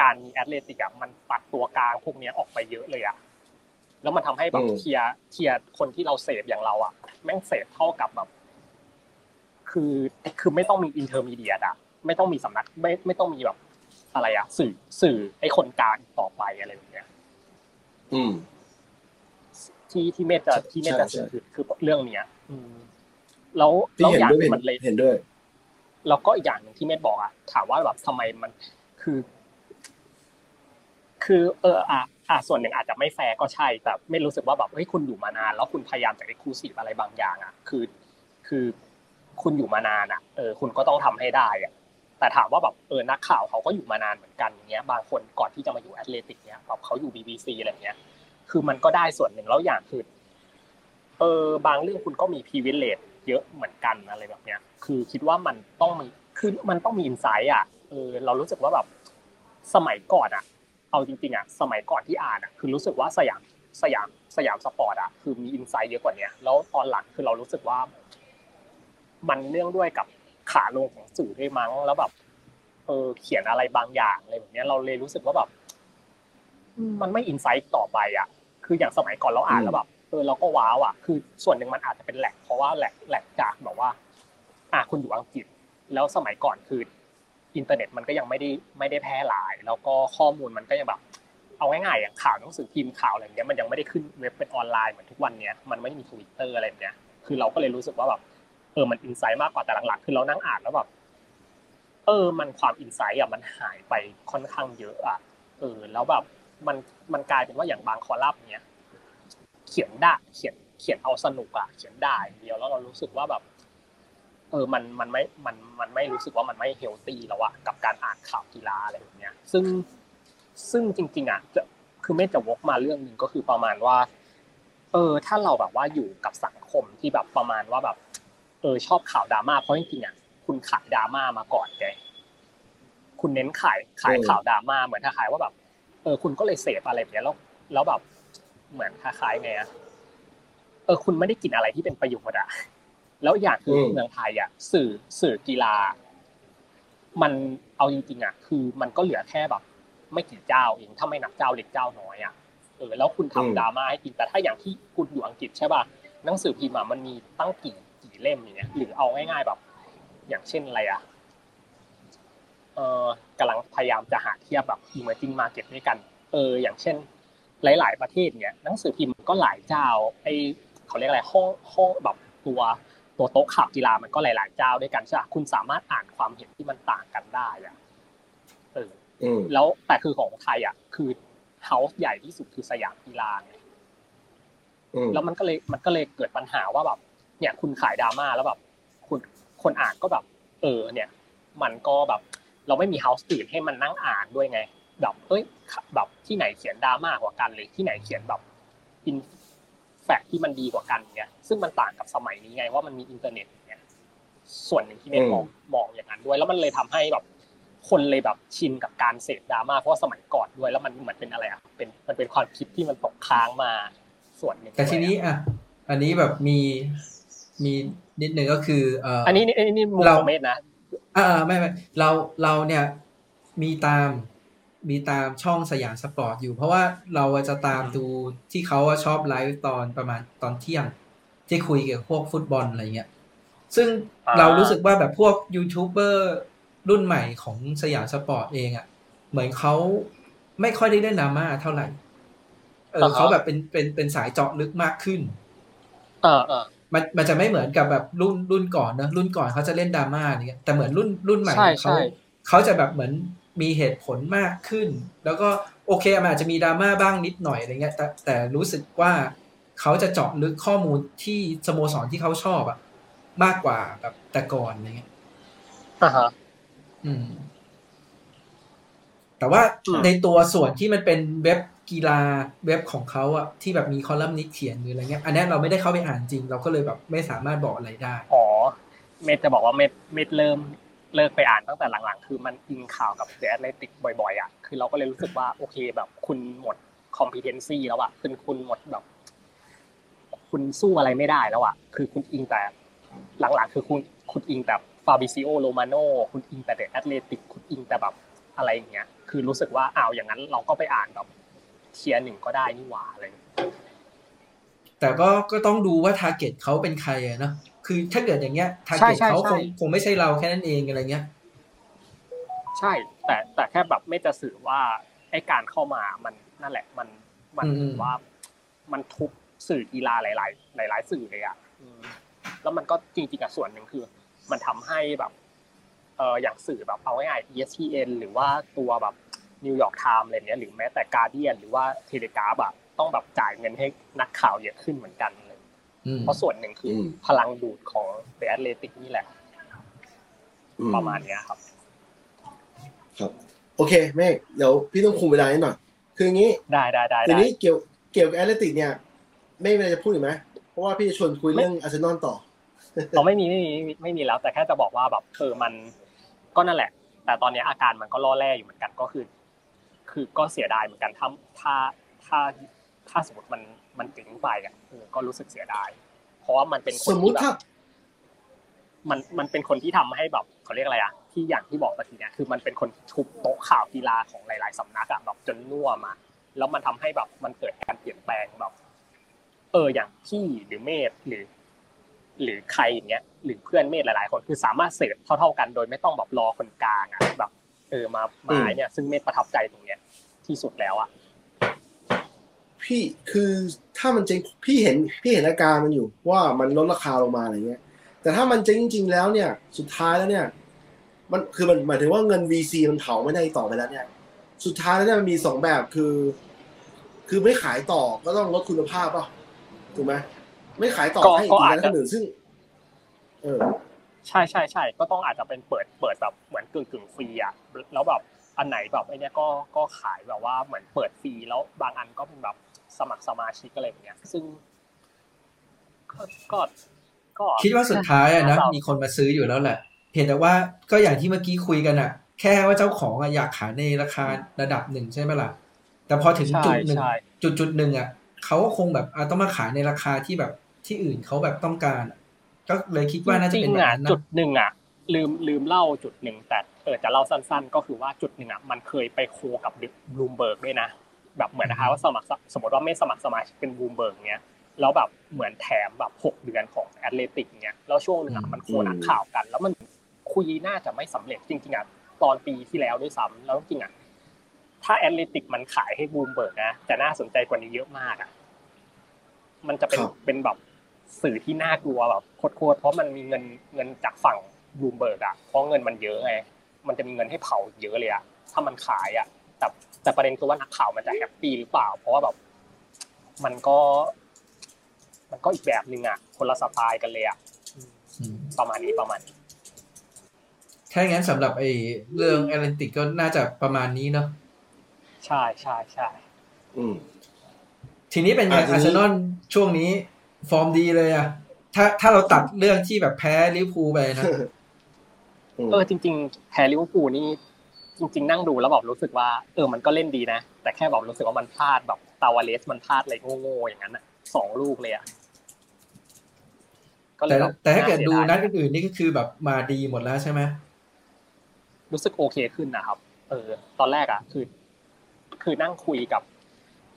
การมี Athletic อะมันปัดตัวกลางพวกนี้ออกไปเยอะเลยอะแล้วมันทำให้แบบเทียเทียคนที่เราเสพอย่างเราอะแม่งเสพเท่ากับแบบ คือคือไม่ต้องมี intermediary อะไม่ต้องมีสำนักไม่ไม่ต้องมีแบบ อะไรอะสื่อสื่อไอ้คนกลางต่อไปอะไรแบบเนี้ย อืม ที่ที่เมธจะที่เมธจะสื่อคือเรื่องเนี้ยอืมแล้วแล้วอย่างมันเลยเห็นด้วยแล้วก็อีกอย่างหนึ่งที่เมธบอกอะถามว่าแบบทำไมมันคือ คือเอออะอะส่วนหนึ่งอาจจะไม่แฟร์ก็ใช่ แต่เมธรู้สึกว่าแบบเฮ้ยคุณอยู่มานาน แล้วคุณพยายามจะ exclusive อะไรบางอย่างอะ คือ คือคุณอยู่มานานอะเออคุณก็ต้องทำให้ได้อะแต่ถามว่าแบบเออนักข่าวเขาก็อยู่มานานเหมือนกันอย่างเงี้ย บางคนก่อนที่จะมาอยู่ Athletic เนี้ยแบบเขาอยู่บีบีซีอะไรเงี้ย คือมันก็ได้ส่วนหนึ่งแล้วอย่างคือเออบางเรื่องคุณก็มี privilege เยอะเหมือนกันอะไรแบบเนี้ย คือคิดว่ามันต้องมีคือมันต้องมี insight อะเออเรารู้สึกว่าแบบสมัยก่อนอะ เอาจริงๆอะสมัยก่อนที่อ่านอะคือรู้สึกว่าสยามสยามสยามสปอร์ตอะคือมี insight เยอะกว่านี้แล้วตอนหลังคือเรารู้สึกว่า มันเนื่องด้วยกับขาลงของสื่อด้วยมั้งแล้วแบบเออเขียนอะไรบางอย่างอะไรแบบนี้เราเลยรู้สึกว่าแบบ มันไม่ insight ต่อไปอะ คืออย่างสมัยก่อนเราอ่านแล้วแบบเออเราก็ว้าวอะคือส่วนหนึ่งมันอาจจะเป็น lag เพราะว่า lag lag จากแบบว่า อะคุณอยู่อังกฤษ แล้วสมัยก่อนคืออินเทอร์เน็ตมันก็ยังไม่ได้ไม่ได้แพร่หลาย แล้วก็ข้อมูลมันก็ยังแบบเอาง่ายๆอย่างข่าวหนังสือพิมพ์ข่าวอะไรเงี้ยมันยังไม่ได้ขึ้นเว็บเป็นออนไลน์เหมือนทุกวันเนี้ยมันไม่มีทวิตเตอร์อะไรเนี้ยคือเราก็เลยรู้สึกว่าแบบเออมัน insight มากกว่าแต่หลักๆคือเรานั่งอ่านแล้วแบบเออ มันความ insight อะมันหายไปค่อนข้างเยอะอะเออแล้วแบบ มันมันกลายเป็นว่าอย่างบางคอลัมน์เนี้ยเขียนได้เขียนเขียนเอาสนุกอะเขียนได้เดียวแล้วเรารู้สึกว่าแบบ เออมันมันไม่มันมันไม่รู้สึกว่ามันไม่ healthy แล้วอะกับการอ่านข่าวกีฬาอะไรแบบเนี้ย ซึ่งซึ่งจริง ๆอะจะคือไม่จะวกมาเรื่องหนึ่งก็คือประมาณว่า เออ ถ้าเราแบบว่าอยู่กับสังคมที่แบบประมาณว่าแบบ เออชอบข่าวดราม่าเพราะจริงๆอะคุณขายดราม่ามาก่อนไงคุณเน้นขายขายข่าวดราม่าเหมือนถ้าขายว่าแบบ เออคุณก็เลยเสพอะไรแบบนี้แล้วแล้วแบบเหมือนคล้ายๆไงเออคุณไม่ได้กินอะไรที่เป็นประโยชน์อะแล้วอย่างคือเมืองไทยอะสื่อสื่อกีฬา มันเอาจริงๆอะคือมันก็เหลือแค่แบบ ไม่กี่เจ้าเองถ้าไม่นับเจ้าเล็กเจ้าน้อยอะเออแล้วคุณทำดราม่าให้กินแต่ถ้าอย่างที่คุณอยู่อังกฤษใช่ป่ะหนังสือพิมพ์มันมีตั้งกี่กี่เล่มอย่างเงี้ยหรือเอาง่าย ๆแบบ อย่างเช่นอะไรอะ เออกำลังพยายามจะหาเทียบแบบ emerging market ด้วยกัน เออ อย่างเช่นเหลาย ๆ ประเทศเนี่ยหนังสือพิมพ์ก็หลายเจ้าไอเขาเรียกอะไรห้องห้องแบบตัวตัวโต๊ะข่าวกีฬามันก็หลาย ๆ เจ้าด้วยกันใช่ไหมคุณสามารถอ่านความเห็นที่มันต่างกันได้อะเออแล้วแต่คือของไทยอะ คือเฮาส์ใหญ่ที่สุดคือสยามกีฬาไงแล้วมันก็เลยมันก็เลยเกิดปัญหาว่าแบบ เนี่ย คุณขายดราม่าแล้วแบบ คุณคนอ่านก็แบบ เออ เนี่ย มันก็แบบ เราไม่มีเฮาส์ตื่นให้มันนั่งอ่านด้วยไง แบบเอ้ยแบบที่ไหนเขียนดราม่ากว่ากันเลยที่ไหนเขียนแบบin fact ที่มันดีกว่ากันเนี่ยซึ่งมันต่างกับสมัยนี้ไงว่ามันมีอินเทอร์เน็ตเนี่ยส่วนหนึ่งที่เมธมองมองอย่างนั้นด้วย แล้วมันเลยทำให้แบบคนเลยแบบชินกับการเสพดราม่าเพราะสมัยก่อนด้วย แล้วมันเหมือนเป็นอะไรอะเป็นมันเป็นความคิดที่มันตกค้างมาส่วนหนึ่งแต่ทีนี้อะอันนี้แบบมีมีนิดนึงก็คือเอ่ออันนี้นี่นี่มุมของเมธนะ อ่าไม่ไม่เราเราเนี่ยมีตามมีตามช่องสยามสปอร์ตอยู่ เพราะว่าเราจะตามดูที่เขาชอบไลฟ์ตอนประมาณตอนเที่ยง ที่คุยเกี่ยวกับพวกฟุตบอลอะไรเงี้ย ซึ่งเรารู้สึกว่าแบบพวกยูทูบเบอร์รุ่นใหม่ของสยามสปอร์ตเองอะ่ะ เหมือนเขาไม่ค่อยได้เล่นดราม่าเท่าไหร่ เออเขาแบบเป็นเป็นเป็นสายเจาะลึกมากขึ้น เออเออ มันมันจะไม่เหมือนกับแบบรุ่นรุ่นก่อนนะรุ่นก่อนเขาจะเล่นดราม่าเนี่ยแต่เหมือนรุ่นรุ่นใหม่เขาเขาจะแบบเหมือนมีเหตุผลมากขึ้น แล้วก็โอเคมันอาจจะมีดราม่าบ้างนิดหน่อยอะไรเงี้ยแต่แต่รู้สึกว่าเขาจะเจาะลึกข้อมูลที่สโมสรที่เขาชอบอะมากกว่าแบบแต่ก่อนอะไรเงี้ยอ่าฮะอืม แต่ว่าในตัวส่วนที่มันเป็นเว็บ กีฬาเว็บของเขาอะที่แบบมีคอลัมน์นิสเขียนหรืออะไรเงี้ยอันนี้เราไม่ได้เข้าไปอ่านจริง เราก็เลยแบบไม่สามารถบอกอะไรได้อ๋อเมธจะบอกว่าเมธเมธเริ่มเลิกไปอ่านตั้งแต่หลังๆ คือมันอิงข่าวกับ The Athletic บ่อยๆอะคือเราก็เลยรู้สึกว่าโอเคแบบคุณหมด competency แล้วอะคือคุณหมดแบบ คุณสู้อะไรไม่ได้แล้วอะคือคุณอิงแต่หลังๆ คือคุณคุณอิงแต่ฟาบริซิโอโรมาโนคุณอิงแต่ The Athletic คุณอิงแต่แบบอะไรอย่างเงี้ยคือรู้สึกว่าอ้าวอย่างนั้นเราก็ไปอ่านแบบ tier หนึ่งก็ได้นี่หว่าอะไรแต่ก็ก็ต้องดูว่า target เขาเป็นใครอะเนาะคือถ้าเกิดอย่างเงี้ย target เขาคงคงไม่ใช่เราแค่นั้นเองอะไรเงี้ย ใช่ แต่แต่แค่แบบเมธจะสื่อว่าไอ้การเข้ามามันนั่นแหละ มันมันว่า มันทุบสื่อกีฬาหลาย ๆ หลาย ๆ สื่อเลยอะแล้วมันก็จริงๆกับส่วนหนึ่งคือ มันทำให้แบบ เอออย่างสื่อแบบเอาง่ายๆ ESPN หรือว่าตัวแบบ New York Times อะไรเนี้ยหรือแม้แต่ Guardian หรือว่า Telegraph อะต้องแบบจ่ายเงินให้นักข่าวเยอะขึ้นเหมือนกันเลยเพราะส่วนหนึ่งคือพลังดูดของเดอะแอตเลติกนี่แหละ ประมาณเนี้ยครับ ครับ โอเคเมธเดี๋ยวพี่ต้องคุมเวลาหน่อยคืออย่างนี้ได้ได้ได้ทีนี้เกี่ยวเกี่ยวกับ Athletic เนี่ย เมธมีอะไรจะพูดอีกไหมเพราะว่าพี่จะชวนคุยเรื่องอาร์เซนอลต่อเราไม่มีไม่มีไม่มีแล้ว แต่แค่จะบอกว่าแบบเออมันก็นั่นแหละ แต่ตอนนี้อาการมันก็ล่อแร่อยู่เหมือนกันก็คือ คือก็เสียดายเหมือนกันถ้าถ้าถ้าถ้าสมมติมันมันถึงไปอะก็รู้สึกเสียดาย เพราะว่ามันเป็นคนที่แบบมันมันเป็นคนที่ทำให้แบบเขาเรียกอะไรอะที่อย่างที่บอกตะกี้เนี่ยคือมันเป็นคนทุบโต๊ะข่าวกีฬาของหลาย ๆสำนักอะแบบจนน่วมาแล้วมันทำให้แบบมันเกิดการเปลี่ยนแปลงแบบ เอออย่างพี่หรือเมธหรือ หรือใครอย่างเงี้ย หรือเพื่อนเมธหลาย ๆ คนคือสามารถเสพเท่า ๆ กันโดยไม่ต้องแบบรอคนกลางอะแบบ เออมามาเนี่ย ซึ่งเมธประทับใจตรงเนี้ย ที่สุดแล้วอะพี่คือถ้ามันจริงพี่เห็นพี่เห็นอาการมันอยู่ว่ามันลดราคาลงมาอะไรเงี้ย แต่ถ้ามันจริงจริงแล้วเนี่ย สุดท้ายแล้วเนี่ย มันคือมันหมายถึงว่าเงิน VC มันเผาไม่ได้ต่อไปแล้วเนี่ย สุดท้ายแล้วเนี่ยมันมีสองแบบคือ คือไม่ขายต่อก็ต้องลดคุณภาพป่ะถูกไหมไม่ขายต่อให้อีกการคนอื่นซึ่ง เออ ใช่ใช่ใช่ก็ต้องอาจจะเป็นเปิดเปิดแบบเหมือนกึ่งกึ่งฟรีอะแล้วแบบอันไหนแบบไอ้นี้ก็ก็ขายแบบว่าเหมือนเปิดฟรีแล้วบางอันก็เป็นแบบสมัครสมาชิกอะไรอย่างเงี้ย ซึ่งก็ก็คิดว่าสุดท้ายอะนะมีคนมาซื้ออยู่แล้วแหละเห็นแต่ว่าก็อย่างที่เมื่อกี้คุยกันอะแค่ว่าเจ้าของอะอยากขายในราคาระดับหนึ่งใช่ไหมล่ะแต่พอถึงจุดหนึ่งจุดจุดหนึ่งอะเขาก็คงแบบต้องมาขายในราคาที่แบบที่อื่นเขาแบบต้องการ ก็เลยคิดว่าน่าจะเป็นแบบนั้นจุดหนึ่งอะลืมลืมเล่าจุดหนึ่งแต่เออจะเล่าสั้น ๆ ก็คือว่าจุดหนึ่งอะมันเคยไป co กับบลูมเบิร์กด้วยนะแบบเหมือนนะคะว่าสมัครสมมติว่าไม่สมัครสมาชิกเป็นบูมเบิร์กเนี้ยแล้วแบบเหมือนแถมแบบหกเดือนของ Athletic เนี้ยแล้วช่วงนึงมัน co นักข่าวกัน แล้วมันคุยน่าจะไม่สำเร็จจริงๆอะตอนปีที่แล้วด้วยซ้ำแล้วจริงอะถ้า Athletic มันขายให้บูมเบิร์กนะจะน่าสนใจกว่านี้เยอะมากอะมันจะเป็นเป็นแบบ สื่อที่น่ากลัวแบบโคตรเพราะมันมีเงินเงินจากฝั่งบูมเบิร์กอะเพราะเงินมันเยอะไงมันจะมีเงินให้เผาเยอะเลยอะถ้ามันขายอะแต่แต่ประเด็นคือว่านักข่าวมันจะ happy หรือเปล่า เพราะว่าแบบมันก็ มันก็อีกแบบหนึ่งอะคนละสไตล์กันเลยอะประมาณนี้ประมาณนี้ถ้างั้นสำหรับไอ้เรื่อง Athletic ก็น่าจะประมาณนี้เนาะใช่ใช่ใช่อืมทีนี้เป็นไงอาร์เซนอลช่วงนี้ ฟอร์มดีเลยอะถ้าถ้าเราตัดเรื่องที่แบบแพ้ลิเวอร์พูลไปนะเออจริง ๆแพ้ลิเวอร์พูลนี่จริง ๆ นั่งดูแล้วแบบรู้สึกว่า เออมันก็เล่นดีนะ แต่แค่แบบรู้สึกว่ามันพลาดแบบตาวาเรสมันพลาดอะไรโง่ๆอย่างนั้นอะสองลูกเลยอะแต่แต่ถ้าเกิดดูนัดอื่นๆนี่ก็คือแบบมาดีหมดแล้วใช่ไหมรู้สึกโอเคขึ้นนะครับ เออ ตอนแรกอะคือ คือนั่งคุยกับ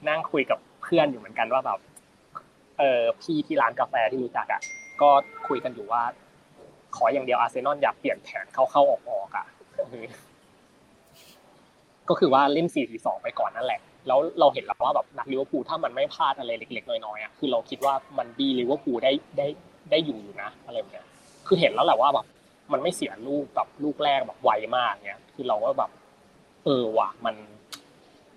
นั่งคุยกับเพื่อนอยู่เหมือนกันว่าแบบ เออพี่ที่ร้านกาแฟที่รู้จักอะก็คุยกันอยู่ว่า ขออย่างเดียวอาร์เซนอลอย่าเปลี่ยนแผนเข้าเข้าออกออกอะก็คือว่าเล่น 4-4-2 ไปก่อนนั่นแหละ แล้วเราเห็นแล้วว่าแบบนัดลิเวอร์พูลถ้ามันไม่พลาดอะไรเล็ก ๆ น้อยๆอะคือเราคิดว่ามันดีลิเวอร์พูลได้ได้ได้อยู่อยู่นะอะไรแบบนี้คือเห็นแล้วแหละว่าแบบมันไม่เสียลูกแบบลูกแรกแบบไวมากเนี้ยคือเราก็แบบ เออว่ะมัน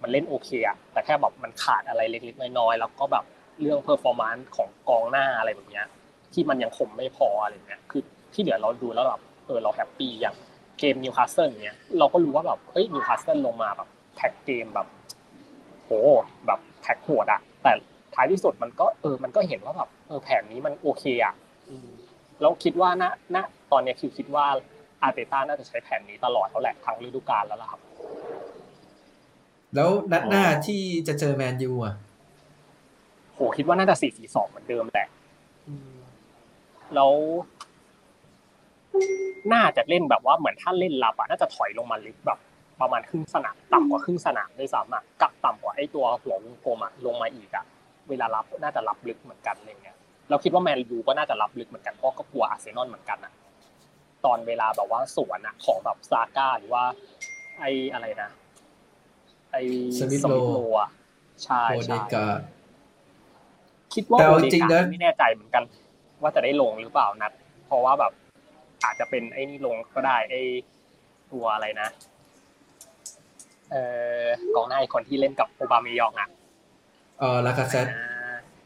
มันเล่นโอเคอะแต่แค่แบบมันขาดอะไรเล็กๆน้อยๆแล้วก็แบบ เรื่อง performance ของกองหน้าอะไรแบบเนี้ย ที่มันยังคมไม่พออะไรเงี้ยคือที่เหลือเราดูแล้วแบบเออเรา happy อย่างเกมนิวคาสเซิลเนี้ยเราก็รู้ว่าแบบเฮ้ยนิวคาสเซิลลงมาแบบ tackle แบบโหแบบ tackle โหดอะแต่ท้ายที่สุดมันก็เออมันก็เห็นว่าแบบเออแผนนี้มันโอเคอะแล้วคิดว่าณณตอนนี้คือคิดว่าอาร์เตต้าน่าจะใช้แผนนี้ตลอดเขาแหละทั้งฤดูกาลแล้วล่ะครับ แล้วนัดหน้าที่จะเจอแมนยูอะ โหคิดว่าน่าจะสี่สี่สองเหมือนเดิมแหละแล้วน่าจะเล่นแบบว่าเหมือนถ้าเล่นรับอะน่าจะถอยลงมาลึกแบบ ประมาณครึ่งสนามต่ำกว่าครึ่งสนามด้วยซ้ำอะกับต่ำกว่าไอ้ตัวหัววงกลมอะลงมาอีกอะเวลารับน่าจะรับลึกเหมือนกันอะไรเงี้ยเราคิดว่าแมนยูก็น่าจะรับลึกเหมือนกันเพราะก็กลัวอาร์เซนอลเหมือนกันอะตอนเวลาแบบว่าสวนอะของแบบซาก้าหรือว่า ไออะไรนะ ไอสมิธโลอะใช่ใช่ คิดว่าโอเดกาไม่แน่ใจเหมือนกัน ว่าจะได้ลงหรือเปล่านัด เพราะว่าแบบอาจจะเป็นไอ้นี่ลงก็ได้ไอ้ตัวอะไรนะเอ่อกองหน้าคนที่เล่นกับโอบามายองอะเออลากาเซต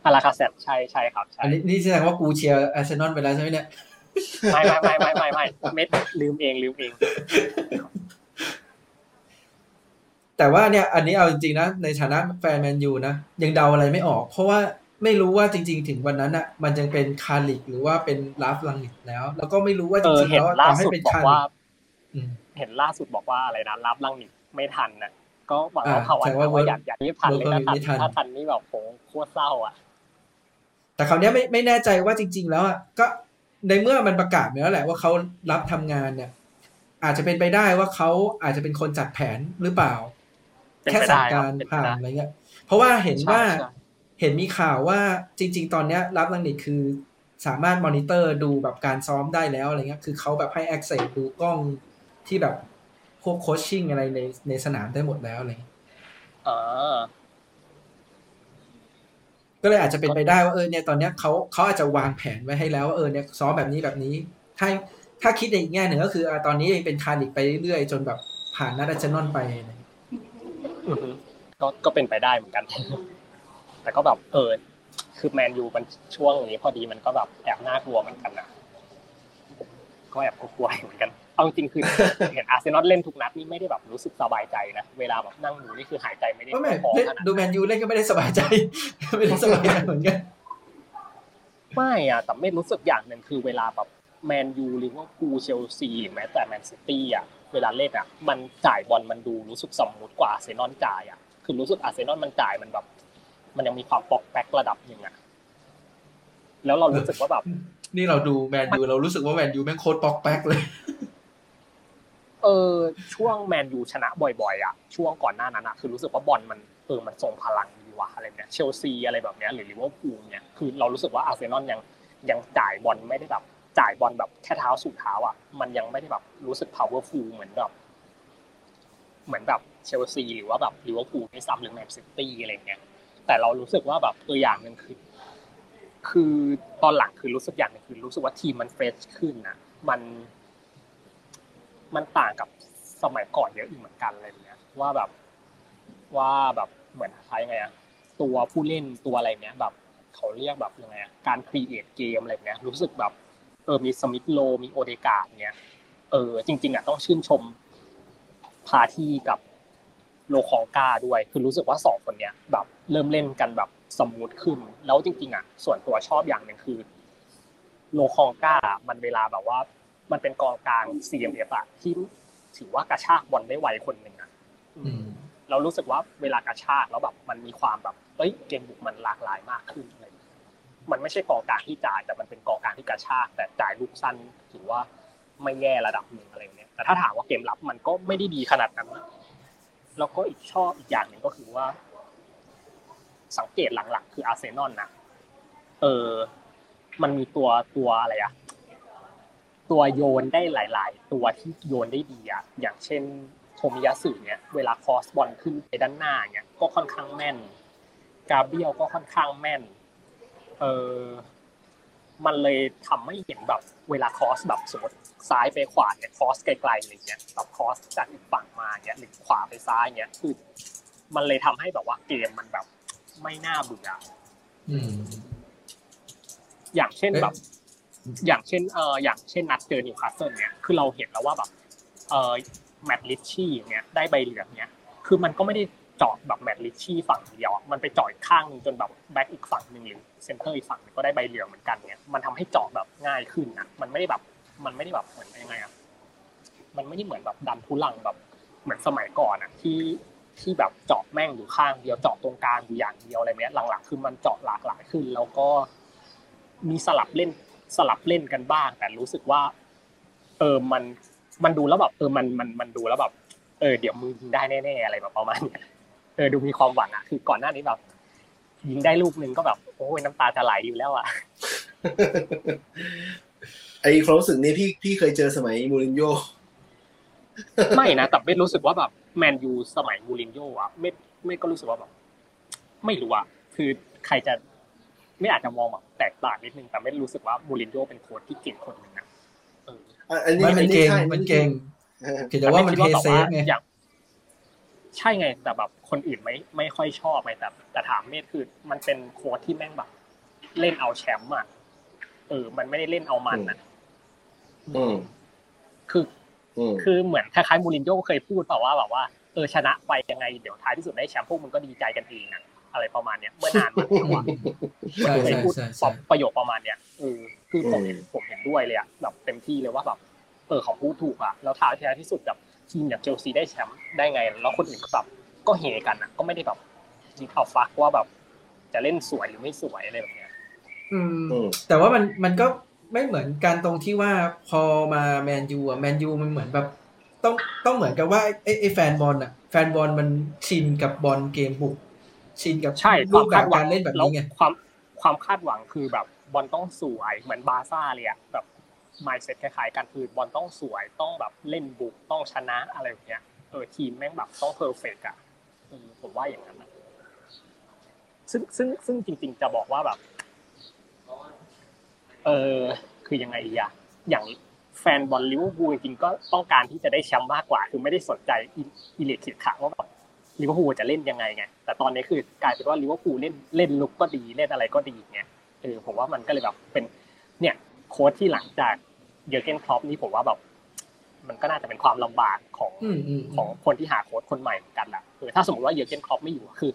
อ๋อลากาเซตใช่ใช่ครับอันนี้นี่แสดงว่ากูเชียร์อาร์เซนอลไปแล้วใช่ไหมเนี่ยไม่ไม่ไม่ไม่ไม่ไม่เม็ดลืมเองลืมเอง แต่ว่าเนี่ย อันนี้เอาจริงๆนะในฐานะแฟนแมนยูนะยังเดาอะไรไม่ออก เพราะว่า ไม่รู้ว่าจริง ๆ ถึงวันนั้นอะ มันยังเป็นคาร์ริกหรือว่าเป็นราล์ฟ รังนิคแล้ว แล้วก็ไม่รู้ว่าจริงๆแล้วต่อให้เป็นคาร์ริกเห็นล่าสุดบอกว่าอะไรนะลาฟลังนิตไม่ทันน่ะ ก็หวังว่าเขาว่าอยากอยากรีบทันเลยนะถ้าทันนี่แบบโหโคตรเศร้าอะ แต่คราวนี้ไม่ไม่แน่ใจว่าจริง ๆ แล้วอะก็ในเมื่อมันประกาศแล้วแหละว่าเขารับทำงานเนี่ย อาจจะเป็นไปได้ว่าเขาอาจจะเป็นคนจัดแผนหรือเปล่า แค่สั่งการผ่านอะไรเงี้ย เพราะว่าเห็นว่า เห็นมีข่าวว่าจริง ๆ ตอนนี้รับลังนิตคือสามารถมอนิเตอร์ดูแบบการซ้อมได้แล้วอะไรเงี้ย คือเขาแบบให้ access ดูกล้องที่แบบพวกโคชชิ่งอะไรในในสนามได้หมดแล้วอะไรเงี้ยก็เลยอาจจะเป็นไปได้ว่าเออเนี่ยตอนเนี้ยเขาเขาอาจจะวางแผนไว้ให้แล้วว่าเออเนี่ยซ้อมแบบนี้แบบนี้ ถ้าถ้าคิดในอีกแง่หนึ่งก็คือตอนนี้ยังเป็นคาริกไปเรื่อยจนแบบผ่านนัดอาจนอนไปก็ก็เป็นไปได้เหมือนกัน แต่ก็แบบเออคือแมนยูมันช่วงนี้พอดีมันก็แบบแอบน่ากลัวเหมือนกันนะก็แอบกลัวเหมือนกันเอาจริงคือเห็นอาร์เซนอลเล่นทุกนัดนี่ไม่ได้แบบรู้สึกสบายใจนะเวลาแบบนั่งดูนี่คือหายใจไม่ได้พอขนาดดูแมนยูเล่นก็ไม่ได้สบายใจ ไม่ได้สบายใจเหมือนกันไม่อะแต่ไม่รู้สึกอย่างหนึ่งคือเวลาแบบแมนยูหรือว่ากูเชลซีหรือแม้แต่แมนซิตี้อะเวลาเล่นอะมันจ่ายบอลมันดูรู้สึก smooth กว่าอาร์เซนอลจ่ายอะคือรู้สึกอาร์เซนอลมันจ่ายมันแบบ มันยังมีความป๊อกแป๊กระดับหนึ่งอะแล้วเรารู้สึกว่าแบบ นี่เราดูแมนยูเรารู้สึกว่าแมนยูแม่งโคตรป๊อกแป๊กเลย เออช่วงแมนยูชนะบ่อยๆอะช่วงก่อนหน้านั้นอะคือรู้สึกว่าบอลมันเออมันทรงพลังดีว่ะอะไรเนี้ยเชลซีอะไรแบบเนี้ยหรือลิเวอร์พูลเนี่ยคือเรารู้สึกว่าอาร์เซนอลยังยังจ่ายบอลไม่ได้แบบจ่ายบอลแบบแค่เท้าสู่เท้าอะมันยังไม่ได้แบบรู้สึก powerful เหมือนแบบเหมือนแบบเชลซีหรือว่าแบบลิเวอร์พูลไม่ซ้ำหรือแมนซิตี้อะไรเงี้ย แต่เรารู้สึกว่าแบบตัวอย่างหนึ่งคือ คือตอนหลังคือรู้สึกอย่างนึงคือ รู้สึกว่าทีมมัน fresh ขึ้นนะมัน มันต่างกับสมัยก่อนเยอะอีกเหมือนกันอะไรเงี้ยว่าแบบว่าแบบเหมือนใช้ไงอะตัวผู้เล่นตัวอะไรเนี้ยแบบเขาเรียกแบบยังไงอะการ create เกมอะไรเนี้ยรู้สึกแบบเออมีสมิธโรว์มีโอเดการ์ดเนี้ยเออจริง ๆอะต้องชื่นชมพาที่กับโลคองกาด้วย คือรู้สึกว่าสองคนเนี้ยแบบเริ่มเล่นกันแบบสมูทขึ้น แล้วจริง ๆอะส่วนตัวชอบอย่างหนึ่งคือโลคองกามันเวลาแบบว่า มันเป็นกองกลาง CMF อะที่ถือว่ากระชากบอลได้ไวคนหนึ่งอะเรารู้สึกว่าเวลากระชากแล้วแบบมันมีความแบบเอ้ยเกมบุกมันหลากหลายมากขึ้นอะไรมันไม่ใช่กองกลางที่จ่ายแต่มันเป็นกองกลางที่กระชากแต่จ่ายลูกสั้นถือว่าไม่แย่ระดับหนึ่งอะไรเงี้ยแต่ถ้าถามว่าเกมรับมันก็ไม่ได้ดีขนาดนั้นแล้วก็อีกชอบอีกอย่างหนึ่งก็คือว่า สังเกตหลังๆ คืออาร์เซนอลนะเออมันมีตัวตัวอะไรอะตัวโยนได้หลาย ๆ ตัวที่โยนได้ดีอะอย่างเช่นโทมิยาสึเนี่ยเวลาคอสบอลขึ้นไปด้านหน้าเนี่ยก็ค่อนข้างแม่น กาเบียลก็ค่อนข้างแม่นเออมันเลยทำให้เห็นแบบเวลา cross แบบสมมติซ้ายไปขวาเนี่ย cross ไกลๆอะไรเงี้ยแบบ cross จากอีกฝั่งมาเนี่ยหรือขวาไปซ้ายเนี่ยคือมันเลยทำให้แบบว่าเกมมันแบบ ไม่น่าเบื่ออย่างเช่นแบบ อย่างเช่นเอออย่างเช่นนัดเจอนิวคาสเซิลเนี่ยคือเราเห็นแล้วว่าแบบ เออแมตต์ริตชี่เนี่ยได้ใบเหลืองเนี่ย คือมันก็ไม่ได้เจาะแบบแมตต์ริตชี่ฝั่งเดียว มันไปเจาะอีกข้างนึงจนแบบแบ็กอีกฝั่งหนึ่งหรือเซนเตอร์อีกฝั่งนึงก็ได้ใบเหลืองเหมือนกันเนี่ยมันทำให้เจาะแบบง่ายขึ้นนะมันไม่ได้แบบ มันไม่ได้แบบเหมือนยังไงอะมันไม่ได้เหมือนแบบดันทุรังแบบเหมือนสมัยก่อนอะที่ ที่แบบเจาะแม่งอยู่ข้างเดียวเจาะตรงกลางอยู่อย่างเดียวอะไรเนี้ยหลังๆคือมันเจาะหลากหลายขึ้น แล้วก็มีสลับเล่นสลับเล่นกันบ้าง แต่รู้สึกว่า เออมันมันดูแล้วแบบเออมันมันมันดูแล้วแบบเออเดี๋ยวมึงยิงได้แน่ๆอะไรแบบประมาณนี้เออดูมีความหวังอะคือก่อนหน้านี้แบบยิงได้ลูกหนึ่งก็แบบโอ้ยน้ำตาจะไหลอยู่แล้วอะไอความรู้สึกนี้พี่พี่เคยเจอสมัยมูรินโญ่ไม่นะแต่ไม่รู้สึกว่าแบบ แมนยูสมัยมูรินโญ่อะไม่ไม่ก็รู้สึกว่าแบบไม่รู้อะคือใครจะไม่อาจจะมองแบบแตกต่างนิดนึงแต่ไม่รู้สึกว่ามูรินโญ่เป็นโค้ชที่เก่งคนหนึ่งนะอันนี้มันเก่งมันเก่งแต่ว่ามัน play safe ไงใช่ไง แต่แบบคนอื่นไม่ไม่ค่อยชอบไงแต่แต่ถามเมธคือมันเป็นโค้ชที่แม่งแบบเล่นเอาแชมป์อะเออ มันไม่ได้เล่นเอามันอะคือ คือเหมือนคล้ายๆมูรินโญ่เคยพูดเปล่าว่าแบบว่าเออชนะไปยังไงเดี๋ยวท้ายที่สุดได้แชมป์พวกมึงก็ดีใจกันเองอะอะไรประมาณเนี้ยเมื่อนานมาแล้วเคยพูดประโยคประมาณเนี้ยเออคือผมผมเห็นด้วยเลยอะแบบเต็มที่เลยว่าแบบเออเขาพูดถูกอะแล้วท้ายที่สุดแบบทีมอย่างเชลซีได้แชมป์ได้ไง แล้วคนอื่นก็แบบก็เฮกันอะก็ไม่ได้แบบจริงเอาฟักว่าแบบจะเล่นสวยหรือไม่สวยอะไรแบบเนี้ยอืมแต่ว่ามันมันก็ ไม่เหมือนกันตรงที่ว่าพอมาแมนยูอะแมนยูมันเหมือนแบบ ต้องต้องเหมือนกับว่าไอ้ไอ้แฟนบอลอะ แฟนบอลมันชินกับบอลเกมบุก ชินกับใช่รูปแบบการเล่นแบบนี้ไงความความคาดหวังคือแบบบอลต้องสวยเหมือนบาซ่าเลยอะแบบ mindset คล้ายๆกันคือบอลต้องสวยต้องแบบเล่นบุกต้องชนะอะไรแบบเนี้ยเออทีมแม่งแบบต้อง perfect อะผมว่าอย่างนั้นซึ่งซึ่งซึ่งจริง ๆ จะบอกว่าแบบ เออคือยังไงอะอย่างแฟนบอลลิเวอร์พูลจริงๆก็ต้องการที่จะได้แชมป์มากกว่า คือไม่ได้สนใจอิเล็กขิดขาว่าแบบลิเวอร์พูลจะเล่นยังไงไงแต่ตอนนี้คือกลายเป็นว่าลิเวอร์พูลเล่นเล่นรุกก็ดีเล่นอะไรก็ดีเงี้ยเออผมว่ามันก็เลยแบบเป็นเนี่ยโค้ชที่หลังจากเยอร์เกนคล็อปป์นี่ผมว่าแบบมันก็น่าจะเป็นความลำบากของของคนที่หาโค้ชคนใหม่เหมือนกันแหละคือถ้าสมมติว่าเยอร์เกนคล็อปป์ไม่อยู่คือ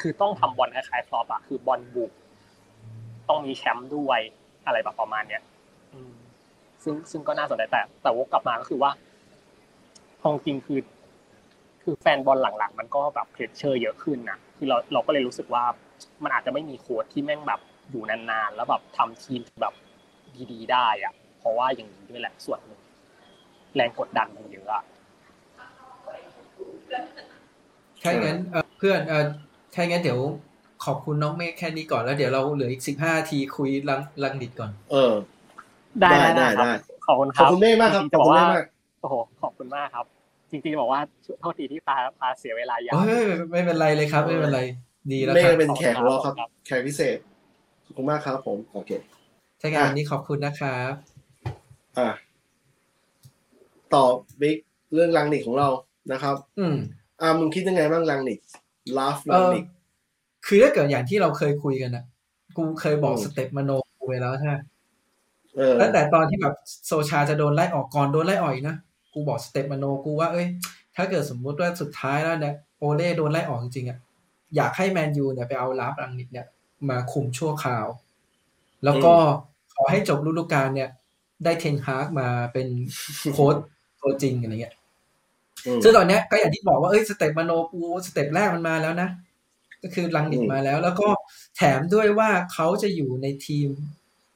คือต้องทำบอลคล้ายๆคล็อปป์อะคือบอลบุก ต้องมีแชมป์ด้วย อะไรแบบประมาณเนี้ยซึ่งซึ่งก็น่าสนใจแต่ แต่วกกลับมาก็คือว่าองจริงคือ คือแฟนบอลหลังๆ มันก็แบบ pressure เยอะขึ้นนะคือเราเราก็เลยรู้สึกว่ามันอาจจะไม่มีโค้ชที่แม่งแบบอยู่นานๆ แล้วแบบทำทีมแบบดีๆ ได้อะเพราะว่าอย่างนี้ด้วยแหละส่วนหนึ่งแรงกดดันมันเยอะอะใช่งั้นเพื่อนเออใช่งั้นเดี๋ยว ขอบคุณน้องเมฆแค่นี้ก่อนแล้วเดี๋ยวเราเหลืออีกสิบห้านาทีคุยรังรังนิคก่อน เออ ได้ได้ได้ขอบคุณครับขอบคุณเมฆมากครับขอบคุณมากโอ้โหขอบคุณมากครับ จริงๆบอกว่าโทษทีที่พาพาเสียเวลายาวไม่เป็นไรเลยครับ ไม่เป็นไร ดีแล้วครับไม่เป็นแขกของเราครับ แขกพิเศษขอบคุณมากครับผมโอเคใช่งานนี้ขอบคุณนะครับอ่าต่อบิ๊กเรื่องลังนิกของเรานะครับ อืมอ่ามึงคิดยังไงบ้างลังนิกลาฟลังนิก คือถ้าเกิดอย่างที่เราเคยคุยกันนะกูเคยบอก step มโนไปแล้วใช่ไหมตั้งแต่ตอนที่แบบโซลชาจะโดนไล่ออกก่อนโดนไล่ออกนะกูบอก step มโนกูว่าเอ้ย ถ้าเกิดสมมุติว่าสุดท้ายแล้วเนี่ยโอเล่โดนไล่ออกจริงๆอะอยากให้แมนยูเนี่ยไปเอาราล์ฟรังนิคเนี่ยมาคุมชั่วคราว แล้วก็ขอให้จบฤดูกาลเนี่ย ได้เทนฮาร์กมาเป็นโค้ชตัวจริงอะไรเงี้ยซึ่งตอนเนี้ยก็อย่างที่บอกว่าเอ้ย step มโนกู step แรกมันมาแล้วนะ ก็คือลังนิกมาแล้ว แล้วก็แถมด้วยว่าเขาจะอยู่ในทีม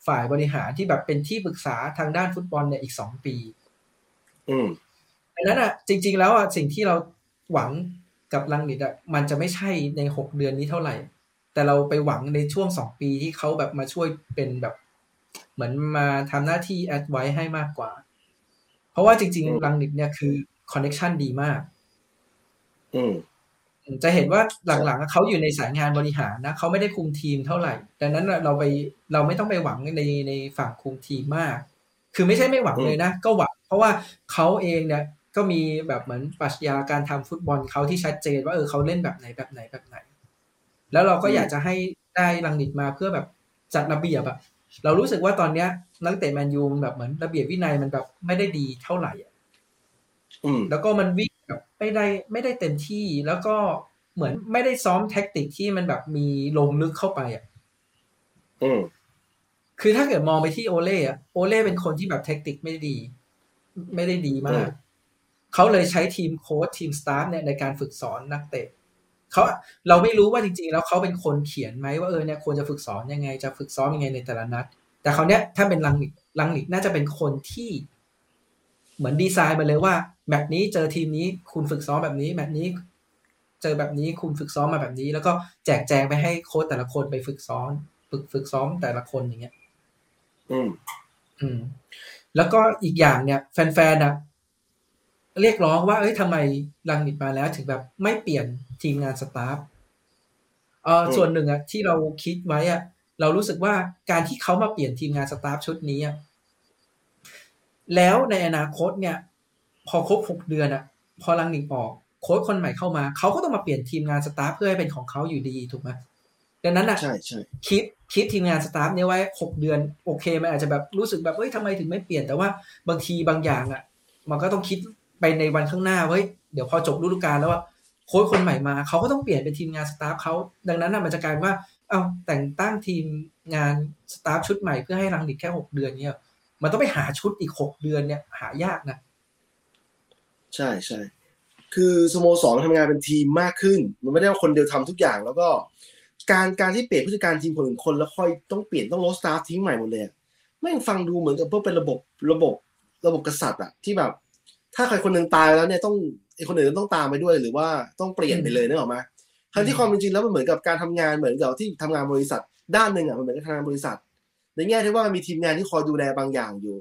ฝ่ายบริหารที่แบบเป็นที่ปรึกษาทางด้านฟุตบอลเนี่ยอีกสองปี อืมดังนั้นอะ จริง ๆ แล้วอะสิ่งที่เราหวังกับลังนิดอะมันจะไม่ใช่ในหกเดือนนี้เท่าไหร่ แต่เราไปหวังในช่วงสองปีที่เขาแบบมาช่วยเป็นแบบ เหมือนมาทำหน้าที่แอดไว้ให้มากกว่า เพราะว่าจริง ๆ ลังนิดเนี่ยคือconnection ดีมาก อืม จะเห็นว่าหลังๆเขาอยู่ในสายงานบริหารนะเขาไม่ได้คุมทีมเท่าไหร่ ดังนั้นเราไปเราไม่ต้องไปหวังในในฝั่งคุมทีมมาก คือไม่ใช่ไม่หวังเลยนะ ก็หวัง เพราะว่าเขาเองเนี่ยก็มีแบบเหมือนปรัชญาการทำฟุตบอลเขาที่ชัดเจนว่าเออเขาเล่นแบบไหนแบบไหนแบบไหน แล้วเราก็อยากจะให้ได้รังนิคมาเพื่อแบบจัดระเบียบอะเรารู้สึกว่าตอนเนี้ยนักเตะแมนยูแบบเหมือนระเบียบวินัยมันแบบไม่ได้ดีเท่าไหร่อะแล้วก็มันวิ่งแบบ ไม่ได้ไม่ได้เต็มที่แล้วก็เหมือนไม่ได้ซ้อม tactic ที่มันแบบมีลงลึกเข้าไปอะอืมคือถ้าเกิดมองไปที่โอเล่อะโอเล่เป็นคนที่แบบ tactic ไม่ดี ไม่ได้ดีมาก เขาเลยใช้ทีมโค้ชทีม staff เนี่ยในการฝึกสอนนักเตะเขาเราไม่รู้ว่าจริงๆ แล้วเขาเป็นคนเขียนไหมว่าเออเนี่ยควรจะฝึกสอนยังไง จะฝึกซ้อมยังไงในแต่ละนัด แต่เขาเนี้ยถ้าเป็นลังหลิกลังหลิกน่าจะเป็นคนที่ เหมือนดีไซน์มาเลยว่าแมตช์นี้เจอทีมนี้คุณฝึกซ้อมแบบนี้แมตช์นี้ เจอแบบนี้คุณฝึกซ้อมมาแบบนี้ แล้วก็แจกแจงไปให้โค้ชแต่ละคนไปฝึกซ้อมฝึกฝึกซ้อมแต่ละคนอย่างเงี้ย อืม อืม แล้วก็อีกอย่างเนี่ย แฟนๆนะเรียกร้องว่า เอ้ยทำไมลังนิดมาแล้ว ถึงแบบไม่เปลี่ยนทีมงานสตาฟเออส่วนหนึ่งอะที่เราคิดไว้อะเรารู้สึกว่าการที่เขามาเปลี่ยนทีมงาน staff ชุดนี้อะ แล้วในอนาคตเนี่ย พอครบหกเดือนอะพอรังนิคออกโค้ชคนใหม่เข้ามา เขาก็ต้องมาเปลี่ยนทีมงาน staff เพื่อให้เป็นของเขาอยู่ดีถูกไหมดังนั้นอะใช่ใช่คิดคิดทีมงาน staff เนี่ยไว้หกเดือน โอเคมันอาจจะแบบรู้สึกแบบเฮ้ยทำไมถึงไม่เปลี่ยนแต่ว่าบางทีบางอย่างอะ มันก็ต้องคิดไปในวันข้างหน้าเว้ยเดี๋ยวพอจบฤดูกาลแล้วว่าโค้ชคนใหม่มา เขาก็ต้องเปลี่ยนเป็นทีมงาน staff เขาดังนั้นมันจะกลายว่า เอาแต่งตั้งทีมงาน staff ชุดใหม่เพื่อให้รังนิคแค่หกเดือนเนี่ย มันต้องไปหาชุดอีกหกเดือนเนี่ยหายากนะ ใช่ใช่คือสโมสรทำงานเป็นทีมมากขึ้น มันไม่ได้ว่าคนเดียวทำทุกอย่าง แล้วก็ การการที่เปลี่ยนผู้จัดการทีมคนหนึ่งคนแล้วค่อยต้องเปลี่ยนต้องลด staff ทิ้งใหม่หมดเลยไม่ฟังดูเหมือนกับเพื่อเป็นระบบระบบระบบกษัตริย์อะที่แบบ ถ้าใครคนหนึ่งตายแล้วเนี่ยต้องไอคนอื่นต้องตามไปด้วยหรือว่าต้องเปลี่ยนไปเลยนึกออกไหมทั้งที่ความเป็นจริงแล้วมันเหมือนกับการทำงานเหมือนกับที่ทำงานบริษัท ด้านหนึ่งอะมันเหมือนกับทำงานบริษัท ในแง่ที่ว่ามีทีมงานที่คอยดูแลบางอย่างอยู่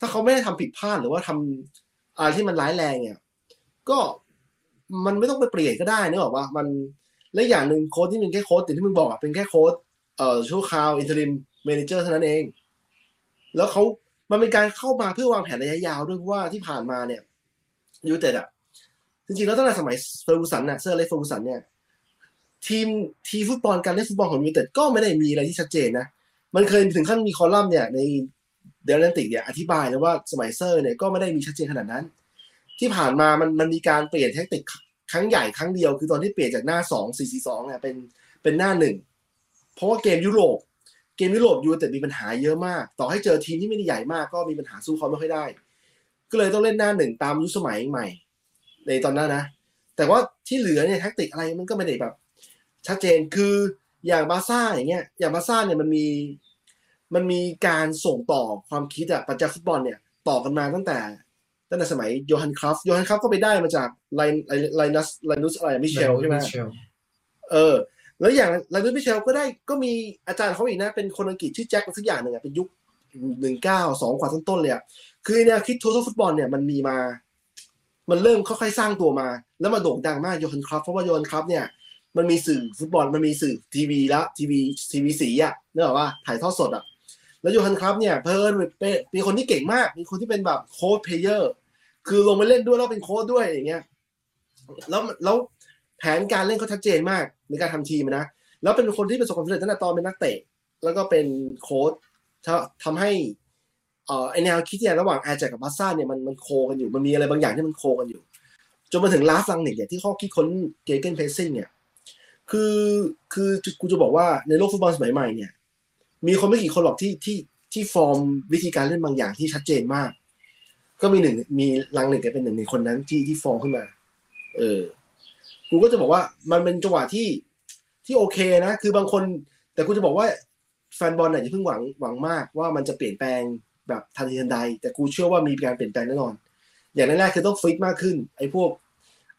ถ้าเขาไม่ได้ทำผิดพลาดหรือว่าทำอะไรที่มันร้ายแรงเนี่ยก็มันไม่ต้องไปเปลี่ยนก็ได้นึกออกว่ามันและอย่างหนึ่งโค้ดที่เป็นแค่โค้ดที่มึงบอกอะเป็นแค่โค้ดเอ่อชั่วคราว interim manager เท่านั้นเอง แล้วเขามันเป็นการเข้ามาเพื่อวางแผนระยะยาวด้วยเพราะว่าที่ผ่านมาเนี่ยยูเต็ดอะจริงๆแล้วตั้งแต่สมัยเฟอร์กูสันน่ะเซอร์อเล็กซ์เฟอร์กูสันเนี่ยทีมทีฟุตบอลการเล่นฟุตบอลของยูเต็ดก็ไม่ได้มีอะไรที่ชัดเจนนะ มันเคยถึงขั้นมีคอลัมน์เนี่ยใน The Athletic เนี่ยอธิบายนะว่าสมัยเซอร์เนี่ยก็ไม่ได้มีชัดเจนขนาดนั้น ที่ผ่านมามันมันมีการเปลี่ยน tactic ครั้งใหญ่ครั้งเดียว คือตอนที่เปลี่ยนจากหน้าสองสี่สี่สองเนี่ยเป็นเป็นหน้าหนึ่งเพราะว่าเกมยุโรปเกมยุโรปยูเต็ดมีปัญหาเยอะมาก ต่อให้เจอทีมที่ไม่ได้ใหญ่มากก็มีปัญหาสู้เขาไม่ค่อยได้ ก็เลยต้องเล่นหน้าหนึ่งตามยุคสมัยใหม่ ในตอนนั้นนะ แต่ว่าที่เหลือเนี่ย tactic อะไรมันก็ไม่ได้แบบชัดเจนคือ อย่างบาซ่าอย่างเงี้ย อย่างบาซ่าเนี่ยมันมีมันมีการส่งต่อความคิดอะปรัชญาฟุตบอลเนี่ยต่อกันมาตั้งแต่ตั้งแต่สมัยโยฮันครัฟฟ์โยฮันครัฟฟ์ก็ไปได้มาจากไรไรนัสไรนุสอะไรมิเชลใช่ไหมเออ แล้วอย่างไรนุสมิเชลก็ได้ก็มีอาจารย์เขาอีกนะ เป็นคนอังกฤษชื่อแจ็คสักอย่างหนึ่งอะเป็นยุคหนึ่งเก้าสองกว่าต้นๆเลยอะคือแนวคิด Total Football เนี่ยมันมีมา มันเริ่มค่อยๆสร้างตัวมา แล้วมาโด่งดังมากโยฮันครัฟฟ์เพราะว่าโยฮันครัฟฟ์เนี่ย มันมีสื่อฟุตบอลมันมีสื่อทีวีละทีวีทีวีสีอะเนอะว่าถ่ายทอดสดอะแล้วโยฮันครัฟฟ์เนี่ยเพิ่นเป็นมีคนที่เก่งมาก มีคนที่เป็นแบบ coach playerคือลงไปเล่นด้วยแล้วเป็นโค้ชด้วยอย่างเงี้ยแล้วแล้วแผนการเล่นเขาชัดเจนมากในการทำทีมนะแล้วเป็นคนที่ประสบความสำเร็จตั้งแต่ตอนเป็นนักเตะ แล้วก็เป็นโค้ชทำให้เอ่อไอแนวคิดเนี่ยระหว่างแอร์แจกับบัสซ่าเนี่ยมันมันโคกันอยู่มันมีอะไรบางอย่างที่มันโคกันอยู่ จนมาถึงลาฟลังเนี่ยที่ข้อคิดค้นเกเกนเพสซิ่งเนี่ย คือคือกูจะบอกว่าในโลกฟุตบอลสมัยใหม่เนี่ย มีคนไม่กี่คนหรอกที่ที่ที่ฟอร์มวิธีการเล่นบางอย่างที่ชัดเจนมาก ก็มีหนึ่งมีลังหนึ่งก็เป็นหนึ่งในคนนั้นที่ที่ฟอร์มขึ้นมา เออ กูก็จะบอกว่ามันเป็นจังหวะที่ที่โอเคนะ คือบางคน แต่กูจะบอกว่าแฟนบอลเนี่ยอย่าเพิ่งหวังหวังมากว่ามันจะเปลี่ยนแปลงแบบทันทีทันใด แต่กูเชื่อว่ามีการเปลี่ยนแปลงแน่นอน อย่างแรกๆคือต้องฟิตมากขึ้น ไอ้พวก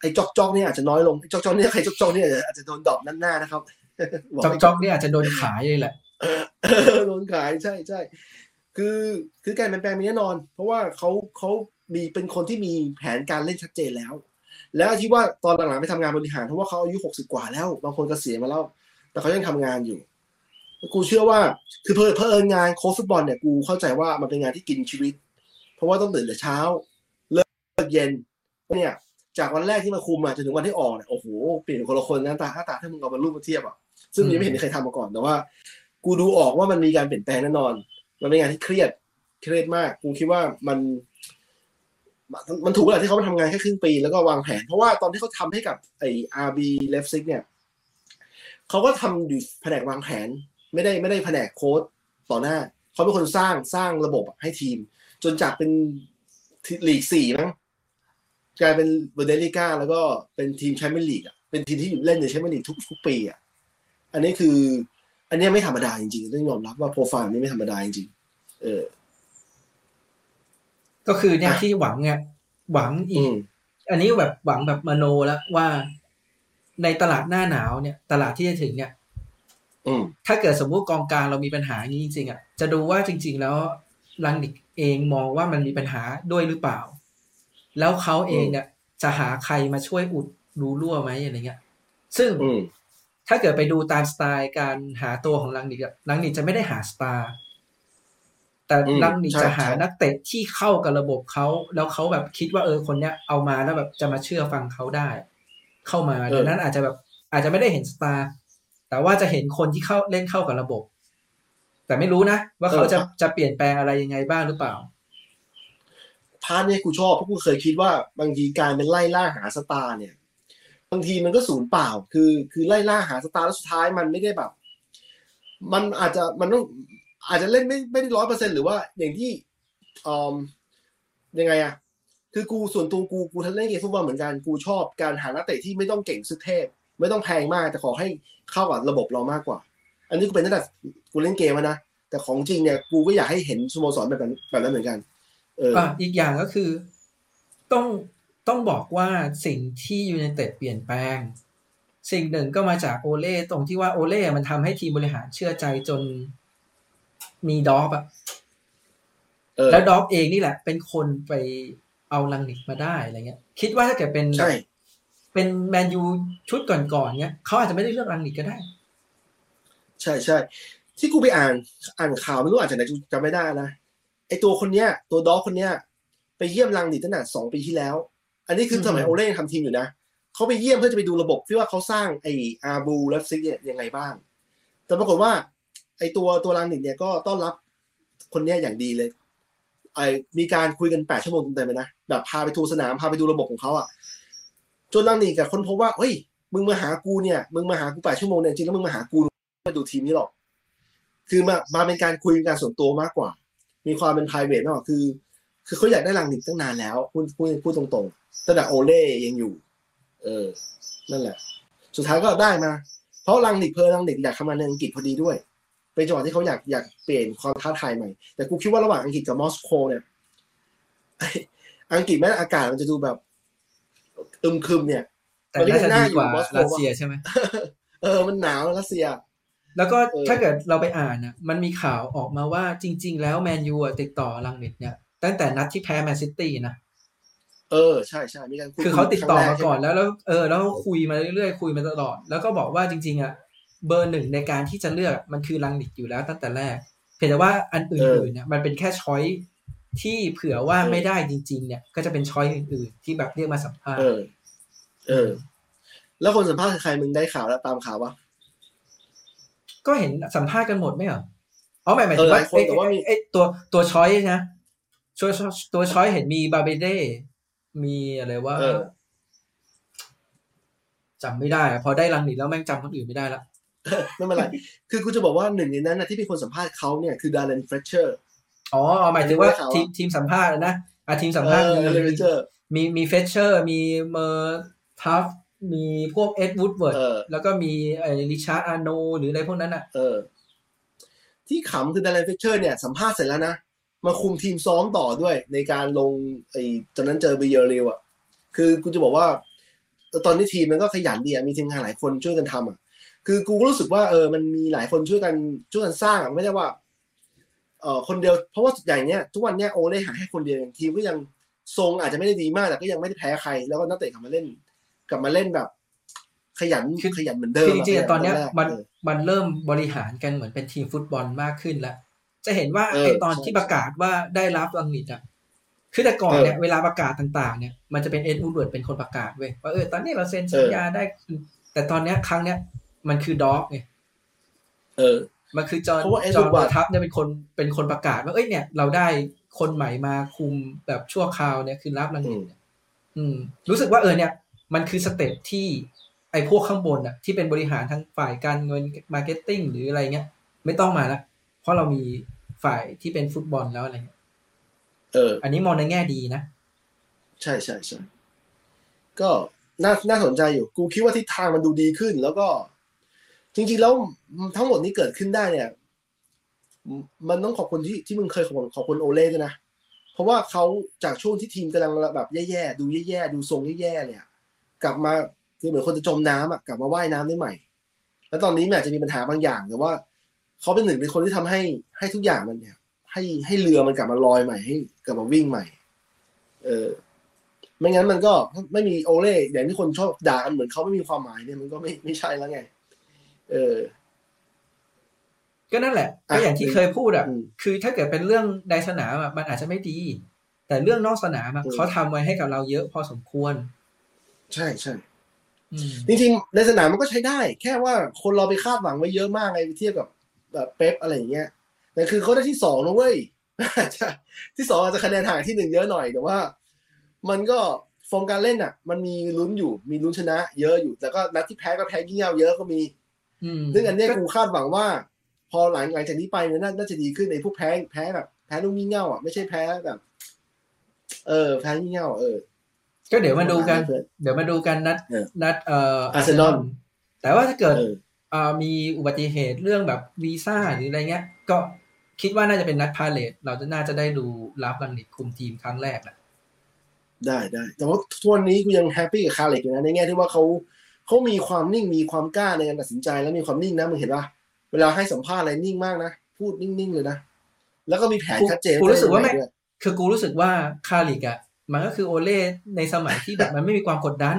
ไอ้ jog jog เนี่ยอาจจะน้อยลง jog jog เนี่ยใคร jog jog เนี่ยอาจจะโดน drop นั่นหน้านะครับจอกจอกเนี่ยอาจจะโดนขายเลยแหละโดนขายใช่ใช่คือคือการเปลี่ยนแปลงมีแน่นอน เพราะว่าเขาเขามีเป็นคนที่มีแผนการเล่นชัดเจนแล้ว แล้วที่ว่าตอนหลังๆไปทำงานบริหารเพราะว่าเขาอายุหกสิบกว่าแล้ว บางคนก็เสียมาแล้ว แต่เขายังทำงานอยู่กูเชื่อว่าคือเพอเพอเงานโค้ชฟุตบอลเนี่ยกูเข้าใจว่ามันเป็นงานที่กินชีวิต เพราะว่าต้องตื่นแต่เช้า เลิกเย็นเนี่ย จากวันแรกที่มาคุมมาจนถึงวันที่ออกเนี่ยโอ้โหเปลี่ยนคนละคนนะตาถ้าตาถ้ามึงเอามารูปมาเทียบอะซึ่งยังไม่เห็นใครทำมาก่อนแต่ว่า กูดูออกว่ามันมีการเปลี่ยนแปลงแน่นอน มันเป็นงานที่เครียดเครียดมาก กูคิดว่ามัน มันถูกแหละที่เขามาทำงานแค่ครึ่งปีแล้วก็วางแผน เพราะว่าตอนที่เขาทำให้กับไอ้ RB Leipzig เนี่ยเขาก็ทำอยู่แผนกวางแผน ไม่ได้ไม่ได้แผนกโค้ชต่อหน้า เขาเป็นคนสร้างสร้างระบบให้ทีม จนจากเป็นลีกสี่มั้ง กลายเป็นเบอร์เดลิก้าแล้วก็เป็นทีมแชมเปี้ยนลีกอะเป็นทีมที่เล่นในแชมเปี้ยนลีกทุกทุกปีอะอันนี้คือ อันนี้ไม่ธรรมดาจริงๆต้องยอมรับว่าโปรไฟล์นี้ไม่ธรรมดาจริงๆเออ ก็คือเนี่ยที่หวังเนี่ยหวังอีก อันนี้แบบหวังแบบมโนแล้วว่าในตลาดหน้าหนาวเนี่ย ตลาดที่จะถึงเนี่ยถ้าเกิดสมมุติกองกลางเรามีปัญหาอย่างนี้จริงๆอะจะดูว่าจริง ๆ แล้วลังนิกเองมองว่ามันมีปัญหาด้วยหรือเปล่า แล้วเขาเองเนี่ยจะหาใครมาช่วยอุดรูรั่วไหมอะไรเงี้ย ซึ่งถ้าเกิดไปดูตามสไตล์การหาตัวของลังนิกอะลังนิกจะไม่ได้หาสตาร์แต่ลังนิกจะหานักเตะที่เข้ากับระบบเขาแล้วเขาแบบคิดว่าเออคนเนี้ยเอามาแล้วแบบจะมาเชื่อฟังเขาได้ เข้ามาดังนั้นอาจจะแบบอาจจะไม่ได้เห็นสตาร์แต่ว่าจะเห็นคนที่เข้าเล่นเข้ากับระบบ แต่ไม่รู้นะว่าเขาจะจะเปลี่ยนแปลงอะไรยังไงบ้างหรือเปล่า part นี้กูชอบเพราะกูเคยคิดว่าบางทีการเป็นไล่ล่าหาสตาร์เนี่ย บางทีมันก็สูญเปล่า คือ คือไล่ล่าหา star แล้วสุดท้ายมันไม่ได้แบบ มันอาจจะมันต้องอาจจะเล่นไม่ไม่ได้ร้อยเปอร์เซ็นหรือว่าอย่างที่อืมยังไงอะคือกูส่วนตัวกูกูทันเล่นเกมฟุตบอลเหมือนกันกูชอบการหานักเตะที่ไม่ต้องเก่งสุดเทพ ไม่ต้องแพงมากแต่ขอให้เข้ากับระบบเรามากกว่า อันนี้กูเป็นตั้งแต่กูเล่นเกมนะแต่ของจริงเนี่ยกูก็อยากให้เห็นสโมสรแบบนั้นแบบนั้นเหมือนกัน อออีกอย่างก็คือ ต้องต้องบอกว่าสิ่งที่ยูไนเต็ดเปลี่ยนแปลง สิ่งหนึ่งก็มาจากโอเล่ตรงที่ว่าโอเล่มันทำให้ทีมบริหารเชื่อใจจนมีดอฟอะแล้วดอฟเองนี่แหละ เป็นคนไปเอาลังนิกมาได้อะไรเงี้ย คิดว่าถ้าเกิดเป็นใช่เป็นแมนยูชุดก่อนๆเนี้ยเขาอาจจะไม่ได้เลือกรังนิกก็ได้ ใช่ใช่ที่กูไปอ่าน อ่านข่าวไม่รู้อาจจะไหนจำไม่ได้นะ ไอตัวคนเนี้ย ตัวดอคนเนี้ย ไปเยี่ยมรังนิกตั้งแต่สองปีที่แล้ว อันนี้คือสมัยโอเล่ทำทีมอยู่นะเขาไปเยี่ยมเพื่อจะไปดูระบบที่ว่าเขาสร้างไออาบูและซิกเนี่ยยังไงบ้าง แต่ปรากฏว่า ไอตัวตัวรังนิกเนี่ยก็ต้อนรับคนเนี้ยอย่างดีเลยไอมีการคุยกันแปดชั่วโมงเต็มๆเลยนะแบบพาไปทัวร์สนามพาไปดูระบบของเขาอะจนลังนี่กับคนพบว่าเฮ้ยมึงมาหากูเนี่ยมึงมาหากูแปดชั่วโมงเนี่ยจริงแล้วมึงมาหากูมาดูทีมนี้หรอก คือมามาเป็นการคุยกันส่วนตัวมากกว่า มีความเป็น p r i v a t มากกว่าคือ คือเขาอยากได้ลังนิกตั้งนานแล้วพูดพูดพูดตรงๆตั้งแต่โอเล่ยังอยู่ เออ นั่นแหละ สุดท้ายก็ได้มา เพราะลังนิกเพอลังนิกอยากทำงานในอังกฤษพอดีด้วย เป็นจังหวะที่เขาอยากอยากเปลี่ยนความท้าทายใหม่ แต่กูคิดว่าระหว่างอังกฤษกับมอสโกเนี่ยอังกฤษแม้อากาศมันจะดูแบบอึมครึมเนี่ยแต่น่าจะดีกว่ารัสเซียใช่ไหมเออมันหนาวรัสเซีย แล้วก็ถ้าเกิดเราไปอ่านนะมันมีข่าวออกมาว่าจริง ๆ แล้วแมนยูติดต่อลังนิดเนี่ยตั้งแต่นัดที่แพ้แมนซิตี้นะเออใช่ใช่มีการคือเขาติดต่อมาก่อนแล้วแล้วเออแล้วคุยมาเรื่อยๆคุยมาตลอด แล้วก็บอกว่าจริง ๆอะเบอร์หนึ่งในการที่จะเลือกมันคือรังนิคอยู่แล้วตั้งแต่แรก เพียงแต่ว่าอันอื่นๆเนี่ยมันเป็นแค่ choice ที่เผื่อว่าไม่ได้จริง ๆ เนี่ย ก็จะเป็น choice อื่นๆที่แบบเรียกมาสัมภาษณ์เออ เออ แล้วคนสัมภาษณ์ใครมึงได้ข่าวแล้วตามข่าววะ ก็เห็นสัมภาษณ์กันหมดไม่เหรออ๋อหมายหมายถึงว่าไอ้ตัวตัว choice นะ choice ตัว choice เห็นมีบัลเบร์เดมีอะไรว่าจำไม่ได้ พอได้รังนิคแล้วแม่งจำคนอื่นไม่ได้ละไม่เป็นไร คือกูจะบอกว่าหนึ่งในนั้นนะที่เป็นคนสัมภาษณ์เขาเนี่ยคือดาร์เรนเฟล็ทเชอร์ อ๋อ หมายถึงว่าทีมทีมสัมภาษณ์นะอะทีมสัมภาษณ์มีมีเฟล็ทเชอร์ มีเมอร์ทัฟ มีพวกเอ็ดวูดเวิร์ดแล้วก็มีไอ้ริชาร์ดอาร์โนหรืออะไรพวกนั้นอะเออ ที่ขำคือดาร์เรนเฟล็ทเชอร์เนี่ย สัมภาษณ์เสร็จแล้วนะ มาคุมทีมซ้อมต่อด้วย ในการลงไอ้ตอนนั้นเจอเบเยอร์เรวอะ คือกูจะบอกว่า ตอนนี้ทีมมันก็ขยันดีอะ มีทีมงานหลายคนช่วยกันทำอะ คือกูก็รู้สึกว่าเออมันมีหลายคนช่วยกันช่วยกันสร้างอะไม่ใช่ว่าเออคนเดียวเพราะว่าใหญ่เนี้ยทุกวันเนี้ยโอเล่หาให้คนเดียวทีมก็ยังทรงอาจจะไม่ได้ดีมากแต่ก็ยังไม่ได้แพ้ใคร แล้วก็นักเตะกลับมาเล่น กลับมาเล่นแบบ ขยันขยันเหมือนเดิมจริงๆตอนเนี้ยมันมันเริ่มบริหารกันเหมือนเป็นทีมฟุตบอลมากขึ้นแล้ว จะเห็นว่าไอตอนที่ประกาศว่าได้ราล์ฟ รังนิคอะคือแต่ก่อนเนี่ยเวลาประกาศต่างๆ เนี่ยมันจะเป็นเอ็ดวูดเวิร์ดเป็นคนประกาศเว้ยว่าเออตอนนี้เราเซ็นสัญญาได้ แต่ตอนเนี้ยครั้งเนี้ยมันคือด็อกไงเออ มันคือจอห์นจอห์น เมอร์ทัฟเนี่ยเป็นคนเป็นคนประกาศว่าเอ้ยเนี่ยเราได้คนใหม่มาคุมแบบชั่วคราวเนี่ยคือราล์ฟ รังนิคอืม รู้สึกว่าเออเนี่ย มันคือ step ที่ไอ้พวกข้างบนอะที่เป็นบริหารทั้งฝ่ายการเงินmarketing หรืออะไรเงี้ย ไม่ต้องมาละเพราะเรามีฝ่ายที่เป็นฟุตบอลแล้วอะไรเงี้ยเออ อันนี้มองในแง่ดีนะ ใช่ใช่ใช่ก็น่าน่าสนใจอยู่ กูคิดว่าทิศทางมันดูดีขึ้น แล้วก็ จริงๆแล้วทั้งหมดนี้เกิดขึ้นได้เนี่ย มันต้องขอบคุณที่ที่มึงเคยขอบคุณขอบคุณโอเล่ด้วยนะ เพราะว่าเขาจากช่วงที่ทีมกำลังแบบแย่ๆ ดูแย่ๆ ดูทรงแย่ๆเนี่ย กลับมาคือเหมือนคนจะจมน้ำอะกลับมาว่ายน้ำได้ใหม่ แล้วตอนนี้แม้จะมีปัญหาบางอย่างแต่ว่าเขาเป็นหนึ่งในคนที่ทำให้ให้ทุกอย่างมันเนี่ยให้ให้เรือมันกลับมาลอยใหม่ให้กลับมาวิ่งใหม่ เออไม่งั้นมันก็ไม่มีโอเล่อย่างที่คนชอบด่ากันเหมือนเขาไม่มีความหมายเนี่ยมันก็ไม่ไม่ใช่แล้วไง เออ ก็นั่นแหละก็อย่างที่เคยพูดอะ คือถ้าเกิดเป็นเรื่องในสนามอะมันอาจจะไม่ดี แต่เรื่องนอกสนามเขาทำไว้ให้กับเราเยอะพอสมควร ใช่ใช่จริงๆ ในสนามมันก็ใช้ได้ แค่ว่าคนเราไปคาดหวังไว้เยอะมากไงเทียบกับแบบเป๊ปอะไรอย่างเงี้ยแต่คือเขาได้ที่สองนะเว้ยที่สองอาจจะคะแนนห่างที่หนึ่งเยอะหน่อยแต่ว่า มันก็ฟอร์มการเล่นอะ มันมีลุ้นอยู่ มีลุ้นชนะ เยอะอยู่แต่ก็นัดที่แพ้ก็แพ้ยิ่งเงาเยอะก็มีซึ่งอันนี้กูคาดหวังว่า พอหลังหลังจากนี้ไปเนี่ยน่าจะดีขึ้นในพวกแพ้แพ้แบบแพ้ลูกยิ่งเงาอะไม่ใช่แพ้แบบ เออแพ้ยิ่งเงาเออ ก็เดี๋ยวมาดูกัน เดี๋ยวมาดูกันนัดนัดเอ่ออาร์เซนอลแต่ว่าถ้าเกิดมีอุบัติเหตุเรื่องแบบวีซ่าหรืออะไรเงี้ย ก็คิดว่าน่าจะเป็นนัดพาเลซเราจะน่าจะได้ดูราล์ฟ รังนิคคุมทีมครั้งแรกแหละได้ได้แต่ว่าตอนนี้กูยัง happy กับคาร์ริคอยู่นะในแง่ที่ว่าเขาเขามีความนิ่งมีความกล้าในการตัดสินใจแล้วมีความนิ่งนะมึงเห็นปะเวลาให้สัมภาษณ์อะไรนิ่งมากนะพูดนิ่งๆเลยนะแล้วก็มีแผนชัดเจนกูรู้สึกว่าไม่คือกูรู้สึกว่าคาร์ริคอะ มันก็คือโอเล่ในสมัยที่แบบมันไม่มีความกดดัน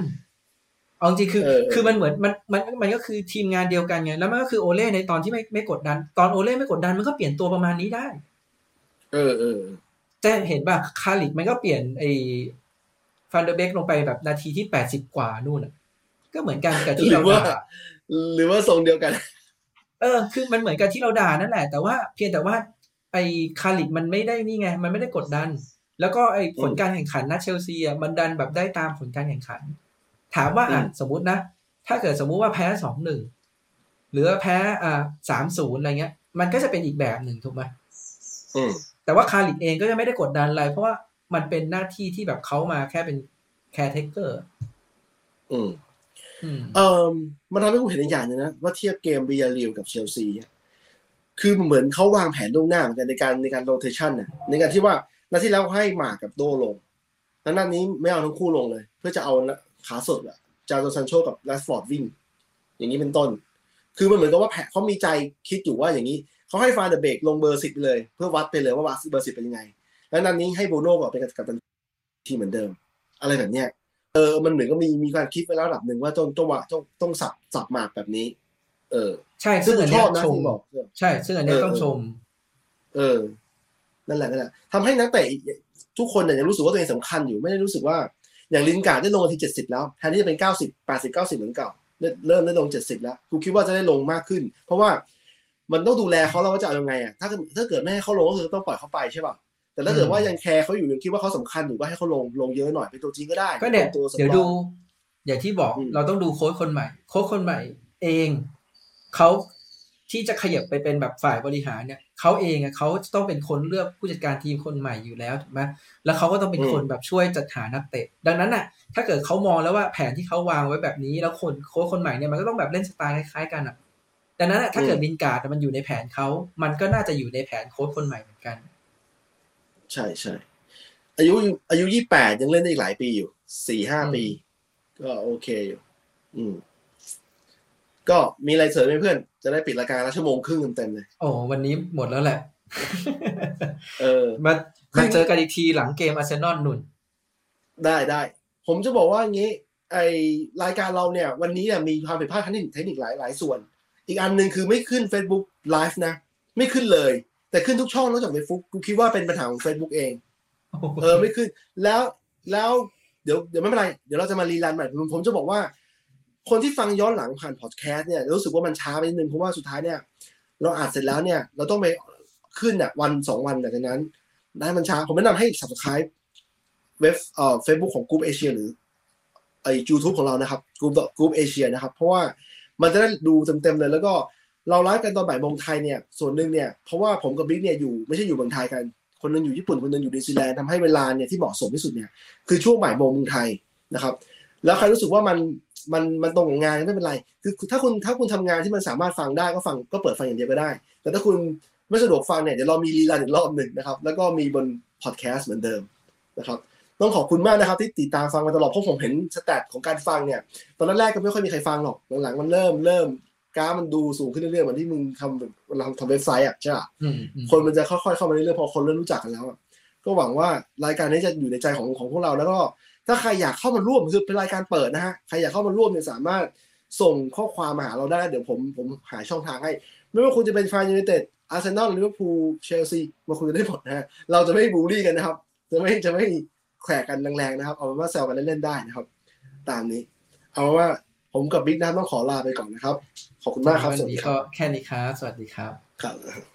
เอาจริงคือ คือมันเหมือนมันมันมันก็คือทีมงานเดียวกันไงแล้วมันก็คือโอเล่ในตอนที่ไม่ไม่กดดัน ตอนโอเล่ไม่กดดันมันก็เปลี่ยนตัวประมาณนี้ได้ เออเออแต่เห็นป่ะคาร์ริคมันก็เปลี่ยนไอ้ฟันเดอร์เบกลงไปแบบนาทีที่แปดสิบกว่านู่นอะ ก็เหมือนกันกับที่เราด่าหรือว่าทรงเดียวกัน เออ คือมันเหมือนกับที่เราด่านั่นแหละ แต่ว่าเพียงแต่ว่าไอ้คาริกมันไม่ได้นี่ไง มันไม่ได้กดดัน แล้วก็ไอ้ผลการแข่งขันนัดเชลซีอะมันดันแบบได้ตามผลการแข่งขัน ถามว่าอะสมมตินะ ถ้าเกิดสมมุติว่าแพ้สองหนึ่งหรือแพ้อ่าสามศูนย์อะไรเงี้ย มันก็จะเป็นอีกแบบหนึ่งถูกไหมแต่ว่าคาริกเองก็จะไม่ได้กดดันอะไร เพราะว่ามันเป็นหน้าที่ที่แบบเขามาแค่เป็นแคร์เทคเกอร์อืมเออมันทำให้กูเห็นอีกอย่างนึงนะว่าเทียบเกมบียาริวกับเชลซีคือเหมือนเขาวางแผนล่วงหน้าเหมือนกันในการในการโรเทชันน่ะในการที่ว่า นัดที่แล้วให้หมากกับโดลงแล้วนัดนี้ไม่เอาทั้งคู่ลงเลย เพื่อจะเอาขาสดอะจาโดซันโชกับแรสฟอร์ดวิ่ง อย่างนี้เป็นต้น คือมันเหมือนกับว่าแผเขามีใจคิดอยู่ว่าอย่างนี้เขาให้ฟาเดเบกลงเบอร์สิบเลย เพื่อวัดไปเลยว่าวัดเบอร์สิบเป็นยังไง แล้วนั้นนี้ให้โบโน่ก็เป็นกับทีเหมือนเดิม อะไรแบบเนี้ยเออ มันเหมือนก็มีมีการคิดไว้แล้วระดับหนึ่งว่าต้องต้องว่าต้องต้องสับสับหมากแบบนี้ เออ ใช่ ซึ่งอันนี้ชมบอกใช่ ซึ่งอันนี้ต้องชม เออ นั่นแหละนั่นแหละทำให้นักเตะทุกคนเนี่ยยังรู้สึกว่าตัวเองสำคัญอยู่ไม่ได้รู้สึกว่าอย่างลินการ์ดได้ลงทีเจ็ดสิบแล้วแทนที่จะเป็นเก้าสิบแปดสิบเก้าสิบเหมือนเก่าเริ่มได้ลงเจ็ดสิบแล้วกูคิดว่าจะได้ลงมากขึ้น เพราะว่ามันต้องดูแลเขาแล้วว่าจะเอายังไงอะถ้าถ้าเกิดไม่ให้เขาลงก็คือต้องปล่อยเขาไปใช่ป่ะแต่ถ้าเกิดว่ายังแคร์เขาอยู่ยังคิดว่าเขาสำคัญอยู่ก็ให้เขาลงลงเยอะหน่อยเป็นตัวจริงก็ได้ก็เนี่ยเดี๋ยวดู อย่างที่บอกเราต้องดูโค้ชคนใหม่ โค้ชคนใหม่ เองเขา ที่จะขยับไปเป็นแบบฝ่ายบริหารเนี่ยเขาเองอะเขาจะต้องเป็นคนเลือกผู้จัดการทีมคนใหม่อยู่แล้วถูกไหมแล้วเขาก็ต้องเป็นคนแบบช่วยจัดหานักเตะ ดังนั้นอะ ถ้าเกิดเขามองแล้วว่าแผนที่เขาวางไว้แบบนี้ แล้วคนโค้ชคนใหม่เนี่ยมันก็ต้องแบบเล่นสไตล์คล้ายๆกันอะดังนั้นถ้าเกิดลินการ์ดมันอยู่ในแผนเขา มันก็น่าจะอยู่ในแผนโค้ชคนใหม่เหมือนกัน ใช่ใช่อายุอายุยี่แปดยังเล่นได้อีกหลายปีอยู่สี่ห้าปี ก็โอเคอยู่ อืม ก็มีอะไรเสริมไหมเพื่อน จะได้ปิดรายการแล้วชั่วโมงครึ่งเต็มเลยโอ้วันนี้หมดแล้วแหละ เออมามาเจอกันอีกทีหลังเกมอาร์เซนอลนุ่น ได้ได้ ผมจะบอกว่างี้ ไอรายการเราเนี่ย วันนี้มีความผิดพลาดทางเทคนิคหลายหลายส่วน อีกอันหนึ่งคือไม่ขึ้น Facebook Live นะ ไม่ขึ้นเลย แต่ขึ้นทุกช่องนอกจาก Facebook กูคิดว่าเป็นปัญหาของ Facebook เอง เออไม่ขึ้น แล้วแล้วเดี๋ยวเดี๋ยวไม่เป็นไร เดี๋ยวเราจะมารีรันใหม่ผมผมจะบอกว่า คนที่ฟังย้อนหลังผ่านพอดแคสต์เนี่ยรู้สึกว่ามันช้าไปนิดนึงเพราะว่าสุดท้ายเนี่ย เราอัดเสร็จแล้วเนี่ย เราต้องไปขึ้นอะวันสองวันจากนั้นได้มันช้า ผมแนะนำให้ subscribe เว็บเอ่อเฟซบุ๊กของกรุ๊ปเอเชียหรือไอยูทูบของเรานะครับกรุ๊ปกรุ๊ปเอเชียนะครับ เพราะว่ามันจะได้ดูเต็มๆเลย แล้วก็เราไลฟ์กันตอนบ่ายโมงไทยเนี่ยส่วนหนึ่งเนี่ยเพราะว่าผมกับบิ๊กเนี่ยอยู่ไม่ใช่อยู่เมืองไทยกัน คนนึงอยู่ญี่ปุ่นคนนึงอยู่นิวซีแลนด์ทำให้เวลาเนี่ยที่เหมาะสมที่สุดเนี่ยคือช่วงบ่ายโมงเมืองไทยนะครับ แล้วใครรู้สึกว่ามัน มันมันตรงกับงานไม่เป็นไรคือถ้าคุณถ้าคุณทำงานที่มันสามารถฟังได้ก็ฟังก็เปิดฟังอย่างเดียวก็ได้ แต่ถ้าคุณไม่สะดวกฟังเนี่ยเดี๋ยวเรามี rerun อีกรอบหนึ่งนะครับ แล้วก็มีบนพอดแคสต์เหมือนเดิมนะครับต้องขอบคุณมากนะครับที่ติดตามฟังมาตลอดเพราะผมเห็นสแตทของการฟังเนี่ย ตอนแรกก็ไม่ค่อยมีใครฟังหรอกหลังๆมันเริ่มเริ่มกราฟมันดูสูงขึ้นเรื่อยๆเหมือนที่มึงทำเราทำเว็บไซต์อะใช่ป่ะคนมันจะค่อยๆเข้ามาเรื่อยๆพอคนเริ่มรู้จักกันแล้วก็หวังว่ารายการนี้จะอยู่ในใจของของพวกเราแล้วก็ ถ้าใครอยากเข้ามาร่วมคือเป็นรายการเปิดนะฮะใครอยากเข้ามาร่วมเนี่ยสามารถส่งข้อความมาหาเราได้ เดี๋ยวผมผมหาช่องทางให้ ไม่ว่าคุณจะเป็นแฟนยูไนเต็ดอาร์เซนอลลิเวอร์พูลเชลซีมาคุยกันได้หมดนะฮะเราจะไม่บูลลี่กันนะครับ จะไม่จะไม่แขวกกันแรงๆนะครับ เอาเป็นว่าแซวกันเล่นๆได้นะครับ ตามนี้ เอาว่าผมกับบิ๊กนะต้องขอลาไปก่อนนะครับ ขอบคุณมากครับสวัสดีครับแค่นี้ครับสวัสดีครับครับ